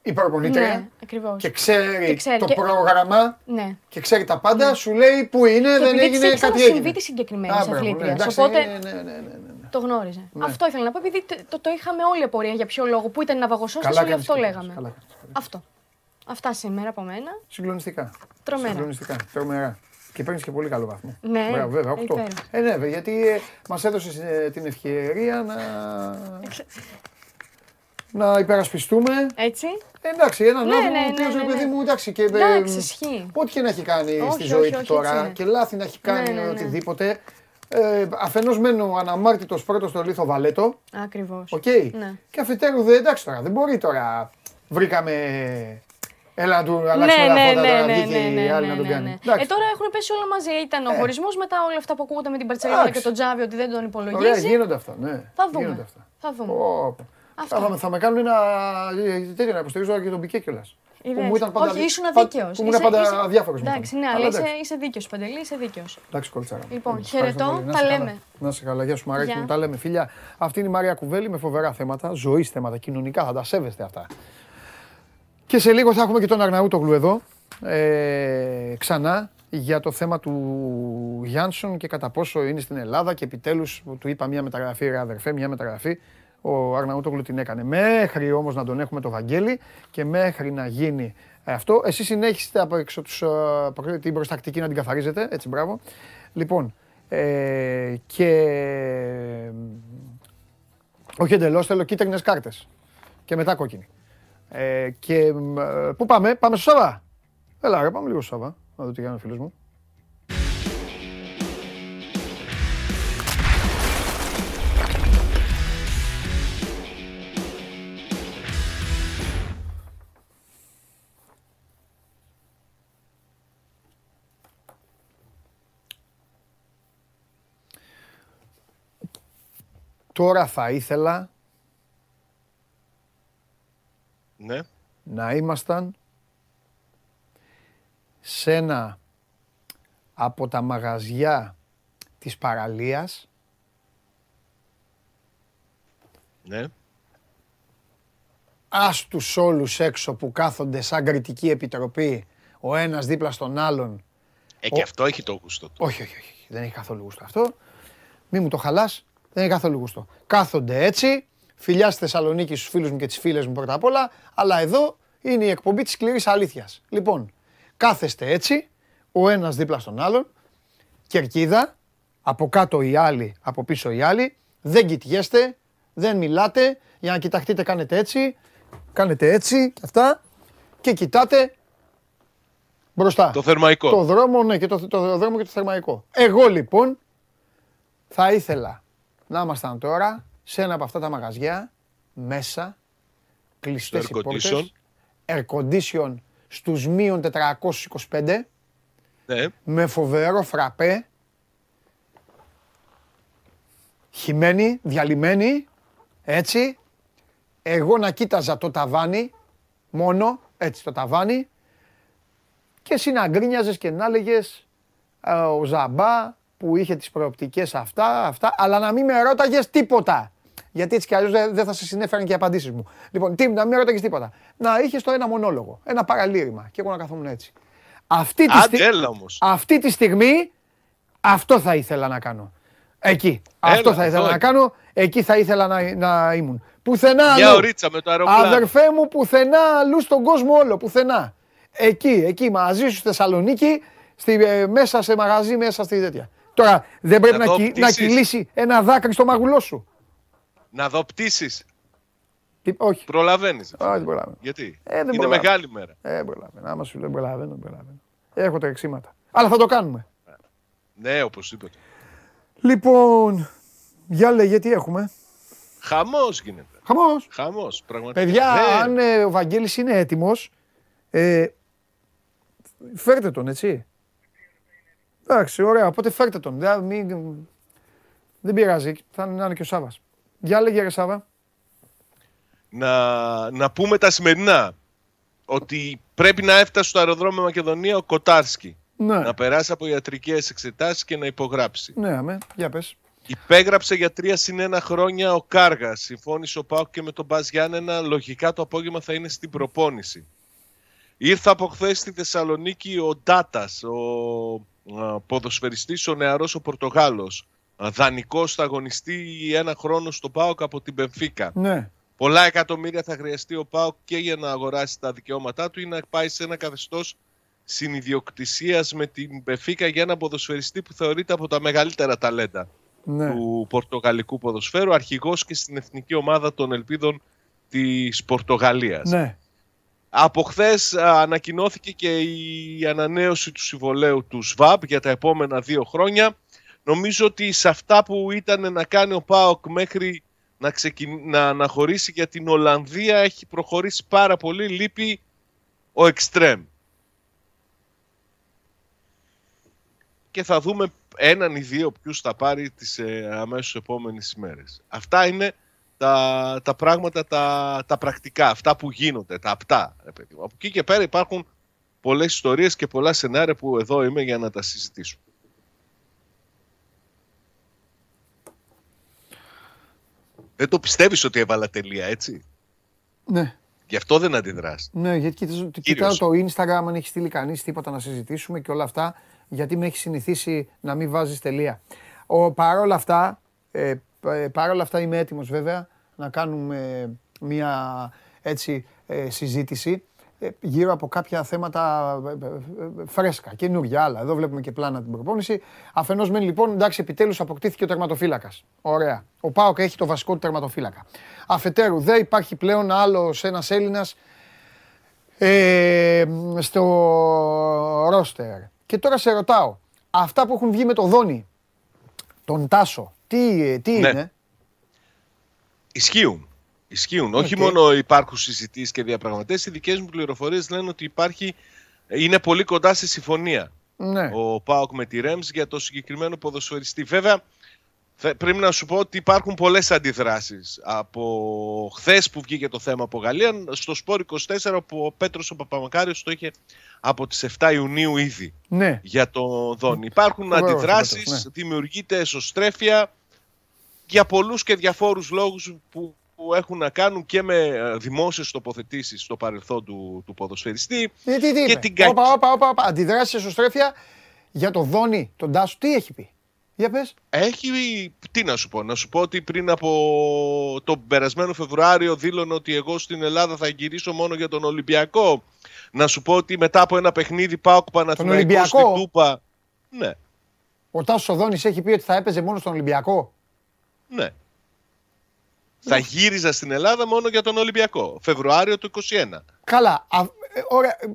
η προπονήτρια Ναι, ακριβώς. και ξέρει, Και ξέρει το και- πρόγραμμα Ναι. και ξέρει τα πάντα, σου λέει που είναι, Και δεν επειδή της έγινε, έχει κάτι ξανασυμβεί έγινε. τη συγκεκριμένης Α, μπράβο, ναι, αθλήτριας. εντάξει, Οπότε ναι, ναι, ναι, ναι, ναι. το γνώριζε. Ναι. Αυτό ήθελα να πω, επειδή τε- το, το είχαμε όλη απορία για ποιο λόγο. Πού ήταν ναυαγοσώστης, Καλά όλοι κάνεις αυτό και κάνεις, λέγαμε. καλά κάνεις. Αυτό. Αυτά σήμερα από μένα. Συγκλονιστικά. Τρομερά. Συγκλονιστικά. Τρομερά. Και παίρνεις και πολύ καλό βαθμό. Ναι, Μπράβο, βέβαια, 8. υπέροχο. Ε, ναι, βέβαια, γιατί ε, μας έδωσες την ευκαιρία να. Να υπερασπιστούμε. Έτσι. Ε, εντάξει, έναν Ναι, άνθρωπο ναι, ο οποίος, ναι, ρε ναι, παιδί ναι. μου, εντάξει, και, ε, Εντάξει, ισχύει. ό,τι και να έχει κάνει Όχι, στη όχι, ζωή του όχι, τώρα έτσι είναι. και λάθη να έχει κάνει Ναι, ναι, ναι. οτιδήποτε. Ε, Αφενός μεν ο αναμάρτητος πρώτος τον λίθο βαλέτω. Ακριβώς. Οκ. Ναι. Και αφετέρου δεν εντάξει τώρα. Δεν μπορεί τώρα. Βρήκαμε. Έλα να του Ναι, αλλάξουμε ναι, τα φώτα ναι, τώρα. ναι, Βγήκε ναι, η ναι, άλλη ναι, να τον ναι, κάνει. ναι. Εντάξει. Ε, τώρα έχουν πέσει όλα μαζί. Ήταν ο Ε. χωρισμός, μετά όλα αυτά που ακούγονται με την Παρσελόνα Εντάξει. και τον Τζάβι ότι δεν τον Ωραία, υπολογίζει. γίνονται αυτά. Ναι. Θα δούμε. Γίνονται αυτά. Θα δούμε. Ω, πω. Αυτά. Θα, με- θα με κάνουν ένα ε, τέτοιο να υποστηρίζω τώρα και τον Πικέ κιόλας. Είδες. μου ήταν πάντα Όχι, δι- ήσουν πα- δίκαιος. που ήμουν πάντα αδιάφορος με Εντάξει, αυτό. ναι, Αλλά αλλά είσαι, εντάξει. είσαι δίκαιος, Παντελή, είσαι δίκαιος. Εντάξει, κολτσάρα. Λοιπόν, Ευχαριστώ χαιρετώ, πολύ. Να τα είσαι καλά. λέμε. Να σε καλά, γεια σου Μαράκι Γεια. μου, τα λέμε φίλια. Αυτή είναι η Μαρία Κουβέλη με φοβερά θέματα, ζωή θέματα, κοινωνικά, θα τα σέβεστε αυτά. Και σε λίγο θα έχουμε και τον Αρναούτογλου εδώ, ε, ξανά, για το θέμα του Γιάνσον και κατά πόσο είναι στην Ελλάδα και επιτέλους του είπα μια μεταγραφή, ρε αδερφέ, μια μεταγραφή. Ο Αρναούτογλου την έκανε. Μέχρι όμως να τον έχουμε το Βαγγέλη και μέχρι να γίνει αυτό, εσείς συνέχιστε από έξω τους, ε, προ- την προστακτική να την καθαρίζετε, έτσι μπράβο. Λοιπόν, ε, και όχι εντελώς, θέλω κίτρινες κάρτες και μετά κόκκινη. Ε, και μ, ε, πού πάμε, πάμε στο Σάβα; Έλα, ρε, πάμε λίγο στο Σάβα. Να δω τι κάνει ο φίλος μου. Τώρα θα ήθελα Ναι. να ήμασταν σε ένα από τα μαγαζιά της παραλίας Ναι. ας τους όλους έξω που κάθονται σαν κριτική επιτροπή ο ένας δίπλα στον άλλον Ε, και Ο- αυτό έχει το γούστο του. όχι, όχι, όχι, δεν έχει καθόλου γούστο αυτό μη μου το χαλάς, δεν έχει καθόλου γούστο κάθονται έτσι, φιλιά στη Θεσσαλονίκη στους φίλους μου και τις φίλες μου πρώτα απ' όλα αλλά εδώ είναι η εκπομπή της σκληρής αλήθειας λοιπόν, κάθεστε έτσι ο ένας δίπλα στον άλλον κερκίδα, από κάτω οι άλλοι, από πίσω οι άλλοι, δεν κοιτιέστε, δεν μιλάτε, για να κοιταχτείτε κάνετε έτσι, κάνετε έτσι και αυτά και κοιτάτε μπροστά. Το θερμαϊκό. Το δρόμο, ναι, και το, το δρόμο και το θερμαϊκό. Εγώ λοιπόν θα ήθελα να ήμασταν τώρα σε ένα από αυτά τα μαγαζιά, μέσα, κλειστές οι air πόρτες, air condition στους μείον 425, Ναι. με φοβερό φραπέ, χυμένη, διαλυμένη, έτσι, Εγώ να κοίταζα το ταβάνι, μόνο, έτσι το ταβάνι, και εσύ να γκρίνιαζες και να έλεγες ο Ζαμπά που είχε τις προοπτικές αυτά, αυτά, αλλά να μην με ρώταγες τίποτα. Γιατί έτσι κι αλλιώς δεν δεν θα σε συνέφεραν και οι απαντήσεις μου. Λοιπόν, τι, να μην ρώταγες τίποτα. Να είχες το ένα μονόλογο, ένα παραλήρημα και εγώ να καθόμουν έτσι. Αυτή τη, Άντε, στι- έλα όμως. αυτή τη στιγμή αυτό θα ήθελα να κάνω. Εκεί. αυτό θα ήθελα εδώ να είναι. κάνω. Εκεί θα ήθελα να, να ήμουν. Πουθενά Μια αλλού. ωρίτσα με το αεροπλάνο. Αδερφέ μου, πουθενά αλλού στον κόσμο όλο. Πουθενά. Εκεί, εκεί μαζί σου στη Θεσσαλονίκη, στη, ε, μέσα σε μαγαζί, μέσα στη τέτοια. Τώρα δεν πρέπει Να να, δω κυλ- να πτήσεις. κυλήσει ένα δάκρυ στο μαγουλό σου. Να δω πτήσεις. Τι- όχι. Προλαβαίνεις. Όχι, δεν προλαβαίνω. Γιατί; Ε, δεν είναι προλαβαίνω. μεγάλη μέρα. Ε, δεν προλαβαίνω. Άμα σου λέω προλαβαίνω, δεν προλαβαίνω. Έχω τρεξίματα. Αλλά θα το κάνουμε. Ναι, οπωσδήποτε. Λοιπόν, για λέγε τι έχουμε; Χαμός γίνεται. Χαμός. Χαμός. Πραγματικά. Παιδιά, Δεν- αν ε, ο Βαγγέλης είναι έτοιμος, ε, φέρτε τον, έτσι. Εντάξει, ωραία, οπότε φέρτε τον. Δεν, μην, δεν πειράζει, θα είναι, να είναι και ο Σάβας. Για λέγε ρε Σάβα. να, να πούμε τα σημερινά. Ότι πρέπει να έφτασε στο αεροδρόμιο Μακεδονία ο Κοτάρσκι. Ναι, Να περάσει από ιατρικές εξετάσεις και να υπογράψει. ναι, αμέ, για πες. Υπέγραψε για τρία συν ένα χρόνια ο Κάργα. Συμφώνησε ο Πάουκ και με τον Μπας Γιάννενα. Λογικά το απόγευμα θα είναι στην προπόνηση. Ήρθε από χθες στη Θεσσαλονίκη ο Ντάτας, ο α, ποδοσφαιριστής, ο νεαρός ο Πορτογάλος. Α, Δανεικός θα αγωνιστεί ένα χρόνο στο Πάουκ από την Πενφύκα. Ναι, Πολλά εκατομμύρια θα χρειαστεί ο ΠΑΟΚ και για να αγοράσει τα δικαιώματά του ή να πάει σε ένα καθεστώς συνειδιοκτησίας με την Μπεφίκα για ένα ποδοσφαιριστή που θεωρείται από τα μεγαλύτερα ταλέντα ναι. του πορτογαλικού ποδοσφαίρου, αρχηγός και στην εθνική ομάδα των Ελπίδων της Πορτογαλίας. ναι. Από χθες ανακοινώθηκε και η ανανέωση του συμβολέου του ΣΒΑΠ για τα επόμενα δύο χρόνια. Νομίζω ότι σε αυτά που ήταν να κάνει ο ΠΑΟΚ μέχρι να, ξεκιν... να, να χωρίσει για την Ολλανδία έχει προχωρήσει πάρα πολύ. Λείπει ο Εκστρέμ. Και θα δούμε έναν ή δύο ποιους θα πάρει τις ε, αμέσως επόμενες ημέρες. Αυτά είναι τα, τα πράγματα τα, τα πρακτικά, αυτά που γίνονται, τα απτά. ρε παιδί μου. Από εκεί και πέρα υπάρχουν πολλές ιστορίες και πολλά σενάρια που εδώ είμαι για να τα συζητήσουμε. Δεν το πιστεύεις ότι έβαλα τελεία, έτσι; Ναι, Γι' αυτό δεν αντιδράς. ναι, γιατί κοιτάζω- κοιτάω το Instagram αν έχει στείλει κανείς τίποτα να συζητήσουμε και όλα αυτά, γιατί με έχει συνηθίσει να μην βάζεις τελεία. Ο, παρόλα αυτά, ε, ε, παρόλα αυτά είμαι έτοιμος βέβαια να κάνουμε μια έτσι ε, συζήτηση ε, γύρω από κάποια θέματα ε, ε, ε, φρέσκα, καινούργια άλλα. Εδώ βλέπουμε και πλάνα την προπόνηση. Αφενός μεν λοιπόν, εντάξει, επιτέλους αποκτήθηκε ο τερματοφύλακας. Ωραία. Ο ΠΑΟΚ έχει το βασικό του τερματοφύλακα. Αφετέρου, δεν υπάρχει πλέον άλλος ένας Έλληνας ε, στο ρόστερ. Και τώρα σε ρωτάω, αυτά που έχουν βγει με το Δόνι, τον Τάσο, τι, τι Ναι. είναι; Ισχύουν. Ισχύουν. Όχι Οκ. μόνο υπάρχουν συζητήσεις και διαπραγματεύσεις. Οι δικές μου πληροφορίες λένε ότι υπάρχει. Είναι πολύ κοντά σε συμφωνία Ναι. ο Πάοκ με τη Ρέμς για το συγκεκριμένο ποδοσφαιριστή. Βέβαια, θα- πρέπει να σου πω ότι υπάρχουν πολλές αντιδράσεις. Από χθες που βγήκε το θέμα από Γαλλία, στο Σπόρ 24 που ο Πέτρος ο Παπαμακάριος το είχε από τις 7 Ιουνίου ήδη Ναι. για το Δόνι. Υπάρχουν Ωραίος ο αντιδράσεις, Πέτρος, ναι. δημιουργείται εσωστρέφεια για πολλούς και διαφόρους λόγους που, που έχουν να κάνουν και με ε, δημόσιες τοποθετήσεις στο παρελθόν του, του ποδοσφαιριστή. Ε, τι, τι Και είπε. την κακ- Όπα, όπα, όπα, όπα. Αντιδράσεις σε εσωστρέφεια για το Δόνι, τον Τάσο, τι έχει πει; Για πες. Έχει, τι να σου πω, να σου πω ότι πριν από τον περασμένο Φεβρουάριο δήλωνε ότι εγώ στην Ελλάδα θα γυρίσω μόνο για τον Ολυμπιακό. Να σου πω ότι μετά από ένα παιχνίδι ΠΑΟΚ Παναθηναϊκός Ολυμπιακό; στην Τούπα. Ναι, Ο Τάσος Οδόνης έχει πει ότι θα έπαιζε μόνο στον Ολυμπιακό; ναι. Θα γύριζα στην Ελλάδα μόνο για τον Ολυμπιακό. Φεβρουάριο του 21. Καλά. Α, ε, ωραία. ε,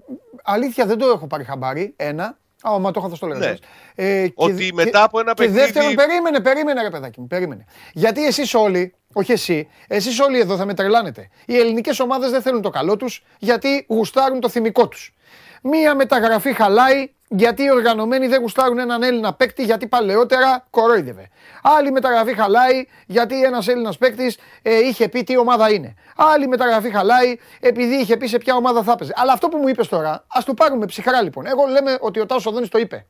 Αλήθεια δεν το έχω πάρει χαμπάρι. Ένα. Α, μα το έχω θα στο Ναι. λέγαμε. Ε, και Ότι δε- μετά από ένα και παιχνίδι- δεύτερον, περίμενε, περίμενε ρε παιδάκι μου, περίμενε. Γιατί εσείς όλοι, όχι εσύ, εσείς όλοι εδώ θα με τρελάνετε. Οι ελληνικές ομάδες δεν θέλουν το καλό τους γιατί γουστάρουν το θυμικό τους. Μία μεταγραφή χαλάει γιατί οι οργανωμένοι δεν γουστάρουν έναν Έλληνα παίκτη γιατί παλαιότερα κορόιδευε. Άλλη μεταγραφή χαλάει γιατί ένας Έλληνας παίκτης ε, είχε πει τι ομάδα είναι. Άλλη μεταγραφή χαλάει επειδή είχε πει σε ποια ομάδα θα έπαιζε. Αλλά αυτό που μου είπες τώρα, ας το πάρουμε ψυχρά λοιπόν. Εγώ λέμε ότι ο Τάσος Οδόνης το είπε.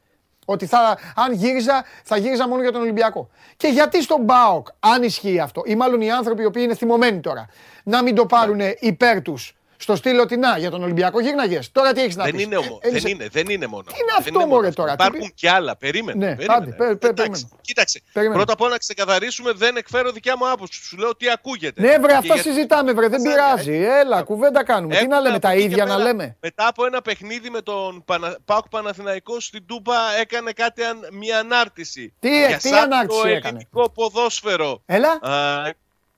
Ότι θα, αν γύριζα, θα γύριζα μόνο για τον Ολυμπιακό. Και γιατί στον Μπάοκ, αν ισχύει αυτό, ή μάλλον οι άνθρωποι οι οποίοι είναι θυμωμένοι τώρα, να μην το πάρουν υπέρ τους στο στήλο τι να για τον Ολυμπιακό γύρναγε. Τώρα τι έχεις να Δεν πεις; είναι, ομο- Ε, δεν είσαι- είναι, δεν είναι μόνο. Τι είναι Δεν αυτό, μόνο μωρέ, αυτό. τώρα, τι Υπάρχουν πει- και άλλα. Περίμενε. Ναι, περίμενε. άντε, πε- πε- Εντάξει, περίμενε. Κοίταξε. Περίμενε. Πρώτα απ' όλα να ξεκαθαρίσουμε, δεν εκφέρω δικιά μου άποψη. Σου λέω τι ακούγεται. Ναι, βρε, Και αυτά γιατί- συζητάμε, βρε, δεν Σαν- πειράζει. Έλα, κουβέντα κάνουμε. Τι Έχουν να λέμε, από τα εκεί και ίδια να πέρα, λέμε; Μετά από ένα παιχνίδι με τον Πανα... Πάοκ Παναθηναϊκός στην Τούπα έκανε κάτι αν... μια ανάρτηση. Τι- για τι σάπιο ανάρτηση έκανε; ελληνικό ποδόσφαιρο. Έλα.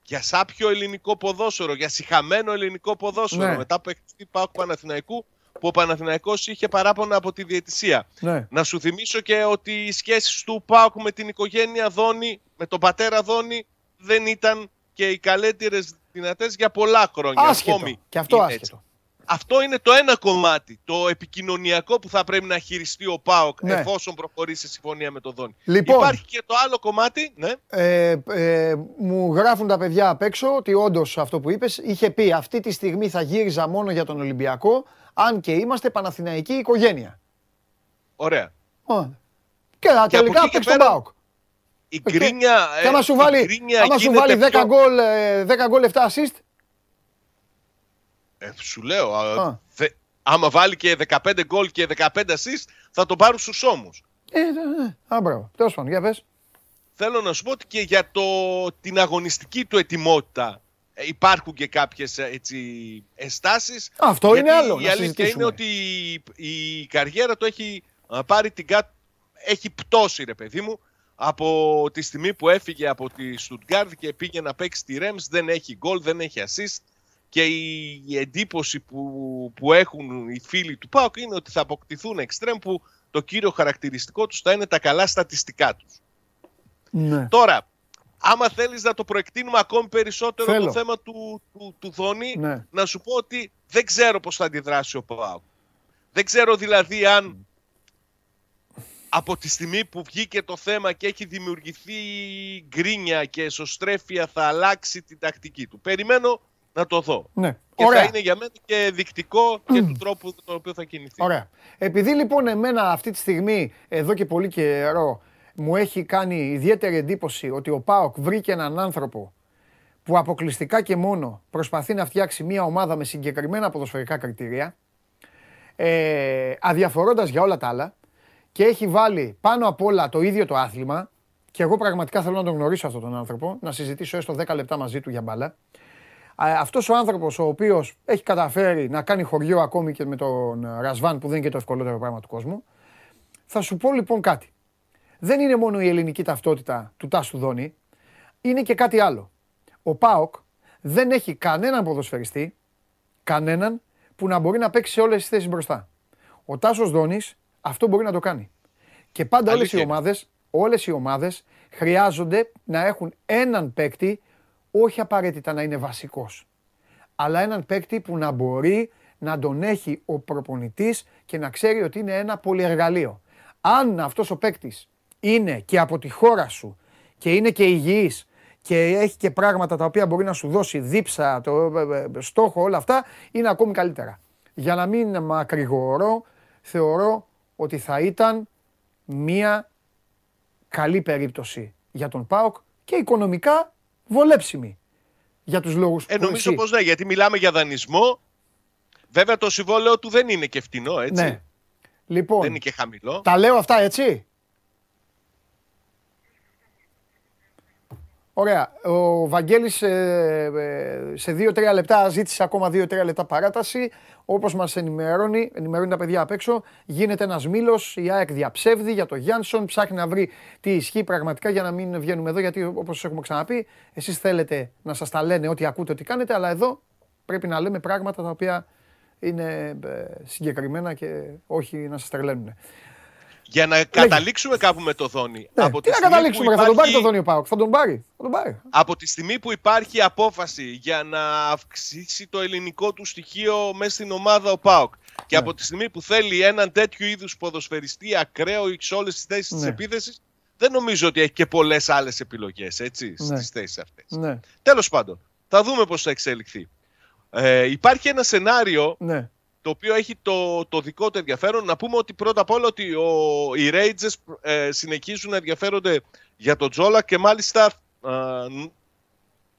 Α, για σάπιο ελληνικό ποδόσφαιρο, για συχαμένο ελληνικό ποδόσφαιρο. Ναι. Μετά από παιχνίδι Πάοκ Παναθηναϊκού που ο Παναθηναϊκός είχε παράπονα από τη διαιτησία. Ναι. Να σου θυμίσω και ότι οι σχέσεις του Πάοκ με την οικογένεια Δόνη, με τον πατέρα Δόνη, δεν ήταν και οι καλύτερες δυνατές για πολλά χρόνια. Άσχετο. Ακόμη Και αυτό είναι άσχετο. έτσι. Αυτό είναι το ένα κομμάτι, το επικοινωνιακό που θα πρέπει να χειριστεί ο ΠΑΟΚ Ναι. εφόσον προχωρήσει σε συμφωνία με τον Δόνη. Λοιπόν. Υπάρχει και το άλλο κομμάτι, ναι, Ε, ε, μου γράφουν τα παιδιά απ' έξω ότι όντως αυτό που είπες είχε πει αυτή τη στιγμή θα γύριζα μόνο για τον Ολυμπιακό, αν και είμαστε Παναθηναϊκή οικογένεια. ωραία. Ω. Και, τελικά εκεί και παίξει τον πέρα, Πάοκ. Η γκρίνια, Και άμα σου η βάλει, γκρίνια άμα σου γίνεται βάλει 10 πιο- γκολ, ε, 10 γκολ 7 assist, Ε, σου λέω, α, Α. θε- άμα βάλει και 15 γκολ και 15 assist, θα το πάρουν στους ώμους. ε, ε, ε, α, μπράβο. Τέλος πάντων, για πες. Θέλω να σου πω ότι και για το, την αγωνιστική του ετοιμότητα ε, υπάρχουν και κάποιες ε, έτσι, εστάσεις. Αυτό γιατί είναι άλλο, Η να αλήθεια συζητήσουμε. είναι ότι η, η καριέρα του έχει α, πάρει την κάτω, έχει πτώσει ρε παιδί μου από τη στιγμή που έφυγε από τη Στουτγκάρδη και πήγε να παίξει στη Ρέμς δεν έχει γκολ, δεν έχει assist και η, η εντύπωση που, που έχουν οι φίλοι του ΠΑΟΚ είναι ότι θα αποκτηθούν εξτρέμ που το κύριο χαρακτηριστικό τους θα είναι τα καλά στατιστικά τους. Ναι. Τώρα, άμα θέλεις να το προεκτείνουμε ακόμη περισσότερο Θέλω. το θέμα του, του, του Δόνη, Ναι. να σου πω ότι δεν ξέρω πώς θα αντιδράσει ο ΠΑΟΚ. Δεν ξέρω δηλαδή αν από τη στιγμή που βγήκε το θέμα και έχει δημιουργηθεί γκρίνια και εσωστρέφεια θα αλλάξει την τακτική του. Περιμένω να το δω. ναι. Και Ωραία. θα είναι για μένα και δεικτικό και του τρόπου με τον οποίο θα κινηθεί. Ωραία. Επειδή λοιπόν εμένα αυτή τη στιγμή, εδώ και πολύ καιρό, μου έχει κάνει ιδιαίτερη εντύπωση ότι ο ΠΑΟΚ βρήκε έναν άνθρωπο που αποκλειστικά και μόνο προσπαθεί να φτιάξει μια ομάδα με συγκεκριμένα ποδοσφαιρικά κριτήρια, ε, αδιαφορώντας για όλα τα άλλα και έχει βάλει πάνω απ' όλα το ίδιο το άθλημα και εγώ πραγματικά θέλω να τον γνωρίσω αυτόν τον άνθρωπο, να συζητήσω έστω 10 λεπτά μαζί του για μπάλα. Α, Αυτός ο άνθρωπος ο οποίος έχει καταφέρει να κάνει χωριό ακόμη και με τον ε, Ρασβάν που δεν είναι και το ευκολότερο πράγμα του κόσμου. Θα σου πω λοιπόν κάτι. Δεν είναι μόνο η ελληνική ταυτότητα του Τάσου Δόνη, είναι και κάτι άλλο. Ο ΠΑΟΚ δεν έχει κανέναν ποδοσφαιριστή, κανέναν που να μπορεί να παίξει σε όλες τις θέσεις μπροστά. Ο Τάσος Δόνης αυτό μπορεί να το κάνει. Και πάντα όλες οι Αλήθεια είναι. ομάδες, όλες οι ομάδες χρειάζονται να έχουν έναν παίκτη, όχι απαραίτητα να είναι βασικός, αλλά έναν παίκτη που να μπορεί να τον έχει ο προπονητής και να ξέρει ότι είναι ένα πολυεργαλείο. Αν αυτός ο παίκτης είναι και από τη χώρα σου και είναι και υγιής και έχει και πράγματα τα οποία μπορεί να σου δώσει δίψα, το ε, ε, στόχο, όλα αυτά, είναι ακόμη καλύτερα. Για να μην μακρηγορώ, θεωρώ ότι θα ήταν μία καλή περίπτωση για τον ΠΑΟΚ και οικονομικά βολέψιμη για τους λόγους Ε, που νομίζω εσύ... πως ναι, γιατί μιλάμε για δανεισμό. Βέβαια το συμβόλαιο του δεν είναι και φτηνό, έτσι. Ναι. Λοιπόν, Δεν είναι και χαμηλό. τα λέω αυτά έτσι. Ωραία. Ο Βαγγέλης ε, ε, σε 2-3 λεπτά ζήτησε ακόμα 2-3 λεπτά παράταση. Όπως μας ενημερώνει, ενημερώνει τα παιδιά απ' έξω, γίνεται ένας μήλος, η ΑΕΚ διαψεύδει για το Γιάνσον, ψάχνει να βρει τι ισχύει πραγματικά για να μην βγαίνουμε εδώ, γιατί όπως έχουμε ξαναπεί, εσείς θέλετε να σας τα λένε ό,τι ακούτε, ό,τι κάνετε, αλλά εδώ πρέπει να λέμε πράγματα τα οποία είναι ε, συγκεκριμένα και όχι να σας τρελαίνουν. Για να καταλήξουμε κάπου με το Δόνι. Ναι, από τι να στιγμή που καταλήξουμε, ρε, θα τον πάρει υπάρχει- το Δόνιο Πάοκ. Θα τον πάρει. Θα τον πάρει. Από τη στιγμή που υπάρχει απόφαση για να αυξήσει το ελληνικό του στοιχείο μέσα στην ομάδα ο ΠΑΟΚ, Και από τη στιγμή που θέλει έναν τέτοιου είδους ποδοσφαιριστή ακραίο σε όλες τις θέσεις Ναι. τη επίθεσης, δεν νομίζω ότι έχει και πολλές άλλες επιλογές έτσι, Ναι. στις θέσεις αυτές. Ναι, Τέλος πάντων, θα δούμε πώς θα εξελιχθεί. Ε, υπάρχει ένα σενάριο ναι. Το οποίο έχει το, το δικό του ενδιαφέρον. Να πούμε ότι πρώτα απ' όλα ότι ο, οι Rangers ε, συνεχίζουν να ενδιαφέρονται για τον Τζόλα και μάλιστα ε, ν-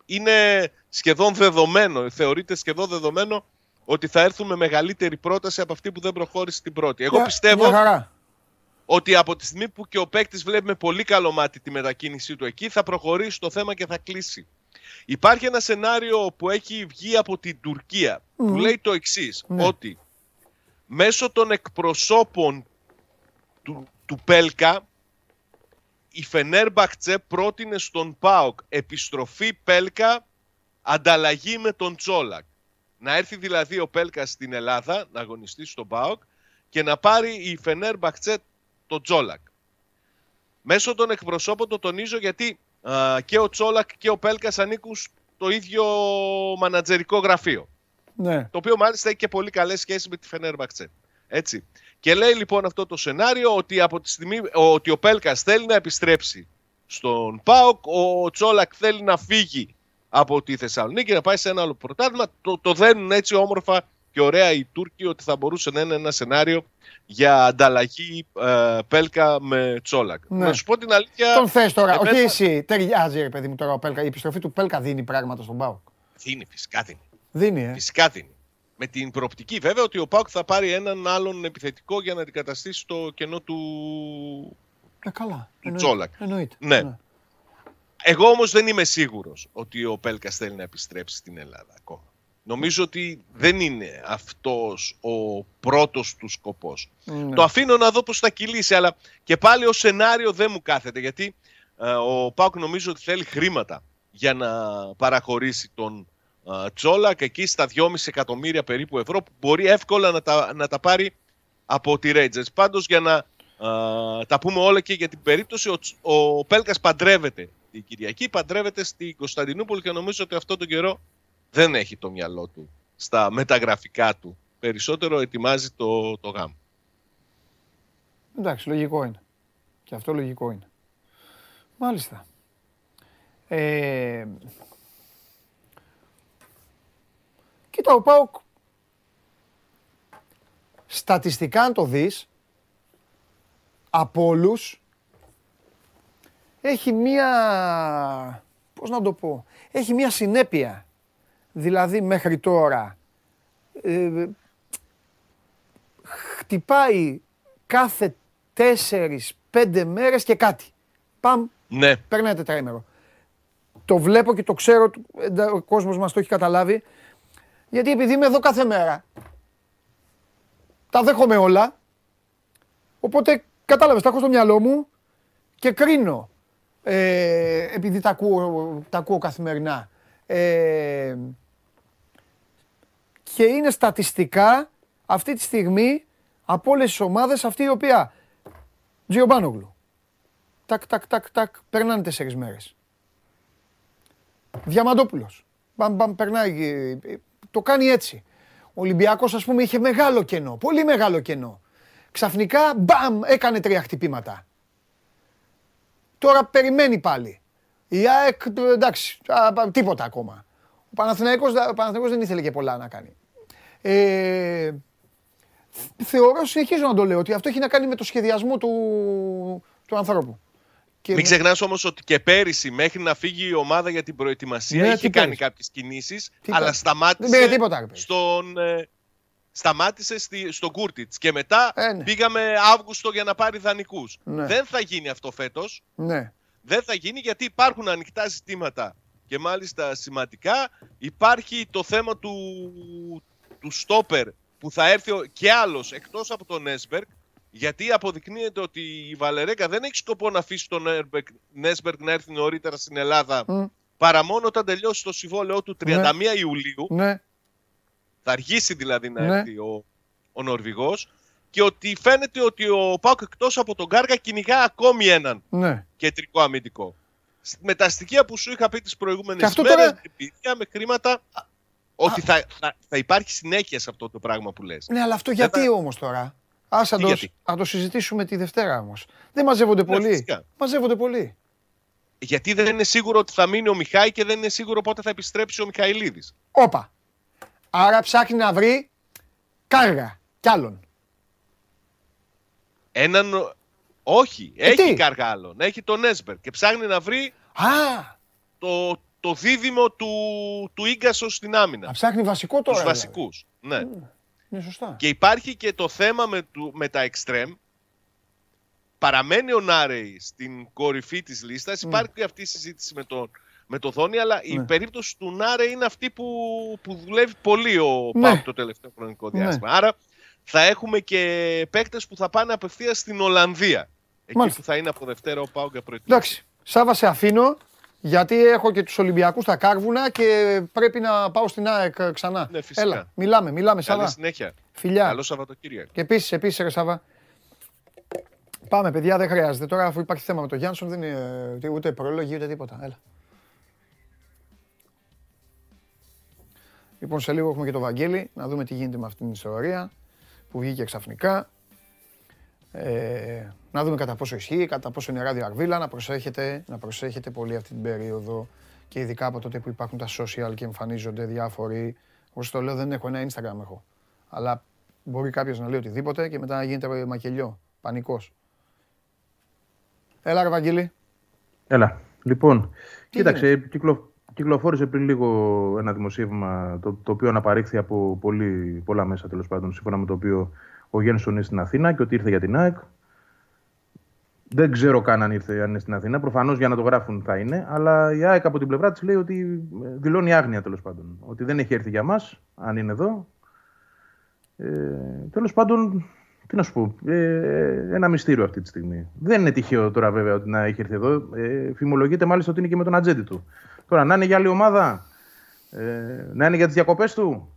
είναι σχεδόν δεδομένο, θεωρείται σχεδόν δεδομένο ότι θα έρθουν με μεγαλύτερη πρόταση από αυτή που δεν προχώρησε την πρώτη. Εγώ Μια- πιστεύω Μια χαρά. ότι από τη στιγμή που και ο παίκτης βλέπει με πολύ καλό μάτι τη μετακίνησή του εκεί, θα προχωρήσει το θέμα και θα κλείσει. Υπάρχει ένα σενάριο που έχει βγει από την Τουρκία που Μμμ. λέει το εξής Ναι. ότι μέσω των εκπροσώπων του, του Πέλκα η Φενέρμπαχτσε πρότεινε στον ΠΑΟΚ επιστροφή Πέλκα ανταλλαγή με τον Τσόλακ. Να έρθει δηλαδή ο Πέλκα στην Ελλάδα να αγωνιστεί στον ΠΑΟΚ και να πάρει η Φενέρμπαχτσε τον Τσόλακ. Μέσω των εκπροσώπων το τονίζω γιατί α, και ο Τσόλακ και ο Πέλκας ανήκουν στο ίδιο μανατζερικό γραφείο. Ναι. Το οποίο μάλιστα έχει και πολύ καλές σχέσεις με τη Φενέρμπαχτσε. Έτσι. Και λέει λοιπόν αυτό το σενάριο ότι από τη στιγμή ότι ο Πέλκας θέλει να επιστρέψει στον ΠΑΟΚ, ο Τσόλακ θέλει να φύγει από τη Θεσσαλονίκη να πάει σε ένα άλλο πρωτάθλημα. Το, το δένουν έτσι όμορφα και ωραία οι Τούρκοι ότι θα μπορούσε να είναι ένα σενάριο για ανταλλαγή ε, Πέλκα με Τσόλακ. Ναι. Να σου πω την αλήθεια. Τον θες τώρα, εμένα όχι εσύ. Ταιριάζει, ρε παιδί μου τώρα ο Πέλκα. Η επιστροφή του Πέλκα δίνει πράγματα στον Πάο. Δίνει, φυσικά δίνει. Δίνει, ε. Φυσικά δίνει. Με την προοπτική βέβαια ότι ο Πάουκ θα πάρει έναν άλλον επιθετικό για να αντικαταστήσει το κενό του. Ε, καλά. Του Εννοείται. Τσόλακ. Εννοείται. Ναι. Εγώ όμως δεν είμαι σίγουρος ότι ο Πέλκας θέλει να επιστρέψει στην Ελλάδα ακόμα. Νομίζω ότι δεν είναι αυτός ο πρώτος του σκοπός. Ναι. Το αφήνω να δω πώς θα κυλήσει, αλλά και πάλι ο σενάριο δεν μου κάθεται, γιατί ε, ο Πάουκ νομίζω ότι θέλει χρήματα για να παραχωρήσει τον ε, Τσόλακ εκεί στα 2,5 εκατομμύρια περίπου ευρώ που μπορεί εύκολα να τα, να τα πάρει από τη Rangers. Πάντως για να ε, τα πούμε όλα και για την περίπτωση, ο, Τσ- ο Πέλκας παντρεύεται την Κυριακή, παντρεύεται στη Κωνσταντινούπολη και νομίζω ότι αυτό τον καιρό δεν έχει το μυαλό του στα μεταγραφικά του. Περισσότερο ετοιμάζει το, το γάμο. Εντάξει, λογικό είναι. Και αυτό λογικό είναι. Μάλιστα. Ε, κοίτα, ο Πάουκ στατιστικά αν το δεις από όλους έχει μία, πώς να το πω, έχει μία συνέπεια. Δηλαδή μέχρι τώρα ε, χτυπάει κάθε τέσσερις, πέντε μέρες και κάτι. Παμ, Ναι, περνάει τετραήμερο. Το βλέπω και το ξέρω, εντα- ο κόσμος μας το έχει καταλάβει, γιατί επειδή είμαι εδώ κάθε μέρα, τα δέχομαι όλα, οπότε κατάλαβες, τα έχω στο μυαλό μου και κρίνω, ε, επειδή τα ακούω, τα ακούω καθημερινά. Ε, και είναι στατιστικά αυτή τη στιγμή από όλες τις ομάδες αυτή η οποία Τζιομπάνογλου. Τακ, τακ, τακ, τακ, περνάνε τέσσερις μέρες. Διαμαντόπουλος. Μπαμ, μπαμ, περνάει. ε, ε, Το κάνει έτσι. Ο Ολυμπιακός, ας πούμε, είχε μεγάλο κενό. Πολύ μεγάλο κενό. Ξαφνικά, μπαμ, έκανε τρία χτυπήματα. Τώρα περιμένει πάλι. Η ΑΕΚ, ε, εντάξει, α, α, τίποτα ακόμα. Ο Παναθηναϊκός, ο Παναθηναϊκός δεν ήθελε και πολλά να κάνει. Ε, θεωρώ, συνεχίζω να το λέω, ότι αυτό έχει να κάνει με το σχεδιασμό του, του ανθρώπου. Και Μην με- ξεχνάς όμως ότι και πέρυσι μέχρι να φύγει η ομάδα για την προετοιμασία Ναι, είχε τι κάνει πέρυσι. κάποιες κινήσεις Τι αλλά πέρυσι. σταμάτησε Δεν πήρε τίποτα, ρε, πέρυσι. στον, ε, σταμάτησε στη, στον Κούρτιτς και μετά Ε, ναι. πήγαμε Αύγουστο για να πάρει δανεικούς. Ναι. Δεν θα γίνει αυτό φέτος. Ναι. Δεν θα γίνει γιατί υπάρχουν ανοιχτά ζητήματα και μάλιστα σημαντικά. Υπάρχει το θέμα του, του στόπερ που θα έρθει ο- και άλλος εκτός από τον Νέσμπεργκ γιατί αποδεικνύεται ότι η Βαλερέκα δεν έχει σκοπό να αφήσει τον Νέρμπεκ- Νέσμπεργκ να έρθει νωρίτερα στην Ελλάδα Μμ. παρά μόνο όταν τελειώσει το συμβόλαιό του 31 Ιουλίου. Ναι. Θα αργήσει δηλαδή να Ναι. έρθει ο, ο Νορβηγός και ότι φαίνεται ότι ο Πάουκ εκτός από τον Κάργα κυνηγά ακόμη έναν Ναι. κεντρικό αμυντικό. Σ- Με τα στοιχεία που σου είχα πει τις Και προηγούμενες αυτό μέρες, τώρα- με εμπειρία, με χρήματα, Ότι θα, θα, θα υπάρχει συνέχεια σε αυτό το πράγμα που λες. Ναι, αλλά αυτό Δεν γιατί θα- όμως τώρα; Ας να Τι το, γιατί; να το συζητήσουμε τη Δευτέρα όμως. Δεν μαζεύονται Ναι, πολύ. φυσικά. Μαζεύονται πολύ. Γιατί δεν είναι σίγουρο ότι θα μείνει ο Μιχάη και δεν είναι σίγουρο πότε θα επιστρέψει ο Μιχαηλίδης. Όπα. Άρα ψάχνει να βρει κάργα κι άλλον. Έναν. Όχι, έχει Ε, τι; κάργα άλλον. Έχει τον Έσμπερ και ψάχνει να βρει Α, το, το δίδυμο του, του Ίγκασο στην άμυνα. να ψάχνει βασικό τώρα. Τους δηλαδή. βασικούς. Ναι. Είναι σωστά. Και υπάρχει και το θέμα με, του, με τα εξτρέμ. Παραμένει ο Νάρεϊ στην κορυφή της λίστας. Υπάρχει και αυτή η συζήτηση με τον, με το Δόνι, αλλά η Ναι. περίπτωση του Νάρεϊ είναι αυτή που, που δουλεύει πολύ ο Ναι. Πάουκ το τελευταίο χρονικό διάστημα. Άρα θα έχουμε και παίκτες που θα πάνε απευθείας στην Ολλανδία. Εκεί Μάλιστα. που θα είναι από Δευτέρα ο Πάουκ για προετοιμασία. Εντάξει, Σάβα σε αφήνω, γιατί έχω και τους Ολυμπιακούς στα Κάρβουνα και πρέπει να πάω στην ΑΕΚ ε, ξανά. Ναι, φυσικά. Έλα, μιλάμε, μιλάμε Καλή Σάβα. συνέχεια. Φιλιά. Καλό Σαββατοκύριακο. Και επίσης, επίσης ρε Σάβα. Πάμε παιδιά, δεν χρειάζεται. Τώρα αφού υπάρχει θέμα με τον Γιάνσον δεν είναι ε, ούτε πρόλογη ούτε τίποτα. Έλα. Λοιπόν, σε λίγο έχουμε και το Βαγγέλη, να δούμε τι γίνεται με αυτήν την ιστορία που βγήκε ξαφνικά. Ε, να δούμε κατά πόσο ισχύει, κατά πόσο είναι ράδιο αρβίλα, να προσέχετε, να προσέχετε πολύ αυτή την περίοδο και ειδικά από τότε που υπάρχουν τα social και εμφανίζονται διάφοροι. Όσο το λέω δεν έχω ένα Instagram έχω. Αλλά μπορεί κάποιος να λέει οτιδήποτε και μετά να γίνεται μακελιό, πανικός. Έλα ρε Βαγγέλη. Έλα. Λοιπόν, Τι κοίταξε, κυκλο, κυκλοφόρησε πριν λίγο ένα δημοσίευμα το, το οποίο αναπαρήχθη από πολύ, πολλά μέσα τέλος πάντων, σύμφωνα με το οποίο ο Γένσον είναι στην Αθήνα και ότι ήρθε για την ΑΕΚ. Δεν ξέρω καν αν ήρθε αν είναι στην Αθήνα. Προφανώς για να το γράφουν θα είναι. Αλλά η ΑΕΚ από την πλευρά της λέει ότι ε, δηλώνει άγνοια τέλος πάντων. Ότι δεν έχει έρθει για μας, αν είναι εδώ. Ε, τέλος πάντων, τι να σου πω, ε, ένα μυστήριο αυτή τη στιγμή. Δεν είναι τυχαίο τώρα βέβαια ότι να έχει έρθει εδώ. Ε, φημολογείται μάλιστα ότι είναι και με τον ατζέντη του. Τώρα να είναι για άλλη ομάδα, ε, να είναι για τις διακοπές του.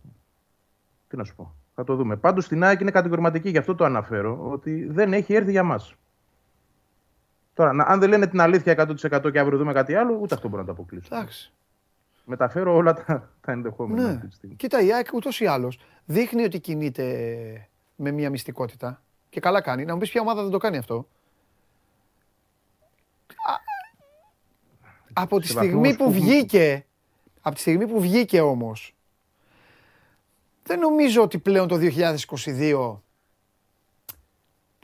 Τι να σου πω. Θα το δούμε. Πάντως στην ΑΕΚ είναι κατηγορηματική, γι' αυτό το αναφέρω, ότι δεν έχει έρθει για μας. Τώρα, να, αν δεν λένε την αλήθεια 100% και αύριο δούμε κάτι άλλο, ούτε αυτό μπορώ να το αποκλείσω. Εντάξει. Μεταφέρω όλα τα, τα ενδεχόμενα Ναι. αυτή τη στιγμή. Κοίτα, η ΑΕΚ ούτως ή άλλως δείχνει ότι κινείται με μια μυστικότητα. Και καλά κάνει. Να μου πεις ποια ομάδα δεν το κάνει αυτό. Α, Από τη Σε στιγμή βαθμούς που που- βγήκε, από τη στιγμή που βγήκε όμως, δεν νομίζω ότι πλέον το 2022,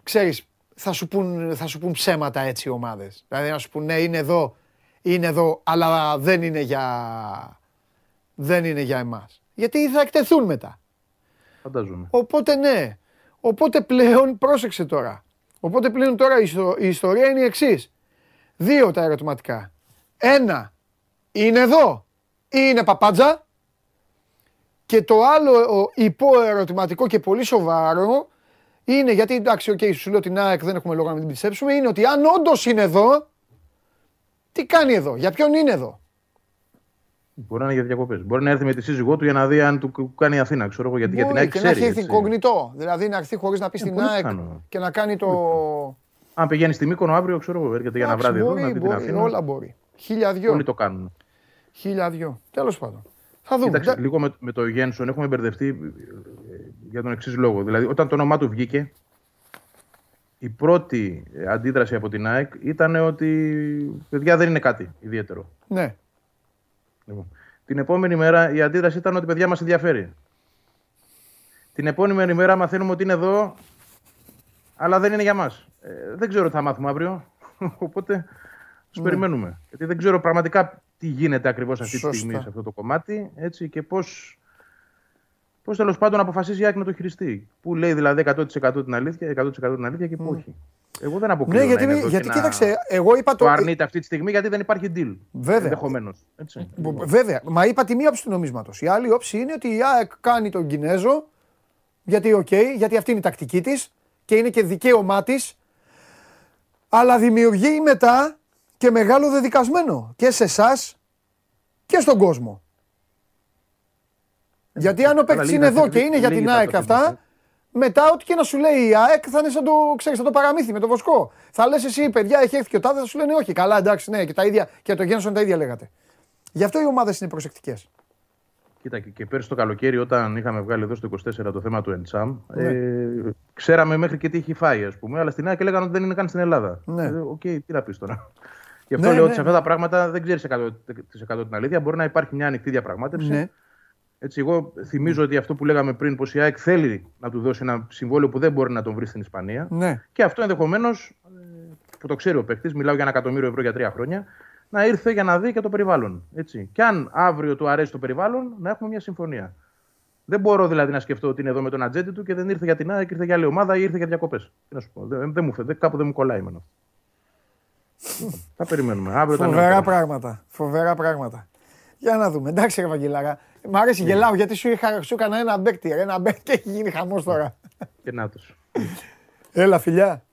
ξέρεις, θα σου πούν, θα σου πούν ψέματα έτσι οι ομάδες. Δηλαδή να σου πούν ναι είναι εδώ, είναι εδώ, αλλά δεν είναι για, δεν είναι για εμάς. Γιατί θα εκτεθούν μετά. Φαντάζομαι. Οπότε ναι. Οπότε πλέον, πρόσεξε τώρα. Οπότε πλέον τώρα η, ιστο- η ιστορία είναι η εξής. Δύο τα ερωτηματικά. Ένα, είναι εδώ ή είναι παπάντζα. Και το άλλο υποερωτηματικό και πολύ σοβαρό είναι γιατί εντάξει, οκ, σου λέω την ΑΕΚ δεν έχουμε λόγο να μην την πιστέψουμε. Είναι ότι αν όντως είναι εδώ, τι κάνει εδώ, για ποιον είναι εδώ; Μπορεί να είναι για διακοπές. Μπορεί να έρθει με τη σύζυγό του για να δει αν του κάνει η Αθήνα. Ξέρω εγώ γιατί για την Μπορεί ΑΕΚ και να ξέρει. έχει έτσι. incognito. Δηλαδή να έρθει χωρίς να πει στην πολύ ΑΕΚ πιθανό. και να κάνει το. Αν πηγαίνει στη Μύκονο αύριο, ξέρω εγώ, έρχεται για ένα Εντάξει, βράδυ εδώ μπορεί, να δει την μπορεί, Αθήνα. Όλα μπορεί. Χίλια δυο. Όλοι το κάνουν. Χίλια δυο. Τέλος πάντων. Θα δούμε. Κοίταξε, Ντα- λίγο με, με το Γένσον έχουμε μπερδευτεί ε, για τον εξής λόγο. Δηλαδή, όταν το όνομά του βγήκε, η πρώτη ε, αντίδραση από την ΑΕΚ ήταν ότι παιδιά δεν είναι κάτι ιδιαίτερο. Ναι. Λοιπόν, την επόμενη μέρα η αντίδραση ήταν ότι παιδιά μας ενδιαφέρει. Την επόμενη μέρα μαθαίνουμε ότι είναι εδώ, αλλά δεν είναι για μας. δεν ξέρω τι θα μάθουμε αύριο. Οπότε του Ναι. περιμένουμε. Γιατί δεν ξέρω πραγματικά τι γίνεται ακριβώς αυτή Σωστά. τη στιγμή σε αυτό το κομμάτι έτσι, και πώς. Πώς τέλος πάντων αποφασίζει η ΑΕΚ να το χειριστεί. Πού λέει δηλαδή 100% την αλήθεια, 100% την αλήθεια και πού όχι. Εγώ δεν αποκλείω. Ναι, να γιατί, είναι εδώ γιατί και κοίταξε, εγώ είπα το το. αρνείται αυτή τη στιγμή γιατί δεν υπάρχει deal. Βέβαια. Ενδεχομένως. Έτσι. Β- Βέβαια, μα είπα τη μία όψη του νομίσματος. Η άλλη όψη είναι ότι η ΑΕΚ κάνει τον Κινέζο, γιατί οκ, γιατί αυτή είναι η τακτική της και είναι και δικαίωμά της, αλλά δημιουργεί μετά και μεγάλο δεδικασμένο και σε εσάς και στον κόσμο. Γιατί αν ο παίκτης λίγα είναι εδώ θα- και είναι για λίγοι την θα ΑΕΚ το αυτά, πούν, μετά ό,τι και να σου λέει η ΑΕΚ θα είναι σαν το, ξέρεις, σαν το παραμύθι με το βοσκό. Θα λες εσύ, παιδιά, έχει έρθει και ο τάδε, θα σου λένε όχι. Καλά, εντάξει, ναι, και τα ίδια, και το Γένσον τα ίδια λέγατε. Γι' αυτό οι ομάδες είναι προσεκτικές. Κοίτα, και, και πέρσι το καλοκαίρι, όταν είχαμε βγάλει εδώ στο 24 το θέμα του Εντσάμ, Ναι. ε, ξέραμε μέχρι και τι έχει φάει, ας πούμε. Αλλά στην ΑΕΚ λέγανε ότι δεν είναι καν στην Ελλάδα. Ναι. Ε, Οκ, τι να πεις τώρα. Γι' αυτό Ναι, λέω ναι, ότι σε αυτά τα πράγματα δεν ξέρεις 100% την αλήθεια. Μπορεί να υπάρχει μια ανοιχτή διαπραγμάτευση. Ναι. Έτσι, εγώ θυμίζω ότι αυτό που λέγαμε πριν, πως η ΑΕΚ θέλει να του δώσει ένα συμβόλαιο που δεν μπορεί να τον βρει στην Ισπανία. Ναι. Και αυτό ενδεχομένως, που το ξέρει ο παίχτη, μιλάω για ένα εκατομμύριο ευρώ για τρία χρόνια, να ήρθε για να δει και το περιβάλλον. Έτσι. Και αν αύριο του αρέσει το περιβάλλον, να έχουμε μια συμφωνία. Δεν μπορώ δηλαδή να σκεφτώ ότι είναι εδώ με τον ατζέντη του και δεν ήρθε για την ΑΕΚ, ήρθε για άλλη ομάδα ή ήρθε για διακοπές. Τι να σου πω. Δεν, δεν μου φαίνεται, κάπου δεν μου κολλάει εμένα. Θα περιμένουμε. Αύριο τα Φοβερά νεότερα. πράγματα. Φοβερά πράγματα. Για να δούμε. Εντάξει, ρε Βαγγελάρα. Μ' αρέσει, Ναι. γελάω γιατί σου, είχα, σου έκανα ένα μπέκτη. ρε, Ένα μπέκτη και έχει γίνει χαμός τώρα. Και να τους. Έλα, φιλιά.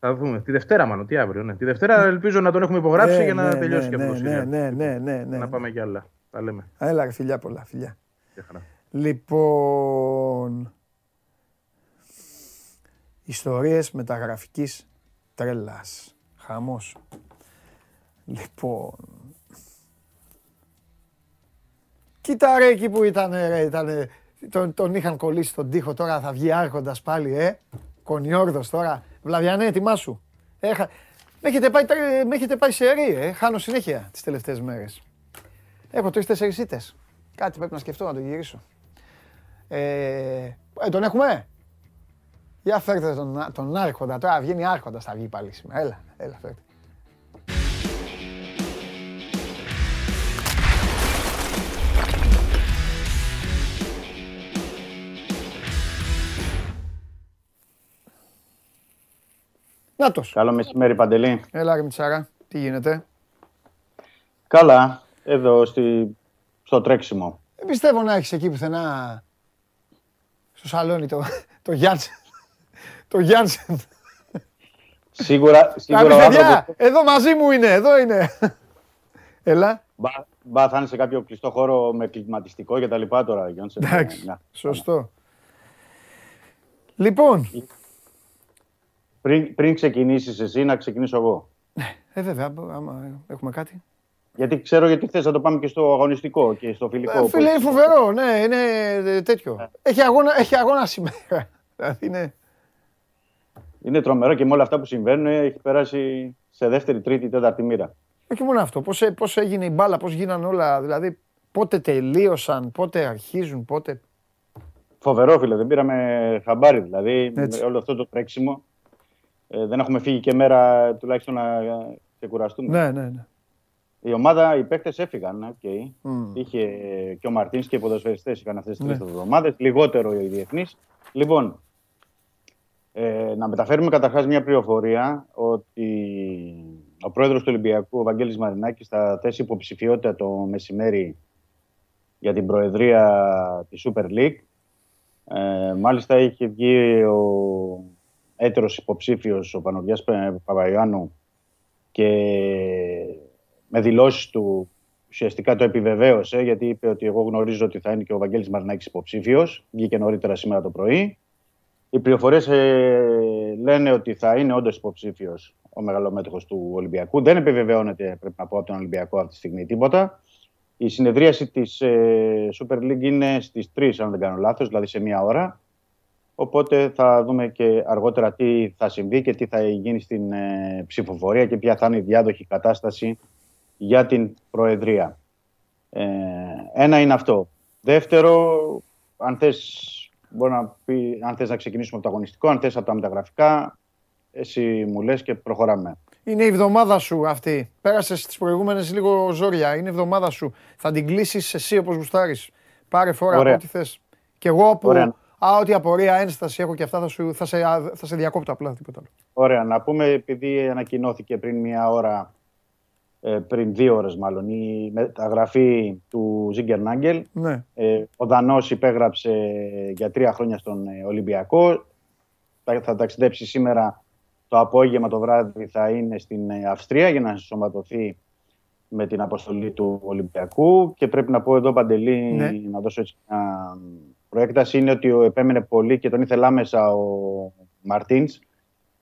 Θα δούμε. Τη Δευτέρα, μάλλον. Τι αύριο. Ναι. Τη Δευτέρα ελπίζω να τον έχουμε υπογράψει Ναι, για να ναι, τελειώσει ναι, και αυτός. ναι, σιγά. ναι, ναι, ναι, ναι. Να πάμε για άλλα. Τα λέμε. Έλα, ρε, φιλιά πολλά. Φιλιά. Γεια χαρά. Λοιπόν. Ιστορίες μεταγραφικής τρέλας. Χαμός. Λοιπόν. Κοίτα ρε εκεί που ήταν ρε, ήτανε, τον, τον είχαν κολλήσει στον τοίχο, τώρα θα βγει άρχοντας πάλι, ε. Κονιόρδος τώρα. Βλαβιανέ, ετοιμάσου. Έχα... Με έχετε πάει, τρε- με έχετε πάει σε ρί, ε. Χάνω συνέχεια τις τελευταίες μέρες. Έχω τρεις-τέσσερις ήττες. Κάτι πρέπει να σκεφτώ να το γυρίσω. Ε, ε, τον έχουμε; Για φέρτε τον, τον άρχοντα. Τώρα βγαίνει άρχοντας θα βγει πάλι σήμερα. Έλα, έλα φέρτε. Νάτος. Καλό μεσημέρι, Παντελή. Έλα ρε Μητσάρα. Τι γίνεται; Καλά, εδώ στη... στο τρέξιμο. Δεν πιστεύω να έχεις εκεί πουθενά στο σαλόνι το, το Γιάνσεν. Το Γιάνσεν. Σίγουρα, σίγουρα Να ο πει, παιδιά, άνθρωπος εδώ μαζί μου είναι, εδώ είναι. Έλα. μπα, μπα θα είναι σε κάποιο κλειστό χώρο με κλιματιστικό και τα λοιπά τώρα. Γιόνσεν. Εντάξει, Ναι. σωστό. Λοιπόν, Πριν, πριν ξεκινήσεις εσύ, να ξεκινήσω εγώ. ε, βέβαια, άμα έχουμε κάτι. Γιατί ξέρω γιατί θες να το πάμε και στο αγωνιστικό και στο φιλικό. Ε, που φίλε, είναι έχεις. φοβερό, ναι, είναι ε, τέτοιο. Έχει αγώνα, έχει αγώνα σήμερα. Δηλαδή είναι... Είναι τρομερό και με όλα αυτά που συμβαίνουν ε, έχει περάσει σε δεύτερη, τρίτη, τέταρτη μοίρα. Όχι μόνο αυτό, πώς, έ- πώς έγινε η μπάλα, πώς γίνανε όλα, δηλαδή πότε τελείωσαν, πότε αρχίζουν, πότε... Φοβερό, φίλε. Δεν πήραμε χαμπάρι. Δηλαδή, Έτσι. με όλο αυτό το τρέξιμο. Ε, δεν έχουμε φύγει και μέρα τουλάχιστον να ε, ξεκουραστούμε. Ναι, ναι, ναι. Η ομάδα, οι παίκτες έφυγαν. οκ. Μμ. Είχε και ο Μαρτίνς και οι ποδοσφαιριστές είχαν αυτές τις Ναι. τρεις εβδομάδες. Λιγότερο οι διεθνείς. Λοιπόν, ε, να μεταφέρουμε καταρχάς μια πληροφορία ότι ο πρόεδρος του Ολυμπιακού, ο Βαγγέλης Μαρινάκης, θα θέσει υποψηφιότητα το μεσημέρι για την προεδρία της Super League. Ε, μάλιστα είχε βγει ο έτερος υποψήφιος, ο Πανογιάς Πα- Παπαϊωάννου και με δηλώσεις του ουσιαστικά το επιβεβαίωσε γιατί είπε ότι εγώ γνωρίζω ότι θα είναι και ο Βαγγέλης Μαρινάκης υποψήφιος. Βγήκε νωρίτερα σήμερα το πρωί. Οι πληροφορίες λένε ότι θα είναι όντως υποψήφιος ο μεγαλομέτωχος του Ολυμπιακού. Δεν επιβεβαιώνεται, πρέπει να πω, από τον Ολυμπιακό αυτή τη στιγμή τίποτα. Η συνεδρίαση της ε, Super League είναι στις 3, αν δεν κάνω λάθος, δηλαδή σε μία ώρα. Οπότε θα δούμε και αργότερα τι θα συμβεί και τι θα γίνει στην ε, ψηφοφορία και ποια θα είναι η διάδοχη κατάσταση για την Προεδρία. Ε, ένα είναι αυτό. Δεύτερο, αν θες, μπορεί να πει, αν θες να ξεκινήσουμε από το αγωνιστικό, αν θες από τα μεταγραφικά, εσύ μου λες και προχωράμε. Είναι η εβδομάδα σου αυτή. Πέρασες τις προηγούμενες λίγο ζόρια. Είναι η εβδομάδα σου. Θα την κλείσεις εσύ όπως γουστάρεις. Πάρε φόρα Ωραία. από ό,τι θες. Και εγώ που. Ωραία. Α, ό,τι απορία, ένσταση έχω και αυτά θα, σου, θα, σε, θα σε διακόπτω απλά. Τίποτα άλλο. Ωραία, να πούμε επειδή ανακοινώθηκε πριν μία ώρα, ε, πριν δύο ώρες μάλλον, η μεταγραφή του Ζίγκερ Νάγκελ. Ναι. Ε, ο Δανός υπέγραψε για τρία χρόνια στον ε, Ολυμπιακό. Θα, θα ταξιδέψει σήμερα το απόγευμα το βράδυ θα είναι στην ε, Αυστρία για να σωματωθεί με την αποστολή του Ολυμπιακού και πρέπει να πω εδώ Παντελή Ναι. να δώσω έτσι μια προέκταση είναι ότι ο επέμενε πολύ και τον ήθελε άμεσα ο Μαρτίνς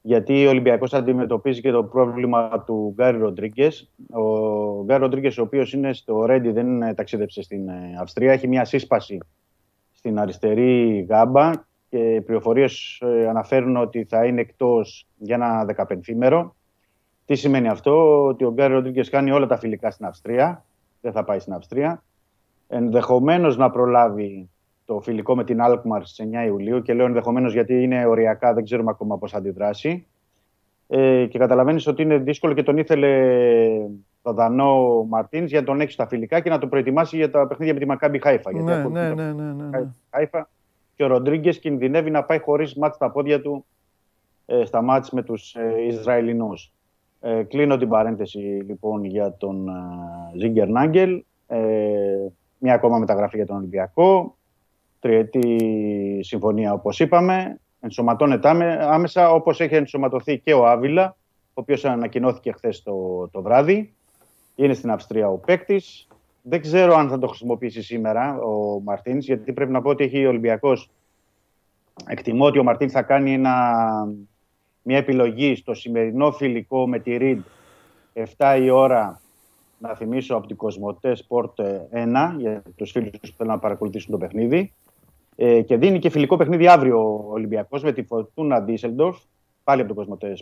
γιατί ο Ολυμπιακός αντιμετωπίζει και το πρόβλημα του Γκάρι Ροντρίγκες. Ο Γκάρι Ροντρίγκες, ο οποίος είναι στο Ρέντι, δεν ταξίδεψε στην ε, Αυστρία, έχει μια σύσπαση στην αριστερή γάμπα και οι πληροφορίες αναφέρουν ότι θα είναι εκτός για ένα 15 μέρο. Τι σημαίνει αυτό, ότι ο Γκάρι Ροντρίγκες κάνει όλα τα φιλικά στην Αυστρία, δεν θα πάει στην Αυστρία. Ενδεχομένως να προλάβει το φιλικό με την Alkmaar στις 9 Ιουλίου και λέω ενδεχομένως γιατί είναι οριακά, δεν ξέρουμε ακόμα πώς θα αντιδράσει. Ε, και καταλαβαίνεις ότι είναι δύσκολο και τον ήθελε το Δανό Μαρτίνς για να τον έχει στα φιλικά και να τον προετοιμάσει για τα παιχνίδια με τη Μακάμπι Χάιφα. Ναι, ναι, ναι, ναι, ναι, ναι. Χάιφα και ο Ροντρίγκες κινδυνεύει να πάει χωρίς μάτς στα πόδια του ε, στα μάτς με τους ε, Ισραηλινούς. Ε, κλείνω την παρένθεση λοιπόν για τον ε, Ζίγκερ Νάγκελ. Ε, μια ακόμα μεταγραφή για τον Ολυμπιακό τριετή συμφωνία όπως είπαμε. Ενσωματώνεται άμεσα όπως έχει ενσωματωθεί και ο Άβυλα, ο οποίος ανακοινώθηκε χθες το, το βράδυ. Είναι στην Αυστρία ο παίκτης. Δεν ξέρω αν θα το χρησιμοποιήσει σήμερα ο Μαρτίνς, γιατί πρέπει να πω ότι έχει ο Ολυμπιακός. Εκτιμώ ότι ο Μαρτίνς θα κάνει ένα, μια επιλογή στο σημερινό φιλικό με τη Ριντ 7 η ώρα να θυμίσω από την Κοσμοτέ Sport 1 για τους φίλους που θέλουν να παρακολουθήσουν το παιχνίδι. Ε, και δίνει και φιλικό παιχνίδι αύριο ο Ολυμπιακός με τη Φορτούνα Ντίσελντορφ. Πάλι από το Κοσμοτέ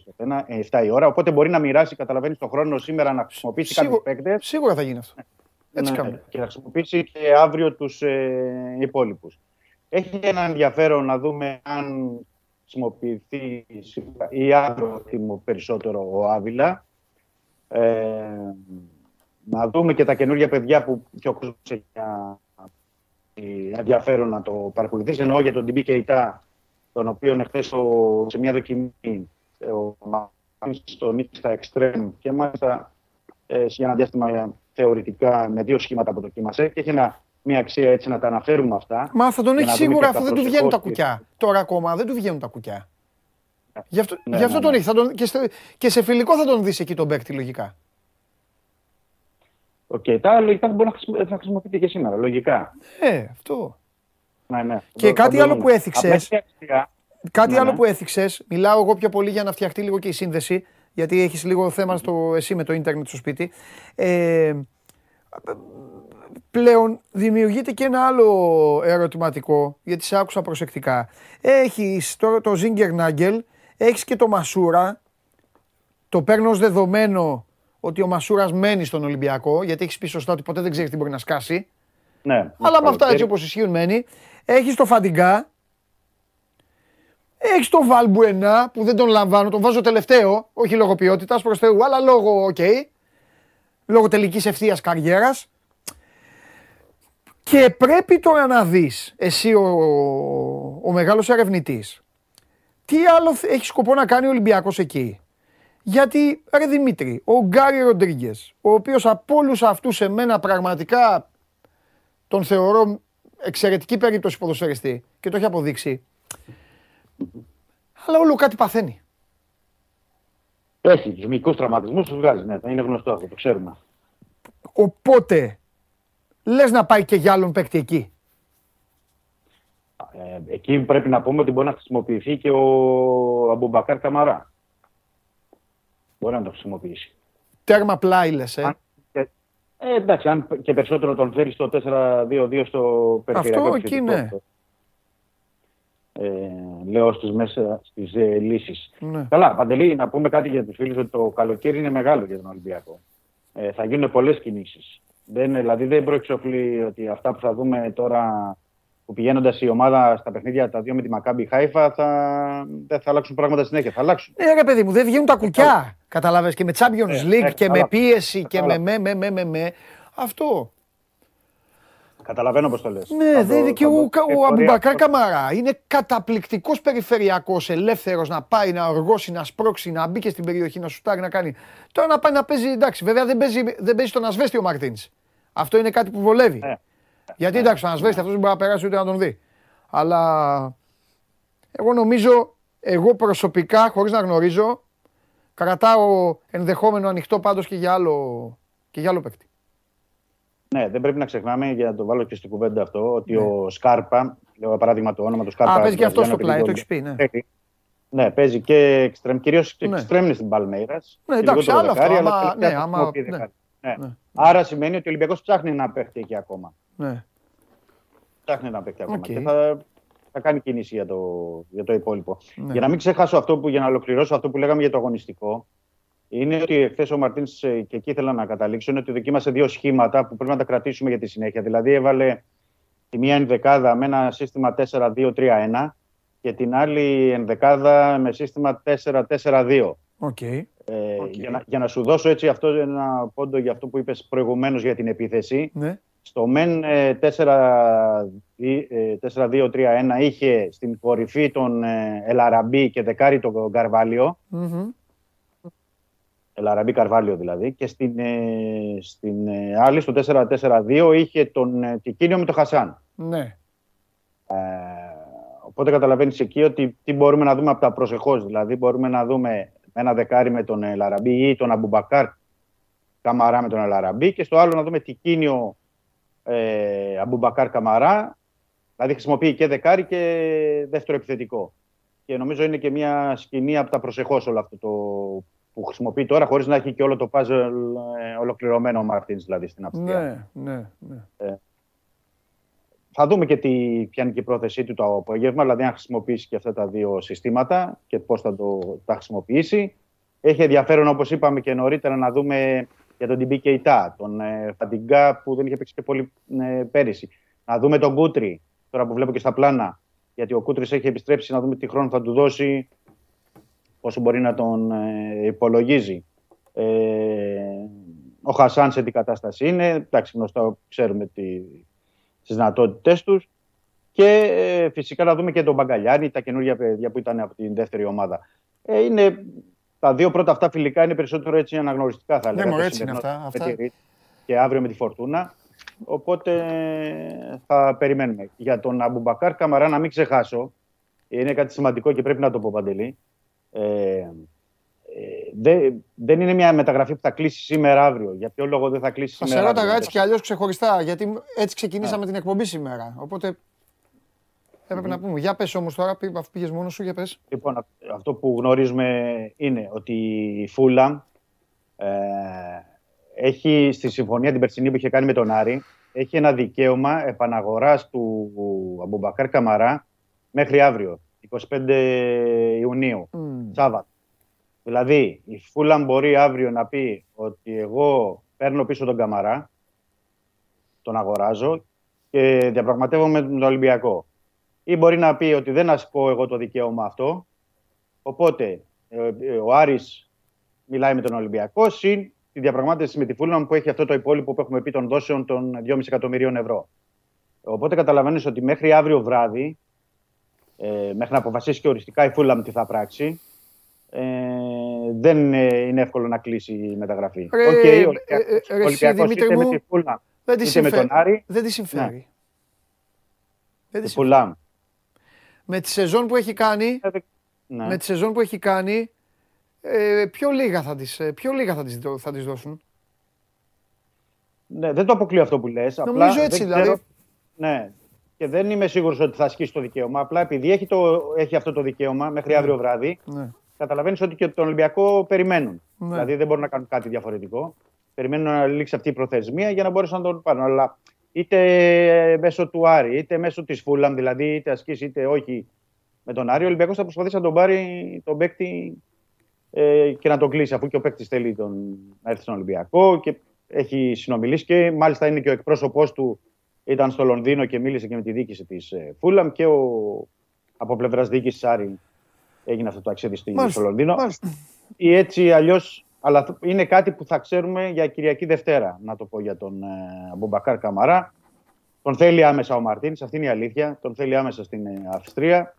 7 η ώρα. Οπότε μπορεί να μοιράσει, καταλαβαίνεις, τον χρόνο σήμερα να χρησιμοποιήσει κάποιους παίκτες. Σίγουρα θα γίνει αυτό. Έτσι ναι, Και να χρησιμοποιήσει και αύριο τους ε, υπόλοιπους. Έχει ένα ενδιαφέρον να δούμε αν χρησιμοποιηθεί ή αύριο περισσότερο ο Άβυλα. Ε, να δούμε και τα καινούργια παιδιά που και ο κόσμος έχει ενδιαφέρον να το παρακολουθήσει. Εννοώ για τον Τιμπή Κεϊτά, τον οποίο εχθές σε μια δοκιμή ο Μαρτίνς τον είχε στα εξτρέμ και μάλιστα ε, σε ένα διάστημα θεωρητικά με δύο σχήματα που δοκίμασε και έχει ένα, μια αξία έτσι να τα αναφέρουμε αυτά. Μα θα τον έχει σίγουρα αφού δεν του βγαίνουν τα κουκιά. Τώρα ακόμα δεν του βγαίνουν τα κουκιά. Γι' αυτό, ναι, γι αυτό ναι, τον ναι. έχει. Τον, και, σε, και σε φιλικό θα τον δεις εκεί τον παίκτη λογικά. OK, okay, τα λογικά μπορεί να, χρησιμοποιείται και σήμερα, λογικά. Ε, αυτό. Ναι, ναι. Και κάτι άλλο που έθιξες. Κάτι άλλο που έθιξες, μιλάω εγώ πιο πολύ για να φτιαχτεί λίγο και η σύνδεση, γιατί έχεις λίγο θέμα στο, εσύ με το ίντερνετ στο σπίτι. Ε, πλέον δημιουργείται και ένα άλλο ερωτηματικό, γιατί σε άκουσα προσεκτικά. Έχεις τώρα το Zinger Nagel, έχεις και το Μασούρα, το παίρνω ως δεδομένο ότι ο Μασούρας μένει στον Ολυμπιακό, γιατί έχεις πει σωστά ότι ποτέ δεν ξέρεις τι μπορεί να σκάσει. Ναι. Αλλά με αυτά έτσι όπως ισχύουν μένει. Έχεις το Φαντιγκά. Έχεις το Βαλμπουενά που δεν τον λαμβάνω, τον βάζω τελευταίο, όχι λόγω ποιότητας προς Θεού, αλλά λόγω, OK. Okay, λόγω τελικής ευθείας καριέρας. Και πρέπει τώρα να δεις, εσύ ο, ο μεγάλος ερευνητής, τι άλλο έχει σκοπό να κάνει ο Ολυμπιακός εκεί; Γιατί, ρε Δημήτρη, ο Γκάρι Ροντρίγκες, ο οποίος από όλους αυτούς σε μένα πραγματικά τον θεωρώ εξαιρετική περίπτωση ποδοσφαιριστή και το έχει αποδείξει. Αλλά όλο κάτι παθαίνει. Έχει τους μικρούς τραυματισμούς, τους βγάζει. Ναι, είναι γνωστό αυτό, το ξέρουμε. Οπότε, λες να πάει και για άλλον παίκτη εκεί. Ε, εκεί πρέπει να πούμε ότι μπορεί να χρησιμοποιηθεί και ο Αμπουμπακάρ Καμαρά μπορεί να το χρησιμοποιήσει. Τέρμα πλάι λες, ε. ε, εντάξει, αν και περισσότερο τον φέρει στο 4-2-2 στο περιφερειακό Αυτό εκεί ναι. Ε, λέω στις μέσα στις ε, λύσεις. Ναι. Καλά, Παντελή, να πούμε κάτι για τους φίλους ότι το καλοκαίρι είναι μεγάλο για τον Ολυμπιακό. Ε, θα γίνουν πολλές κινήσεις. Δεν, δηλαδή δεν προεξοφλεί ότι αυτά που θα δούμε τώρα που πηγαίνοντας η ομάδα στα παιχνίδια τα δύο με τη Μακάμπι Χάιφα θα... δεν θα αλλάξουν πράγματα συνέχεια. Θα αλλάξουν. Ε, ρε παιδί μου, δεν βγαίνουν τα κουκιά. Καταλάβες και με Champions ε, League ε, και με πίεση και με με, με, με, με, με. Αυτό. Καταλαβαίνω πώς το λες. Ναι, δεν και ο, ο Αμπουμπακάρ Καμαρά είναι καταπληκτικός περιφερειακός, ελεύθερος να πάει, να οργώσει, να σπρώξει, να μπει και στην περιοχή, να σουτάρει, να κάνει. Τώρα να πάει να παίζει, εντάξει, βέβαια δεν παίζει, δεν παίζει στον Ασβέστη ο Μαρτίνς. Αυτό είναι κάτι που βολεύει. Ναι. Γιατί εντάξει, ο Ασβέστη αυτός δεν μπορεί να περάσει ούτε να τον δει. Αλλά εγώ νομίζω, εγώ προσωπικά, χωρίς να γνωρίζω, κρατάω ενδεχόμενο ανοιχτό πάντως και για άλλο, και για άλλο παίκτη. Ναι, δεν πρέπει να ξεχνάμε, για να το βάλω και στην κουβέντα αυτό, ότι ναι. ο Σκάρπα, λέω παράδειγμα το όνομα του Σκάρπα. Α, παίζει και αυτό στο πλάι, το έχεις πει, ναι. Ναι, παίζει και εξτρέμ, κυρίως Ναι. εξτρέμ είναι στην Παλμέιρας. Ναι, και εντάξει, λιγότερο άλλο αυτό, δεκάρι, άμα- αλλά τελευταία ναι, άμα- χρησιμοποιεί ναι. δεκάρι. Ναι. Ναι. Άρα σημαίνει ότι ο Ολυμπιακός ψάχνει ένα παίχτη εκεί ακόμα. Ναι. Ψάχνει ένα παίχτη ακόμα Οκ. και θα, θα κάνει κίνηση για το, για το υπόλοιπο. Ναι. Για να μην ξεχάσω αυτό που, για να ολοκληρώσω αυτό που λέγαμε για το αγωνιστικό, είναι ότι εχθές ο Μαρτίνς και εκεί ήθελα να καταλήξω είναι ότι δοκίμασε δύο σχήματα που πρέπει να τα κρατήσουμε για τη συνέχεια. Δηλαδή έβαλε τη μία ενδεκάδα με ένα σύστημα 4-2-3-1 και την άλλη ενδεκάδα με σύστημα 4-4-2. Οκ. Ε, για, να, για να σου δώσω έτσι αυτό ένα πόντο για αυτό που είπες προηγουμένως για την επίθεση. Ναι. Στο μεν ε, 4 ε, 4-2-3-1 είχε στην κορυφή τον ε, Ελαραμπή και δεκάρι τον Καρβάλιο. Μμμ. Ελαραμπή Καρβάλιο δηλαδή. Και στην, ε, στην ε, άλλη, στο 4-4-2, είχε τον ε, Κικίνιο με τον Χασάν. Ναι. Ε, οπότε καταλαβαίνεις εκεί ότι τι μπορούμε να δούμε από τα προσεχώς. Δηλαδή μπορούμε να δούμε ένα δεκάρι με τον Ελαραμπή ή τον Αμπουμπακάρ Καμαρά με τον Ελαραμπή και στο άλλο να δούμε Τικίνιο ε, Αμπουμπακάρ Καμαρά. Δηλαδή χρησιμοποιεί και δεκάρι και δεύτερο επιθετικό. Και νομίζω είναι και μια σκηνή από τα προσεχώς όλο αυτό το που χρησιμοποιεί τώρα χωρίς να έχει και όλο το puzzle ε, ολοκληρωμένο ο Μαρτίνς δηλαδή στην Αυστρία. Ναι, ναι, ναι. Θα δούμε και τι, ποια είναι και η πρόθεσή του το απόγευμα, δηλαδή αν χρησιμοποιήσει και αυτά τα δύο συστήματα και πώς θα το, τα χρησιμοποιήσει. Έχει ενδιαφέρον, όπως είπαμε και νωρίτερα, να δούμε για τον Τιμπί Κεϊτά, τον ε, Φαντιγκά που δεν είχε παίξει και πολύ ε, πέρυσι. Να δούμε τον Κούτρι, τώρα που βλέπω και στα πλάνα, γιατί ο Κούτρις έχει επιστρέψει, να δούμε τι χρόνο θα του δώσει, πόσο μπορεί να τον ε, υπολογίζει. Ε, ο Χασάν σε τι κατάσταση είναι, εντάξει γνωστό, ξέρουμε τι, τις δυνατότητες τους. Και ε, φυσικά να δούμε και τον Μπαγκαλιάρη, τα καινούργια παιδιά που ήταν από την δεύτερη ομάδα. Ε, είναι, τα δύο πρώτα αυτά φιλικά είναι περισσότερο έτσι αναγνωριστικά θα Ναι, έλεγα. μωρέ, το έτσι είναι σημερινό αυτά, με αυτά. τη Ρίτ Και αύριο με τη Φορτούνα. Οπότε θα περιμένουμε. Για τον Αμπουμπακάρ Καμαρά να μην ξεχάσω, είναι κάτι σημαντικό και πρέπει να το πω Παντελή. Ε, ε, δε- δεν είναι μια μεταγραφή που θα κλείσει σήμερα αύριο. Για ποιο λόγο δεν θα κλείσει Θα σε σήμερα ρώταγα αύριο. έτσι κι αλλιώς ξεχωριστά, γιατί έτσι ξεκινήσαμε την εκπομπή σήμερα. Οπότε έπρεπε να πούμε. Για πες όμως τώρα, πή- αφού πήγες μόνος σου, για πες. Λοιπόν, α- αυτό που γνωρίζουμε είναι ότι η Φούλαμ ε, έχει στη συμφωνία την περσινή που είχε κάνει με τον Άρη έχει ένα δικαίωμα επαναγοράς του Αμπουμπακάρ Καμαρά μέχρι αύριο, 25 Ιουνίου, Σάββατο. Δηλαδή, η Φούλαμ μπορεί αύριο να πει ότι εγώ παίρνω πίσω τον Καμαρά, τον αγοράζω και διαπραγματεύομαι με τον Ολυμπιακό. Ή μπορεί να πει ότι δεν ασκώ εγώ το δικαίωμα αυτό, οπότε ε, ε, ο Άρης μιλάει με τον Ολυμπιακό, συν τη διαπραγμάτευση με τη Φούλαμ που έχει αυτό το υπόλοιπο που έχουμε πει των δόσεων των 2,5 εκατομμυρίων ευρώ. Οπότε καταλαβαίνεις ότι μέχρι αύριο βράδυ, ε, μέχρι να αποφασίσει και οριστικά η Φούλαμ τι θα πράξει, ε, δεν ε, είναι εύκολο να κλείσει η μεταγραφή. Ρε, Οκ, ο ε, ε, Ολυμπιακός- ρε, ο εσύ, Ολυμπιακός Δημήτρη είτε με μου, τη Φούλαμ Δεν τη είτε με συμφέρει. τον Άρη, Δεν τη συμφέρει. Ναι. Δεν τη τη συμφέρει. Φούλαμ. Με τη σεζόν που έχει κάνει, Ναι. με τη σεζόν που έχει κάνει, ε, πιο λίγα θα τις, ε, πιο λίγα θα τις, δω- θα τις δώσουν. Ναι, δεν το αποκλείω αυτό που λες. Νομίζω απλά έτσι, δεν δηλαδή. ξέρω- Ναι. Και δεν είμαι σίγουρος ότι θα ασκήσει το δικαίωμα. Απλά επειδή έχει, το, έχει αυτό το δικαίωμα μέχρι αύριο βράδυ, Ναι. καταλαβαίνεις ότι και τον Ολυμπιακό περιμένουν. Ναι. Δηλαδή δεν μπορούν να κάνουν κάτι διαφορετικό. Περιμένουν να λήξει αυτή η προθεσμία για να μπορέσουν να τον πάρουν. Αλλά είτε μέσω του Άρη, είτε μέσω της Φούλαμ, δηλαδή είτε ασκήσει είτε όχι με τον Άρη, ο Ολυμπιακός θα προσπαθήσει να τον πάρει τον παίκτη ε, και να τον κλείσει, αφού και ο παίκτης θέλει τον, να έρθει στον Ολυμπιακό και έχει συνομιλήσει και μάλιστα είναι και ο εκπρόσωπός του ήταν στο Λονδίνο και μίλησε και με τη διοίκηση της ε, Φούλαμ και ο, από πλευράς διοίκησης Άρη έγινε αυτό το ταξίδι στη- Μάλιστα, στο Λονδίνο. μάλιστα. Ή έτσι αλλιώς, αλλά θ- είναι κάτι που θα ξέρουμε για Κυριακή Δευτέρα, να το πω για τον ε, Αμπουμπακάρ Καμαρά. Τον θέλει άμεσα ο Μαρτίνς, αυτή είναι η αλήθεια. Τον θέλει άμεσα στην ε, Αυστρία.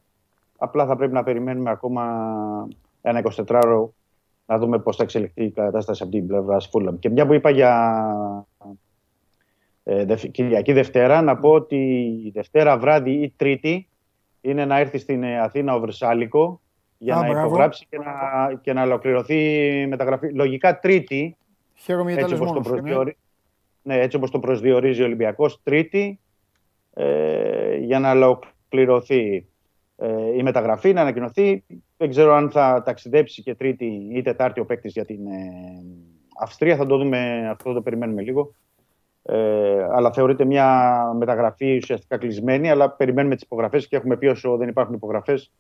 Απλά θα πρέπει να περιμένουμε ακόμα ένα 24ωρο να δούμε πώς θα εξελιχθεί η κατάσταση από την πλευρά Φούλαμ. Και μια που είπα για ε, Δευ- Κυριακή Δευτέρα, να πω ότι η Δευτέρα βράδυ ή Τρίτη είναι να έρθει στην ε, Αθήνα ο Βρυσάλικο για Α, να μπράβο. υπογράψει και να, και να ολοκληρωθεί η μεταγραφή. Λογικά Τρίτη, Χαίρομαι γιατί τα έτσι λες όπως, το μόνος σου, ναι. προσδιορί... ναι, έτσι όπως το προσδιορίζει ο Ολυμπιακός, Τρίτη, ε, για να ολοκληρωθεί ε, η μεταγραφή, να ανακοινωθεί. Δεν ξέρω αν θα ταξιδέψει και Τρίτη ή Τετάρτη ο παίκτης για την ε, Αυστρία. Θα το δούμε, αυτό το περιμένουμε λίγο. Ε, αλλά θεωρείται μια μεταγραφή ουσιαστικά κλεισμένη. Αλλά περιμένουμε τις υπογραφές και έχουμε πει όσο δεν υπάρχουν υπογραφές,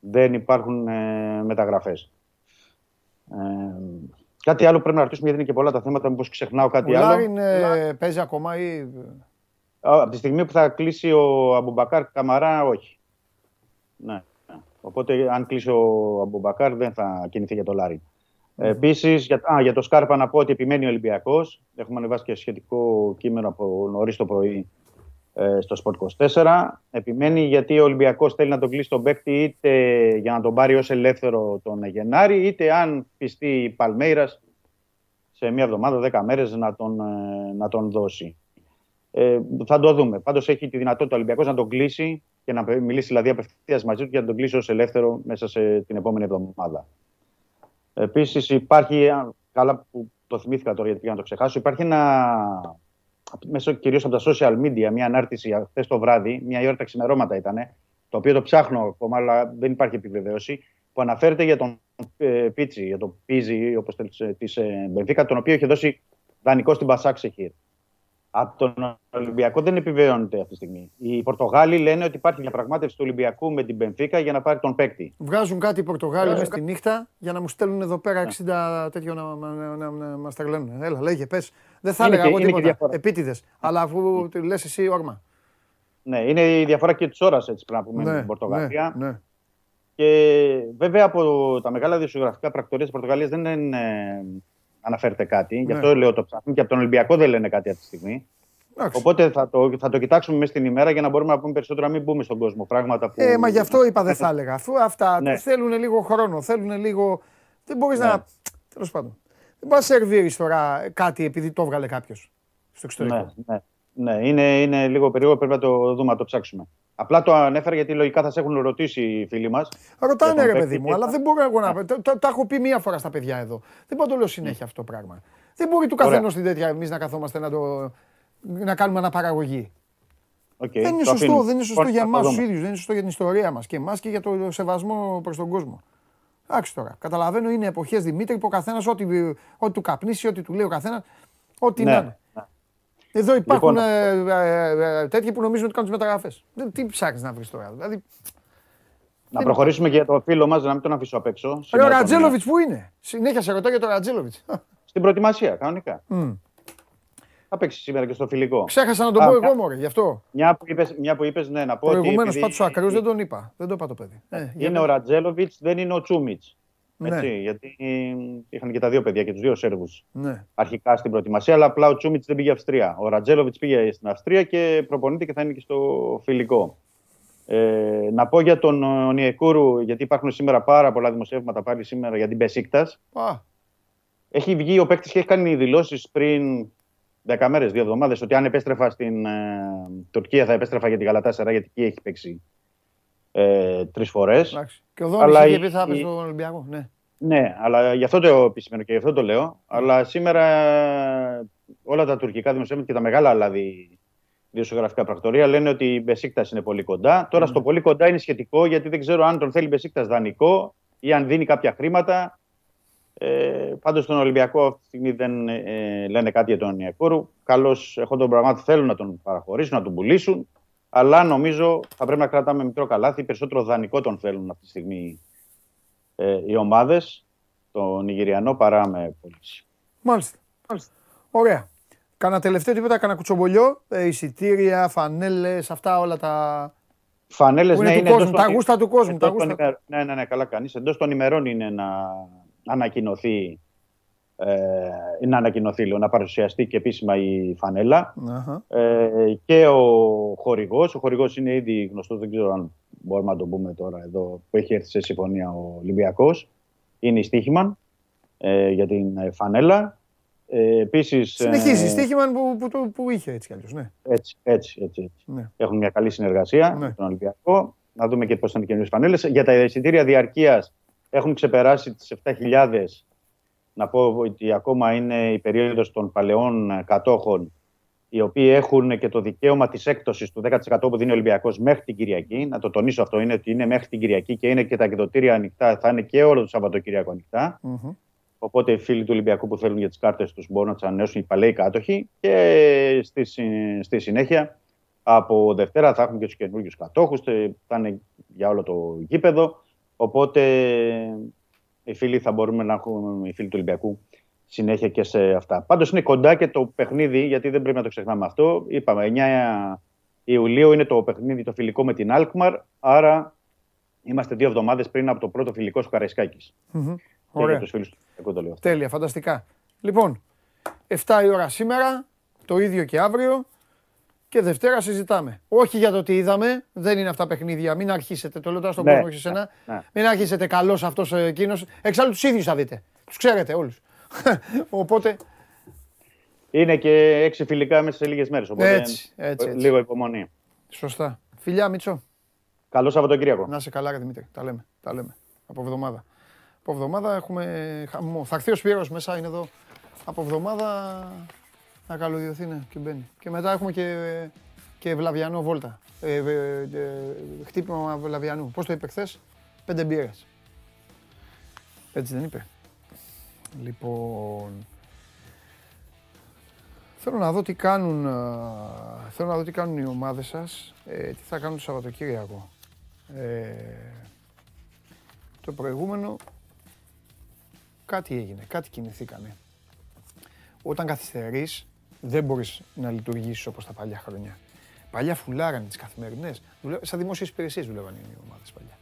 δεν υπάρχουν ε, μεταγραφές. Ε, κάτι άλλο πρέπει να ρωτήσουμε γιατί είναι και πολλά τα θέματα. Μήπως ξεχνάω κάτι Ο άλλο. Λάριν ε, παίζει ακόμα ή. Από τη στιγμή που θα κλείσει ο Αμπουμπακάρ Καμαρά, όχι. Ναι. Οπότε, αν κλείσει ο Αμπουμπακάρ, δεν θα κινηθεί για το Λάρι. Mm. Επίσης, για, α, για το Σκάρπα να πω ότι επιμένει ο Ολυμπιακός. Έχουμε ανεβάσει και σχετικό κείμενο από νωρίς το πρωί ε, στο Sport 24. Επιμένει γιατί ο Ολυμπιακός θέλει να τον κλείσει τον παίκτη είτε για να τον πάρει ως ελεύθερο τον Γενάρη, είτε αν πιστεί η Παλμέιρας σε μία εβδομάδα, δέκα μέρες να, τον, ε, να τον δώσει. Ε, θα το δούμε. Πάντως έχει τη δυνατότητα ο Ολυμπιακός να τον κλείσει και να μιλήσει δηλαδή απευθείας μαζί του για να τον κλείσει ως ελεύθερο μέσα σε την επόμενη εβδομάδα. Επίσης υπάρχει, καλά που το θυμήθηκα τώρα γιατί πήγα να το ξεχάσω, υπάρχει ένα, μέσω κυρίως από τα social media, μια ανάρτηση χθες το βράδυ, μια ώρα τα ξημερώματα ήταν, το οποίο το ψάχνω ακόμα, αλλά δεν υπάρχει επιβεβαίωση, που αναφέρεται για τον ε, Πίτσι, για τον Πίζη, όπως της ε, Μπενφίκα, τον οποίο είχε δώσει δανεικό στην Πασάκ Σεχίρ. Από τον Ολυμπιακό δεν επιβεβαιώνεται αυτή τη στιγμή. Οι Πορτογάλοι λένε ότι υπάρχει διαπραγμάτευση του Ολυμπιακού με την Πενφύκα για να πάρει τον παίκτη. Βγάζουν κάτι οι Πορτογάλοι μέσα στη νύχτα για να μου στέλνουν εδώ πέρα 60 τέτοιο να, να, να, να, να μας τρελαίνουν. Έλα, λέγε, πες. Δεν θα Είναι έλεγα και- εγώ είναι και τίποτα. διαφορά. Επίτηδες. Αλλά αφού λες εσύ όρμα. Ναι, είναι η διαφορά και της ώρας, έτσι πρέπει να πούμε, με Ναι, την Πορτογαλία. ναι, ναι. Και βέβαια από τα μεγάλα δημοσιογραφικά πρακτορία της Πορτογαλίας δεν είναι, αναφέρεται κάτι. Γι' Ναι. αυτό λέω το ψάχνουν και από τον Ολυμπιακό δεν λένε κάτι αυτή τη στιγμή. Εντάξει. Οπότε θα το, θα το κοιτάξουμε μέσα στην ημέρα για να μπορούμε να πούμε περισσότερο, να μην μπούμε στον κόσμο. Πράγματα που... Ε, μα γι' αυτό είπα δεν θα έλεγα. Αφού αυτά Ναι. θέλουν λίγο χρόνο, θέλουν λίγο. Δεν μπορείς Ναι. να. Τέλος πάντων. Δεν μπορεί να σερβίρεις τώρα κάτι επειδή το έβγαλε κάποιος στο εξωτερικό. Ναι, ναι, ναι. Είναι, είναι λίγο περίεργο, πρέπει να το δούμε, να το ψάξουμε. Απλά το ανέφερα γιατί λογικά θα σε έχουν ρωτήσει οι φίλοι μας. Ρωτάνε Για τον ρε παίκτη παιδί μου, και αλλά θα- δεν μπορώ εγώ να. Τα, τα, τα έχω πει μία φορά στα παιδιά εδώ. Δεν μπορώ να το λέω συνέχεια αυτό το πράγμα. Δεν μπορεί του Ωραία. καθενό την τέτοια εμείς να καθόμαστε να, το, να κάνουμε αναπαραγωγή. Okay, δεν είναι το σωστό, αφήνουμε. δεν είναι σωστό Λοιπόν, για θα το εμάς του δούμε. ίδιους, δεν είναι σωστό για την ιστορία μας και εμάς και για το σεβασμό προς τον κόσμο. Εντάξει τώρα. Καταλαβαίνω είναι εποχές Δημήτρη που ο καθένας ό,τι, ό,τι του καπνίσει, ό,τι του λέει ο καθένας, ό,τι Ναι, να είναι. Εδώ υπάρχουν Λοιπόν, ε, ε, ε, τέτοιοι που νομίζουν ότι κάνουν τις μεταγραφές. Τι ψάχνεις να βρεις τώρα. Δηλαδή, Να προχωρήσουμε και για το φίλο μας, να μην τον αφήσω απ' έξω. ρε, ο Σήμερα τον- Ρατζέλοβιτ που είναι; Συνέχεια σε ρωτάω για τον Ρατζέλοβιτ. Στην προετοιμασία, κανονικά. Μμ. Θα παίξει σήμερα και στο φιλικό. Ξέχασα να το Α, πω μια- εγώ μωρέ, γι' αυτό. Μια που είπες, μια που είπες ναι, να πω ότι Προηγουμένως επειδή πάντως ο ακραίο δεν τον είπα. Δεν το είπα το παιδί. Ε, για είναι πες. ο Ρατζέλοβιτ, δεν είναι ο Τσούμιτς. Ναι. Έτσι, γιατί είχαν και τα δύο παιδιά και τους δύο Σέρβους Ναι. αρχικά στην προετοιμασία, αλλά απλά ο Τσούμιτς δεν πήγε Αυστρία. Ο Ρατζέλοβιτ πήγε στην Αυστρία και προπονείται και θα είναι και στο φιλικό. Ε, να πω για τον Ονιεκούρου, γιατί υπάρχουν σήμερα πάρα πολλά δημοσιεύματα πάλι σήμερα για την Πεσίκτα. Α, Έχει βγει ο παίκτης και έχει κάνει δηλώσεις πριν 10 μέρες, δύο εβδομάδες, ότι αν επέστρεφα στην ε, Τουρκία θα επέστρεφα για την Γαλατάσαρα, γιατί εκεί έχει παίξει ε, τρεις φορές. Εντάξει. Και ο Δόνης Αλλά είχε η- πει θα έπαιζε η- στον Ολυμπιακό. Ναι. Ναι, αλλά γι' αυτό το επισημαίνω και γι' αυτό το λέω. Αλλά σήμερα ε, όλα τα τουρκικά δημοσιεύματα και τα μεγάλα δηλαδή δημοσιογραφικά πρακτορία λένε ότι η Μπεσίκτας είναι πολύ κοντά. Τώρα στο πολύ κοντά είναι σχετικό γιατί δεν ξέρω αν τον θέλει η Μπεσίκτας δανεικό ή αν δίνει κάποια χρήματα. Ε, Πάντως στον Ολυμπιακό αυτή τη στιγμή δεν ε, λένε κάτι για τον Ιακούρου. Καλώς έχω τον πραγμάτων θέλουν να τον παραχωρήσουν, να τον πουλήσουν. Αλλά νομίζω θα πρέπει να κρατάμε μικρό καλάθι. Περισσότερο δανεικό τον θέλουν αυτή τη στιγμή ε, οι ομάδες, τον Νιγηριανό, παρά με πώληση. Μάλιστα. Ωραία. Κάνα τελευταίο τίποτα, κάνα κουτσομπολιό, ε, εισιτήρια, φανέλες, αυτά όλα τα. Φανέλες, Που είναι ναι, του είναι κόσμου, εντός τα των- γούστα του κόσμου, εντός τα των γούστα- ημερ- Ναι, ναι, ναι, καλά κάνεις. Εντός των ημερών είναι να ανακοινωθεί, ε, να ανακοινωθεί, λέω, να παρουσιαστεί και επίσημα η φανέλα. Αχα. Ε, και ο χορηγός. Ο χορηγός είναι ήδη γνωστός, δεν ξέρω αν μπορούμε να το πούμε τώρα εδώ, που έχει έρθει σε συμφωνία ο Ολυμπιακός. Είναι η Στίχημαν ε, για την ε, φανέλα. Ε, επίσης, Συνεχίζει. ε, Στίχημαν που, που, που, που είχε έτσι κι αλλιώς. Ναι. Έτσι, έτσι, έτσι. έτσι. Ναι. Έχουν μια καλή συνεργασία Ναι. με τον Ολυμπιακό. Να δούμε και πώς θα είναι οι καινούριες φανέλες. Για τα εισιτήρια διαρκείας έχουν ξεπεράσει τις 7.000. Να πω ότι ακόμα είναι η περίοδος των παλαιών ε, κατόχων οι οποίοι έχουν και το δικαίωμα της έκπτωσης του 10% που δίνει ο Ολυμπιακός μέχρι την Κυριακή. Να το τονίσω αυτό, είναι ότι είναι μέχρι την Κυριακή και είναι και τα εκδοτήρια ανοιχτά, θα είναι και όλο το Σαββατοκύριακο ανοιχτά. Μμμ. Οπότε οι φίλοι του Ολυμπιακού που θέλουν για τις κάρτες τους μπορούν να τις ανανεώσουν οι παλαιοί κάτοχοι. Και στη, συ- στη συνέχεια από Δευτέρα θα έχουμε και τους καινούριους κατόχους. Θα είναι για όλο το γήπεδο. Οπότε οι φίλοι θα μπορούμε να έχουν, οι φίλοι του Ολυμπιακού, συνέχεια και σε αυτά. Πάντως είναι κοντά και το παιχνίδι, γιατί δεν πρέπει να το ξεχνάμε αυτό. Είπαμε, 9 Ιουλίου είναι το παιχνίδι το φιλικό με την Αλκμαρ. Άρα είμαστε δύο εβδομάδες πριν από το πρώτο φιλικό στο Καραϊσκάκης. Μμμ. Και Ωραία. για τους φίλους του Ολυμπιακού το λέω. αυτό. Τέλεια, φανταστικά. Λοιπόν, 7 η ώρα σήμερα, το ίδιο και αύριο και Δευτέρα συζητάμε. Όχι για το τι είδαμε, δεν είναι αυτά παιχνίδια. Μην αρχίσετε, το λέω τώρα στον Ναι, κόσμο και σε σένα. ναι. Μην αρχίσετε καλός αυτός εκείνος. Εξάλλου τους ίδιους θα δείτε. Τους ξέρετε όλους. Οπότε Είναι και έξι φιλικά μέσα σε λίγες μέρες. Οπότε Έτσι, έτσι, έτσι. λίγο υπομονή. σωστά. Φιλιά, Μίτσο. Καλό Σαββατοκύριακο. Να είσαι καλά, ρε Δημήτρη. Τα λέμε. Τα λέμε. Από εβδομάδα. Από εβδομάδα έχουμε χαμό. Θα έρθει ο Σπύρος μέσα, είναι εδώ. Από εβδομάδα να καλωδιωθεί ναι, και μπαίνει. Και μετά έχουμε και, και Βλαβιανό βόλτα. Ε, ε, ε, χτύπημα Βλαβιανού. Πώς το είπε χθες, πέντε μπύρες. Έτσι δεν είπε. Λοιπόν, θέλω να δω τι κάνουν, α, θέλω να δω τι κάνουν οι ομάδες σας, ε, τι θα κάνουν το Σαββατοκύριακο. Ε, το προηγούμενο κάτι έγινε, κάτι κινηθήκανε. Όταν καθυστερείς δεν μπορείς να λειτουργήσεις όπως τα παλιά χρόνια. Παλιά φουλάρανε τις καθημερινές, δουλε- σαν δημόσιες υπηρεσίες δουλεύαν οι ομάδες παλιά.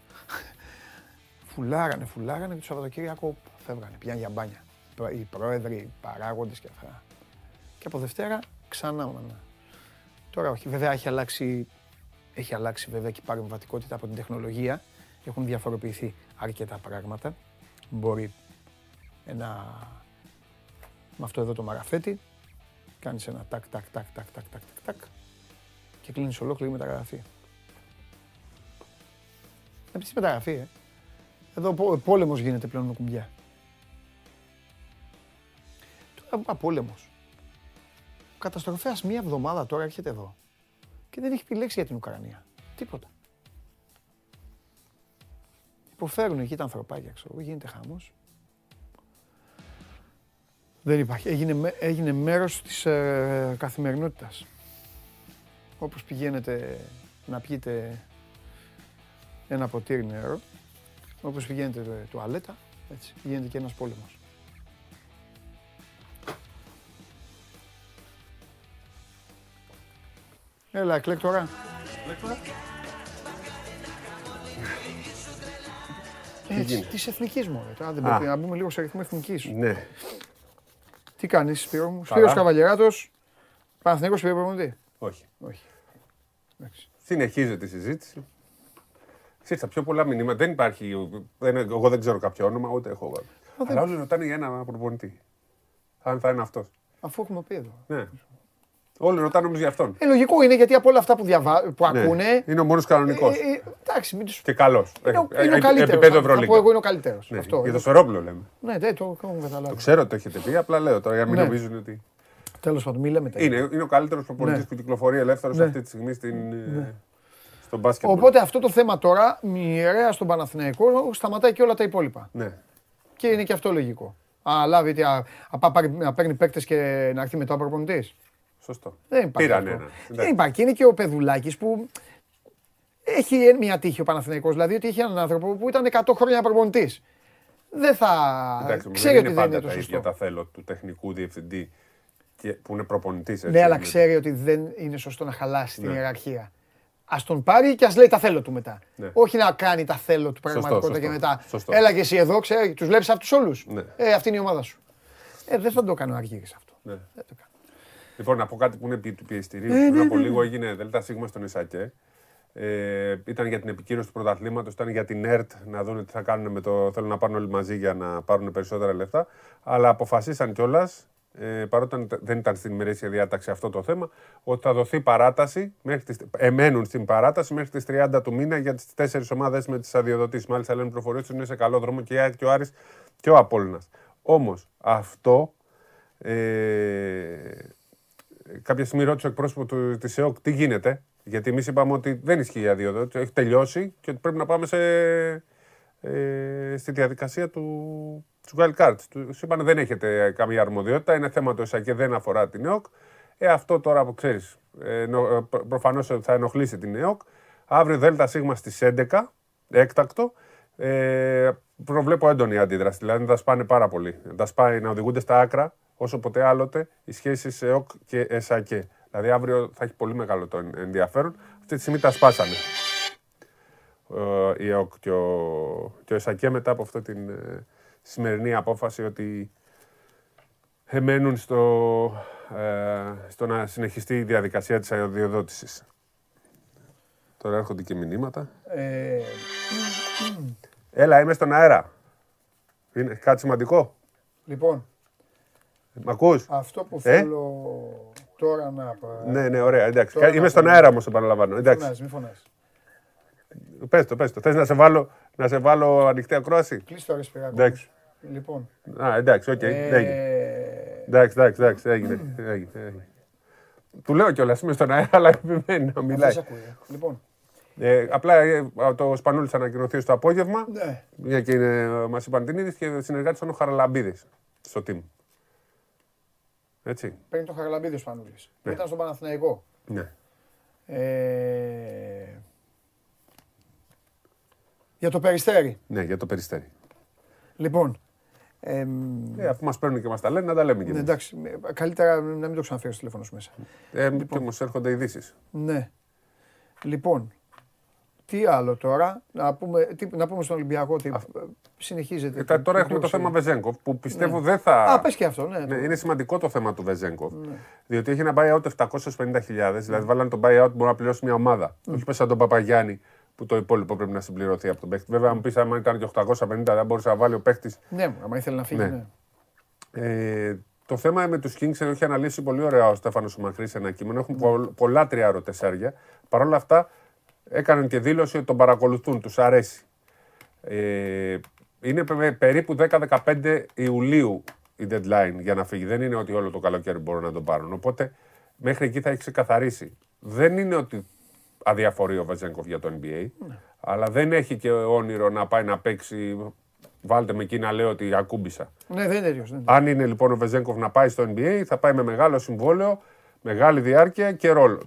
φουλάρανε, φουλάρανε και το Σαββατοκύριακο φεύγανε, πήγαν για μπάνια. Προ- Οι πρόεδροι, οι παράγοντες και αυτά. Και από Δευτέρα ξανά μάνα. Τώρα όχι, βέβαια έχει αλλάξει, έχει αλλάξει βέβαια και η παρεμβατικότητα από την τεχνολογία. Έχουν διαφοροποιηθεί αρκετά πράγματα. Μπορεί ένα, με αυτό εδώ το μαραφέτη, κάνεις ένα τάκ, τάκ, τάκ, τάκ, τάκ, τάκ, τάκ, τάκ και κλείνεις ολόκληρη μεταγραφή. Επίσης μεταγραφή, ε. Εδώ ο πόλεμος γίνεται πλέον με κουμπιά. Τώρα, α, πόλεμος. Ο καταστροφέας μία εβδομάδα τώρα έρχεται εδώ και δεν έχει πει λέξη για την Ουκρανία. Τίποτα. Υποφέρουν εκεί τα ανθρωπάκια, ξέρω εγώ, γίνεται χαμός. Δεν υπάρχει. Έγινε, με- έγινε μέρος της ε, καθημερινότητας. Όπως πηγαίνετε να πιείτε ένα ποτήρι νερό, όπως πηγαίνετε ε, τουαλέτα, έτσι, γίνεται και ένας πόλεμος. Έλα, εκλέκ τώρα. Έτσι, γίνεται; της εθνικής μου, ρε. Τώρα δεν Α. πρέπει να μπούμε λίγο σε ρυθμό εθνικής. Ναι. Τι κάνεις, Σπύρο μου; Καλά. Σπύρος Καβαλιεράτος, Παναθηναϊκός Σπύρο προπονητή. Όχι. Όχι. Εντάξει. Συνεχίζεται η συζήτηση. Ξέρεις, τα πιο πολλά μηνύματα δεν υπάρχει. Δεν, εγώ δεν ξέρω κάποιο όνομα, ούτε έχω. Αλλά όλοι ρωτάνε για ένα προπονητή. Αν θα είναι αυτός. Αφού έχουμε πει εδώ. Ναι. Όλοι ρωτάνε όμως για αυτόν. Ε, λογικό είναι γιατί από όλα αυτά που, διαβα... που Ναι. ακούνε. Είναι ο μόνος κανονικός. ε, ε, εντάξει, μην τους... Και καλός. Είναι, ο- είναι ο καλύτερος. Επίπεδο Θα- Θα πω Ευρωλίγκα. εγώ είναι ο καλύτερος. Ναι, Αυτό. Για το Σφερόπλο λέμε. Ναι, δεν το έχω Το καταλάβει. ξέρω ότι το έχετε πει, απλά λέω τώρα για να μην Ναι. νομίζουν ότι. Τέλος πάντων, μην λέμε τέτοια. Είναι, είναι ο καλύτερος προπονητής Ναι. που κυκλοφορεί ελεύθερος Ναι. αυτή τη στιγμή στην, ε, στο μπάσκετ. Οπότε αυτό το θέμα τώρα, μοιραία στον Παναθηναϊκό, σταματάει και όλα τα υπόλοιπα. Ναι. Και είναι και αυτό λογικό. Α, λάβει, τι, α, α, πά- πάρει- να παίρνει παίκτες και να έρθει μετά ο προπονητής. Σωστό. Δεν υπάρχει. Πήραν αυτό. ένα. Δεν υπάρχει. Και είναι και ο Πεδουλάκης που έχει μια τύχη ο Παναθηναϊκός. Δηλαδή ότι είχε έναν άνθρωπο που ήταν 100 χρόνια προπονητής. Δεν θα. Εντάξει, όμως ξέρει δεν ότι είναι δεν πάντα είναι το τα σωστό. ίδια τα θέλω του τεχνικού διευθυντή και, που είναι προπονητής. Ναι, αλλά ξέρει ότι δεν είναι σωστό να χαλάσει την Ναι. ιεραρχία. Α τον πάρει και ας λέει τα θέλω του μετά. Ναι. Όχι να κάνει τα θέλω του πραγματικότητα σωστό, και μετά. σωστό. Έλα και εσύ εδώ, ξέρει, τους βλέπεις αυτούς όλους. Ναι. Ε, αυτή είναι η ομάδα σου. Ε, δεν θα το κάνω αργύρι αυτό. Ναι. Δεν το κάνω. Λοιπόν, να πω κάτι που είναι επί του πιεστηρίου. Ε, Πριν ναι, από ναι, λίγο έγινε Δέλτα Σίγμα στον Ισακέ. Ε, ήταν για την επικύρωση του πρωταθλήματος, ήταν για την ΕΡΤ να δουν τι θα κάνουν με το. Θέλουν να πάρουν όλοι μαζί για να πάρουν περισσότερα λεφτά. Αλλά αποφασίσαν κιόλας, ε, παρότι ήταν- δεν ήταν στην ημερήσια διάταξη αυτό το θέμα, ότι θα δοθεί παράταση, μέχρι τις, εμένουν στην παράταση μέχρι τις 30 του μήνα για τις τέσσερις ομάδες με τις αδειοδοτήσεις. Μάλιστα λένε προφορίες ότι είναι σε καλό δρόμο και η ΑΕΚ και ο Άρης και ο Απόλλωνας. Όμως αυτό ε, κάποια στιγμή ρώτησε ο εκπρόσωπος της ΕΟΚ τι γίνεται; Γιατί εμείς είπαμε ότι δεν ισχύει η αδειοδότηση, έχει τελειώσει και ότι πρέπει να πάμε σε, ε, στη διαδικασία του, του wild cards. Του είπαν δεν έχετε καμία αρμοδιότητα, είναι θέμα του ΕΣΑ και δεν αφορά την ΕΟΚ. Ε, αυτό τώρα που ξέρεις, ε, προφανώς θα ενοχλήσει την ΕΟΚ. Αύριο ΔΣ στις 11, έκτακτο. Ε, προβλέπω έντονη αντίδραση. Δηλαδή θα σπάνε πάρα πολύ. Θα σπάει να οδηγούνται στα άκρα όσο ποτέ άλλοτε οι σχέσεις ΕΟΚ και ΕΣΑΚΕ. Δηλαδή αύριο θα έχει πολύ μεγάλο το ενδιαφέρον. Αυτή τη στιγμή τα σπάσανε ε, η ΕΟΚ και ο, και ο ΕΣΑΚΕ μετά από αυτή την ε, σημερινή απόφαση ότι μένουν στο, ε, στο να συνεχιστεί η διαδικασία της αδειοδότησης. Τώρα έρχονται και μηνύματα. Ε... Έλα, είμαι στον αέρα. Είναι κάτι σημαντικό. Λοιπόν. Μ' ακούς; Αυτό που ε; θέλω τώρα να πω. Ναι, ναι, ωραία. Εντάξει. Είμαι στον αέρα όμως, επαναλαμβάνω. Εντάξει. Φωνάζεις, μη φωνάζεις. Πες το, πες το. Θες να σε βάλω, να σε βάλω ανοιχτή ακρόαση; Κλείσ' το ρε Σπυράκο. Εντάξει. Λοιπόν. Α, εντάξει, οκ. Ε... Εντάξει, εντάξει, εντάξει, έγινε. έγινε. Του λέω κιόλας, είμαι στον αέρα, αλλά επιμένει να μιλάει. Λοιπόν. Ε, απλά ε, το Σπανούλης ανακοινωθεί στο απόγευμα. Ναι. Μια και μας είπαν την είδηση και συνεργάτης ήταν ο Χαραλαμπίδης στο team. Έτσι. Παίρνει τον Χαραλαμπίδη ο Σπανούλης. Ναι. Ήταν στον Παναθηναϊκό. Ναι. Ε... Για το περιστέρι. Ναι, για το περιστέρι. Λοιπόν. Ε, αφού μας παίρνουν και μας τα λένε, να τα λέμε και ναι, εντάξει, καλύτερα να μην το ξαναφέρω στο τηλέφωνος σου μέσα. Ε, λοιπόν. Και μου έρχονται ειδήσεις. Ναι. Λοιπόν, τι άλλο τώρα, να πούμε, τι, να πούμε στον Ολυμπιακό ότι συνεχίζεται. Ε, τώρα έχουμε το θέμα Βεζέγκοφ που πιστεύω ναι. δεν θα. Α, πες και αυτό, ναι. ναι είναι σημαντικό το θέμα του Βεζέγκοφ. Ναι. Διότι έχει ένα buyout 750.000, δηλαδή βάλανε τον buyout που μπορεί να πληρώσει μια ομάδα. Mm. Όχι πέσα τον Παπαγιάννη που το υπόλοιπο πρέπει να συμπληρωθεί από τον παίχτη. Βέβαια, αν πεις, αν ήταν και 850, δεν μπορούσε να βάλει ο παίχτη. Ναι, άμα ήθελε να φύγει. Ναι. ναι. Ε, το θέμα με τους Kings έχει αναλύσει πολύ ωραία ο Στέφανος Μακρύ σε ένα κείμενο. Έχουν ναι. πολλά τριάρο τεσσάρια. Παρ' όλα αυτά, έκαναν και δήλωση ότι τον παρακολουθούν, τους αρέσει. Ε, είναι περίπου 10-15 Ιουλίου η deadline για να φύγει. Δεν είναι ότι όλο το καλοκαίρι μπορούν να τον πάρουν. Οπότε μέχρι εκεί θα έχει ξεκαθαρίσει. Δεν είναι ότι αδιαφορεί ο Βαζέγκοφ για το NBA, ναι. αλλά δεν έχει και όνειρο να πάει να παίξει. Βάλτε με εκεί να λέω ότι ακούμπησα. Ναι, δεν είναι τέτοιο. Αν είναι λοιπόν ο Βεζέγκοφ να πάει στο NBA, θα πάει με μεγάλο συμβόλαιο, μεγάλη διάρκεια και ρόλο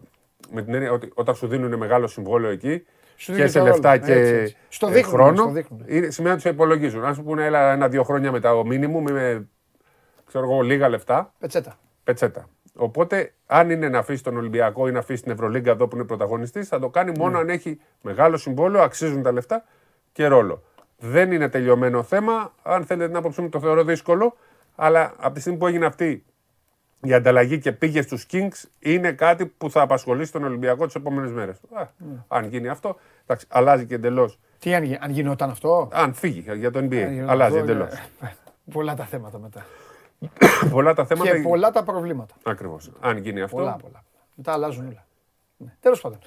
με την έννοια ότι όταν σου δίνουν μεγάλο συμβόλαιο εκεί και σε λεφτά και έτσι, Στο ε, δείχνουν, χρόνο, στο δείχνουν. Είναι, σημαίνει ότι σε υπολογίζουν. Αν σου πούνε ένα-δύο χρόνια μετά ο μήνυμου με ξέρω εγώ, λίγα λεφτά. Πετσέτα. Πετσέτα. Οπότε, αν είναι να αφήσει τον Ολυμπιακό ή να αφήσει την Ευρωλίγκα εδώ που είναι πρωταγωνιστής, θα το κάνει μόνο ναι. αν έχει μεγάλο συμβόλαιο, αξίζουν τα λεφτά και ρόλο. Δεν είναι τελειωμένο θέμα. Αν θέλετε την άποψή μου, το θεωρώ δύσκολο. Αλλά από τη στιγμή που έγινε αυτή η ανταλλαγή και πήγες στους Kings είναι κάτι που θα απασχολήσει τον Ολυμπιακό τις επόμενες μέρες. Ναι. Αν γίνει αυτό, εντάξει, αλλάζει και εντελώς. Τι αν, αν γινόταν αυτό; Αν φύγει για το NBA. Αλλάζει εντελώς. Πολλά τα θέματα μετά. πολλά τα θέματα. Και πολλά τα προβλήματα. Ακριβώς. Αν γίνει αυτό. Πολλά, πολλά. Μετά αλλάζουν όλα. Ναι. Τέλος πάντων.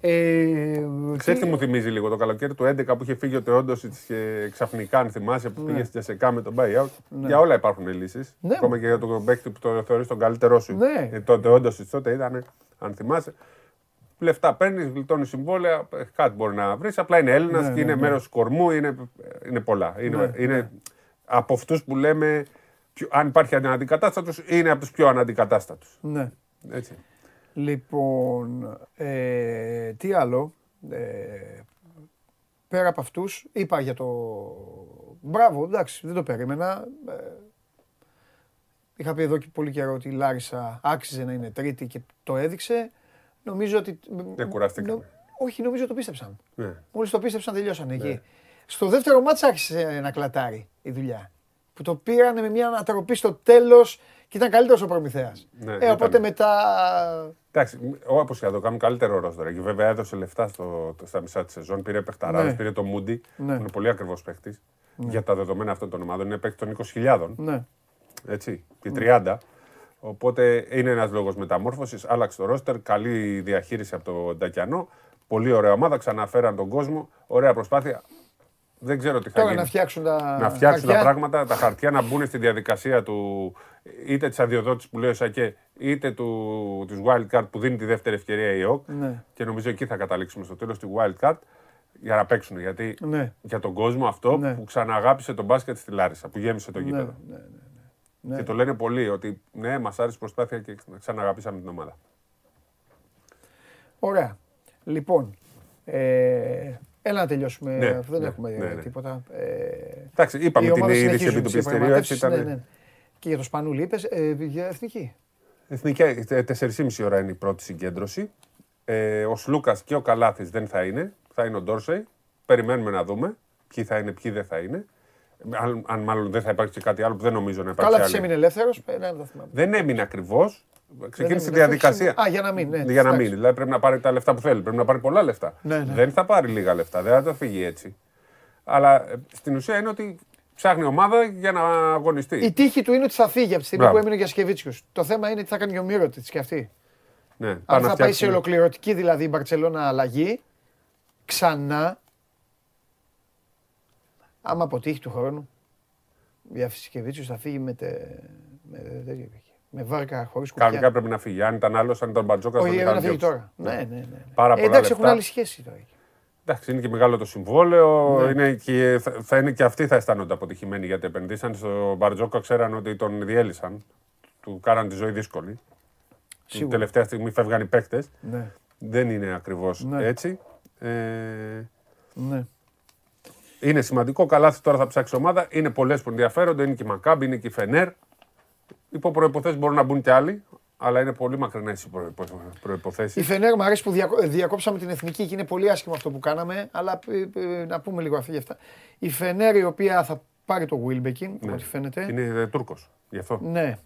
Ε, Ξέρετε τι μου θυμίζει λίγο το καλοκαίρι του 11 που είχε φύγει ο Τεόντος και ξαφνικά, αν θυμάσαι, που ναι. πήγε στη Τζεσεκά με τον buyout. Ναι. Για όλα υπάρχουν λύσεις. Ναι. Ακόμα και για τον παίκτη που το θεωρείς τον καλύτερό σου. Ναι. Ε, το Τεόντος τότε ήταν, αν θυμάσαι. Λεφτά παίρνεις, γλιτώνεις συμβόλαια, ε, κάτι μπορεί να βρεις. Απλά είναι Έλληνας ναι, και είναι ναι, μέρος του κορμού, είναι, είναι πολλά. Είναι, είναι από αυτούς που λέμε, αν υπάρχει αναντικατάστατος, είναι από τους πιο αναντικατάστατους. Ναι. Έτσι. Λοιπόν, ε, τι άλλο. Ε, πέρα από αυτούς, είπα για το... Μπράβο, εντάξει, δεν το περίμενα. Ε, είχα πει εδώ και πολύ καιρό ότι η Λάρισα άξιζε να είναι τρίτη και το έδειξε. Νομίζω ότι... Δεν κουραστήκαμε. όχι, νομίζω το πίστεψαν. Ναι. Μόλις το πίστεψαν τελειώσαν εκεί. Ναι. Στο δεύτερο μάτς άρχισε να κλατάρει η δουλειά. Που το πήρανε με μια ανατροπή στο τέλος και ήταν καλύτερος ο Προμηθέας. Ναι, ε, οπότε μετά. Εντάξει, όπως και να το κάνουν καλύτερο ρόστο. Και βέβαια έδωσε λεφτά στο, στα μισά της σεζόν. Πήρε παιχταράδες, ναι. πήρε το Μούντι. Ναι. είναι πολύ ακριβώ παίχτης. Ναι. Για τα δεδομένα αυτών των ομάδων. Είναι παίχτη των 20.000. Ναι. Έτσι, και 30. Οπότε είναι ένας λόγος μεταμόρφωσης. Άλλαξε το ρόστερ. Καλή διαχείριση από τον Ντακιανό. Πολύ ωραία ομάδα. Ξαναφέραν τον κόσμο. Ωραία προσπάθεια. Δεν ξέρω τι θα Τώρα γίνει. να φτιάξουν τα. να φτιάξουν τα χαρτιά. πράγματα, τα χαρτιά να μπουν στη διαδικασία του είτε της αδειοδότησης που λέει ο Σακέ, είτε του της wildcard που δίνει τη δεύτερη ευκαιρία η ΕΟΚ. Ναι. Και νομίζω εκεί θα καταλήξουμε στο τέλος τη wildcard για να παίξουν. Γιατί Ναι. για τον κόσμο αυτό Ναι. που ξαναγάπησε τον μπάσκετ στη Λάρισα, που γέμισε το Ναι, γήπεδο. ναι, ναι, ναι. Και το λένε πολλοί ότι ναι, μας άρεσε η προσπάθεια και ξαναγαπήσαμε την ομάδα. Ωραία. Λοιπόν, ε, έλα να τελειώσουμε. Ναι, αφού δεν ναι, έχουμε ναι, ναι. τίποτα. Ε, Εντάξει, είπαμε οι την ομάδες είδηση συνεχίζουν επί του τις πιστηρίου, έτσι διαπραγματεύσεις, ήταν. Ναι, ναι. Και για το Σπανούλη είπες, ε, για εθνική. Εθνική, ε, 4,5 ώρα είναι η πρώτη συγκέντρωση. Ε, ο Σλούκα και ο Καλάθης δεν θα είναι. Θα είναι ο Ντόρσεϊ. Περιμένουμε να δούμε ποιοι θα είναι, ποιοι δεν θα είναι. Αν, αν μάλλον δεν θα υπάρξει και κάτι άλλο που δεν νομίζω να υπάρξει. Καλά, τη άλλη. έμεινε ελεύθερος. Ναι, δεν το θυμάμαι. Δεν έμεινε ακριβώς. Ξεκίνησε η έμεινε, διαδικασία. Α, για να μην, ναι. για να Εντάξει. μείνει. Δηλαδή πρέπει να πάρει τα λεφτά που θέλει. Πρέπει να πάρει πολλά λεφτά. Ναι, ναι. Δεν θα πάρει λίγα λεφτά. Δεν θα το φύγει έτσι. Αλλά ε, στην ουσία είναι ότι ψάχνει ομάδα για να αγωνιστεί. Η τύχη του είναι ότι θα φύγει από τη στιγμή Μπράβο. που έμεινε για Σκεβίτσιου. Το θέμα είναι τι θα κάνει και ο Μύρωτη και αυτή. Ναι, Αν πάνε να θα πάει σε φτιάξουν- ολοκληρωτική δηλαδή η Μπαρσελόνα αλλαγή, ξανά, άμα αποτύχει του χρόνου, για Φισκεβίτσιου θα φύγει με, τε, με, τέτοιο εκεί. Με βάρκα χωρίς κουπιά. Κανονικά πρέπει να φύγει. Αν ήταν άλλος, αν ήταν Μπατζόκας, Όχι, θα έπρεπε τον να είχαν φύγει διώξει. τώρα. Ναι, ναι, ναι. Πάρα Ε, πολλά εντάξει, έχουν λεφτά. άλλη σχέση τώρα. Εντάξει, είναι και μεγάλο το συμβόλαιο. Ναι. Είναι και, θα, θα είναι και αυτοί θα αισθάνονται αποτυχημένοι γιατί επενδύσαν στο Μπαρτζόκα, ξέραν ότι τον διέλυσαν. Του κάναν τη ζωή δύσκολη. Την Σίγουρα. τελευταία στιγμή φεύγαν οι παίκτες. Ναι, Δεν είναι ακριβώς Ναι. έτσι. Ε, ναι. είναι σημαντικό. Καλά, τώρα θα ψάξει ομάδα. Είναι πολλές που ενδιαφέρονται. Είναι και η Μακάμπ, είναι και η Φενέρ. Υπό προποθέσει μπορούν να μπουν και άλλοι. Αλλά είναι πολύ μακρινές οι προποθέσει. Η Φενέρ μου αρέσει που διακο- διακόψαμε την εθνική και είναι πολύ άσχημο αυτό που κάναμε, αλλά ε, ε, να πούμε λίγο αυτή για αυτά. Η Φενέρ η οποία θα πάρει το Wilbekin, από ό,τι φαίνεται. Είναι ε, Τούρκος. Γι' αυτό Ναι,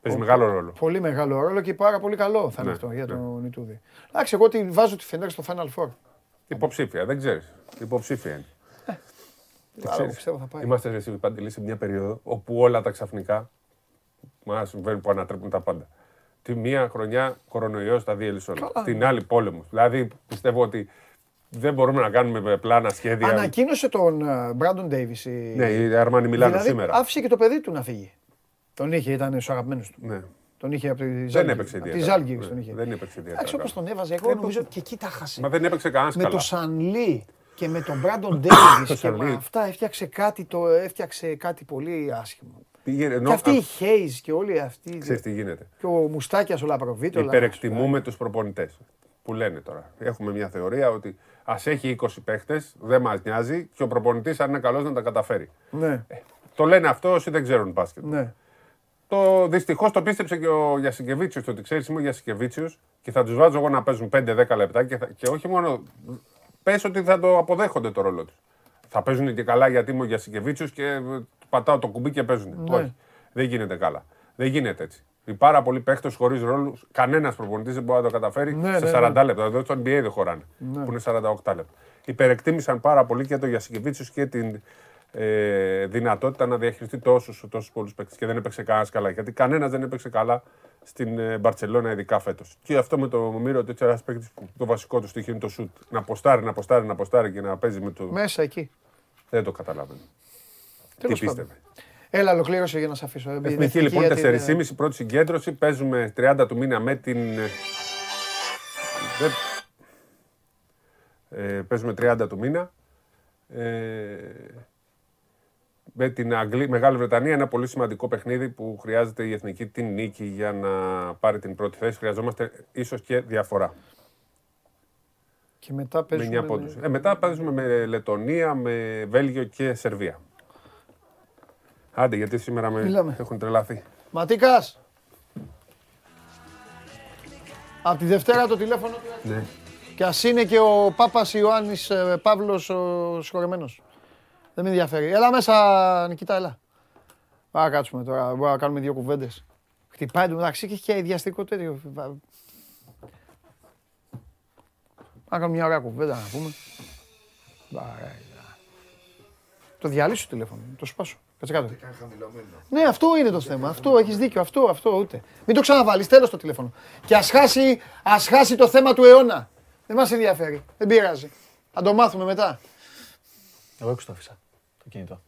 παίζει μεγάλο ρόλο. πολύ μεγάλο ρόλο και πάρα πολύ καλό θα είναι Ναι, αυτό για ναι. τον Ιτούδη. Εντάξει, εγώ τη βάζω τη Φενέρ στο Final Four. Υποψήφια, δεν ξέρεις. Υποψήφια είναι. Άρα, εγώ Ξέρεις, πιστεύω θα πάει. Είμαστε ρε, εσύ, Παντελή, σε μια περίοδο όπου όλα τα ξαφνικά μα συμβαίνουν που ανατρέπουν τα πάντα. Τη μία χρονιά κορονοϊός τα διέλυσε όλα. Την άλλη πόλεμος. Δηλαδή πιστεύω ότι δεν μπορούμε να κάνουμε πλάνα, σχέδια. Ανακοίνωσε τον Μπράντον Ντέιβις. Ναι, η Αρμάνι Μιλάνο δηλαδή, σήμερα. άφησε και το παιδί του να φύγει. Τον είχε, ήταν στους αγαπημένους του. Ναι. Τον είχε από τη Δεν Ζάλγκη. έπαιξε Από τη ιδιαίτερα. Ζάλγκη Ναι, τον είχε. Δεν έπαιξε ιδιαίτερα. Εντάξει, όπως τον έβαζε, εγώ νομίζω και εκεί τα χάσε. Μα δεν έπαιξε κανένας με καλά. το Σανλί και με τον Μπράντον Ντέιβις και Σαν με Λί. αυτά έφτιαξε κάτι, το, έφτιαξε κάτι πολύ άσχημο. Πήγαινε, ενώ, και αυτή α, η Χέιζ και όλοι αυτοί. Ξέρεις τι γίνεται. Και ο Μουστάκια ο Λαπροβίτο. Υπερεκτιμούμε τους προπονητές. Που λένε τώρα. Έχουμε μια θεωρία ότι ας έχει 20 παίχτες, δεν μας νοιάζει και ο προπονητής, αν είναι καλός, να τα καταφέρει. Ναι, Το λένε αυτό όσοι δεν ξέρουν μπάσκετ. ναι. Το δυστυχώς το πίστεψε και ο Γιασικεβίτσιος. Το ότι ξέρεις, είμαι ο Γιασικεβίτσιος και θα τους βάζω εγώ να παίζουν 5-10 λεπτά και, θα- και όχι μόνο. Πες ότι θα το αποδέχονται το ρόλο τους. Θα παίζουν και καλά γιατί είμαι ο Γιασικεβίτσιος και ε, πατάω το κουμπί και παίζουν. Ναι. Όχι. Δεν γίνεται καλά. Δεν γίνεται έτσι. Οι πάρα πολλοί παίχτες χωρίς ρόλους, κανένας προπονητής δεν μπορεί να το καταφέρει Ναι, σε ναι, 40 ναι. λεπτά. Εδώ στο NBA δεν χωράνε. Που είναι 48 λεπτά. Υπερεκτίμησαν πάρα πολύ και το Γιασικεβίτσιος και την ε, δυνατότητα να διαχειριστεί τόσους τόσους πολλούς παίκτες. Και δεν έπαιξε κανένας καλά. Γιατί κανένας δεν έπαιξε καλά στην ε, Μπαρσελόνα, ειδικά φέτος. Και αυτό με το Μύρο, ότι ένας παίκτης που το βασικό του στοιχείο είναι το σουτ. Να ποστάρει, να ποστάρει, να ποστάρει και να παίζει με το. Μέσα εκεί. Δεν το καταλαβαίνω. Τι Τέλος πίστευε. Έλα, ολοκλήρωσε για να σε αφήσω. Την Εθνική εθνική, λοιπόν γιατί 4,5 πρώτη συγκέντρωση. Παίζουμε 30 του μήνα με την. ε, δεν- Ε, παίζουμε 30 του μήνα. Ε, με την Αγγλή, Μεγάλη Βρετανία ένα πολύ σημαντικό παιχνίδι που χρειάζεται η Εθνική την νίκη για να πάρει την πρώτη θέση. Χρειαζόμαστε ίσως και διαφορά. Και μετά Με παίζουμε. 9 πόντους. Ε, μετά παίζουμε με Λετωνία, με Βέλγιο και Σερβία. Άντε, γιατί σήμερα με Μιλάμε. έχουν τρελαθεί. Ματίκας. Από τη Δευτέρα το τηλέφωνο του. Ναι. Και ας είναι και ο Πάπας Ιωάννης ε, Παύλος ο συγχωρεμένος. Δεν με ενδιαφέρει. Έλα μέσα, Νικητά, έλα. Πάμε να κάτσουμε τώρα, μπορούμε να κάνουμε δύο κουβέντες. Χτυπάει το μεταξύ και έχει και ιδιαστικό τέτοιο. Πάμε να κάνουμε μια ωραία κουβέντα να πούμε. Βαρέα. Το διαλύσω το τηλέφωνο, το σπάσω. Κάτσε κάτω. Ναι, αυτό είναι το θέμα. Αυτό έχεις δίκιο. Αυτό, αυτό ούτε. Μην το ξαναβάλεις. Τέλος το τηλέφωνο. Και ας χάσει, ας χάσει το θέμα του αιώνα. Δεν μας ενδιαφέρει. Δεν πειράζει. Θα το μάθουμε μετά. Εγώ έξω το άφησα το κινητό.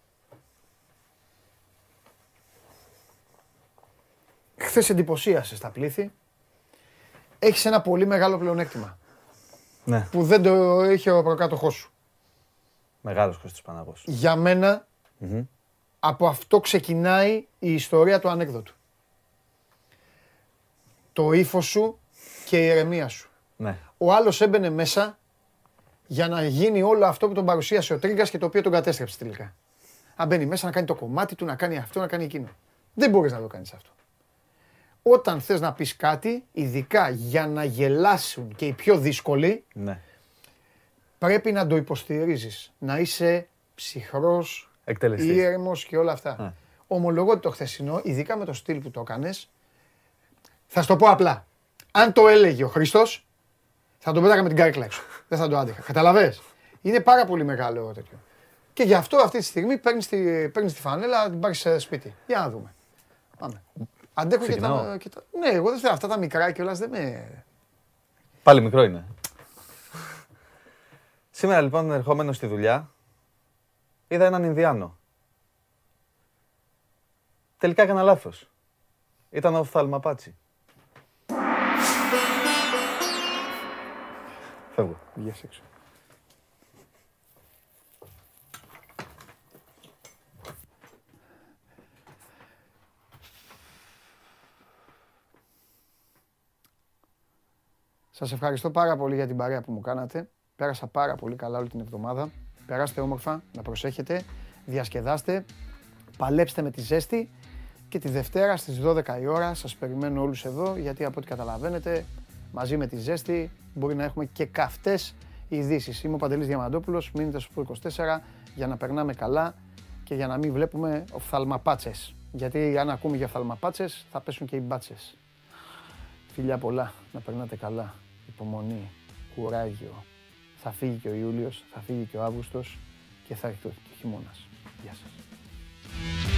Χθες εντυπωσίασες στα πλήθη. Έχεις ένα πολύ μεγάλο πλεονέκτημα. Ναι, Που δεν το είχε ο προκάτοχός σου. μεγάλος Κώστας Παναγός. Για μένα, από αυτό ξεκινάει η ιστορία του ανέκδοτου. Το ύφος σου και η ηρεμία σου. Ναι. Ο άλλος έμπαινε μέσα για να γίνει όλο αυτό που τον παρουσίασε ο Τρίγκα και το οποίο τον κατέστρεψε τελικά. Αν μπαίνει μέσα να κάνει το κομμάτι του, να κάνει αυτό, να κάνει εκείνο. Δεν μπορείς να το κάνεις αυτό. Όταν θες να πεις κάτι, ειδικά για να γελάσουν και οι πιο δύσκολοι, Ναι. πρέπει να το υποστηρίζεις. Να είσαι ψυχρός, Εκτελεστής. ήρεμος και όλα αυτά. Ναι. Ομολογώ ότι το χθεσινό, ειδικά με το στυλ που το έκανες, θα σου το πω απλά. Αν το έλεγε ο Χριστός, θα τον πέταγα με την κάρκλα έξω. Δεν θα το άντεχα. Καταλαβες; Είναι πάρα πολύ μεγάλο τέτοιο. Και γι' αυτό αυτή τη στιγμή παίρνεις τη, παίρνεις τη φανέλα, την πάρεις σε σπίτι. Για να δούμε. Πάμε. Αντέχω και τα, Ξεκινάω. και τα... Ναι, εγώ δεν θέλω αυτά τα μικρά κιόλας δεν με... Πάλι μικρό είναι. Σήμερα λοιπόν ερχόμενος στη δουλειά, είδα έναν Ινδιάνο. Τελικά έκανα λάθος. Ήταν ο οφθαλμαπάτσι. Φεύγω. Βγες έξω. Σας ευχαριστώ πάρα πολύ για την παρέα που μου κάνατε. Πέρασα πάρα πολύ καλά όλη την εβδομάδα. Περάστε όμορφα, να προσέχετε, διασκεδάστε, παλέψτε με τη ζέστη και τη Δευτέρα στις 12 η ώρα σας περιμένω όλους εδώ γιατί από ό,τι καταλαβαίνετε μαζί με τη ζέστη μπορεί να έχουμε και καυτές ειδήσεις. Είμαι ο Παντελής Διαμαντόπουλος, μείνετε στο Sport 24 για να περνάμε καλά και για να μην βλέπουμε οφθαλμαπάτσες. Γιατί αν ακούμε για οφθαλμαπάτσες θα πέσουν και οι μπάτσες. Φιλιά πολλά, να περνάτε καλά. Υπομονή, κουράγιο θα φύγει και ο Ιούλιος, θα φύγει και ο Αύγουστος και θα έρθει και ο χειμώνας. Γεια σας.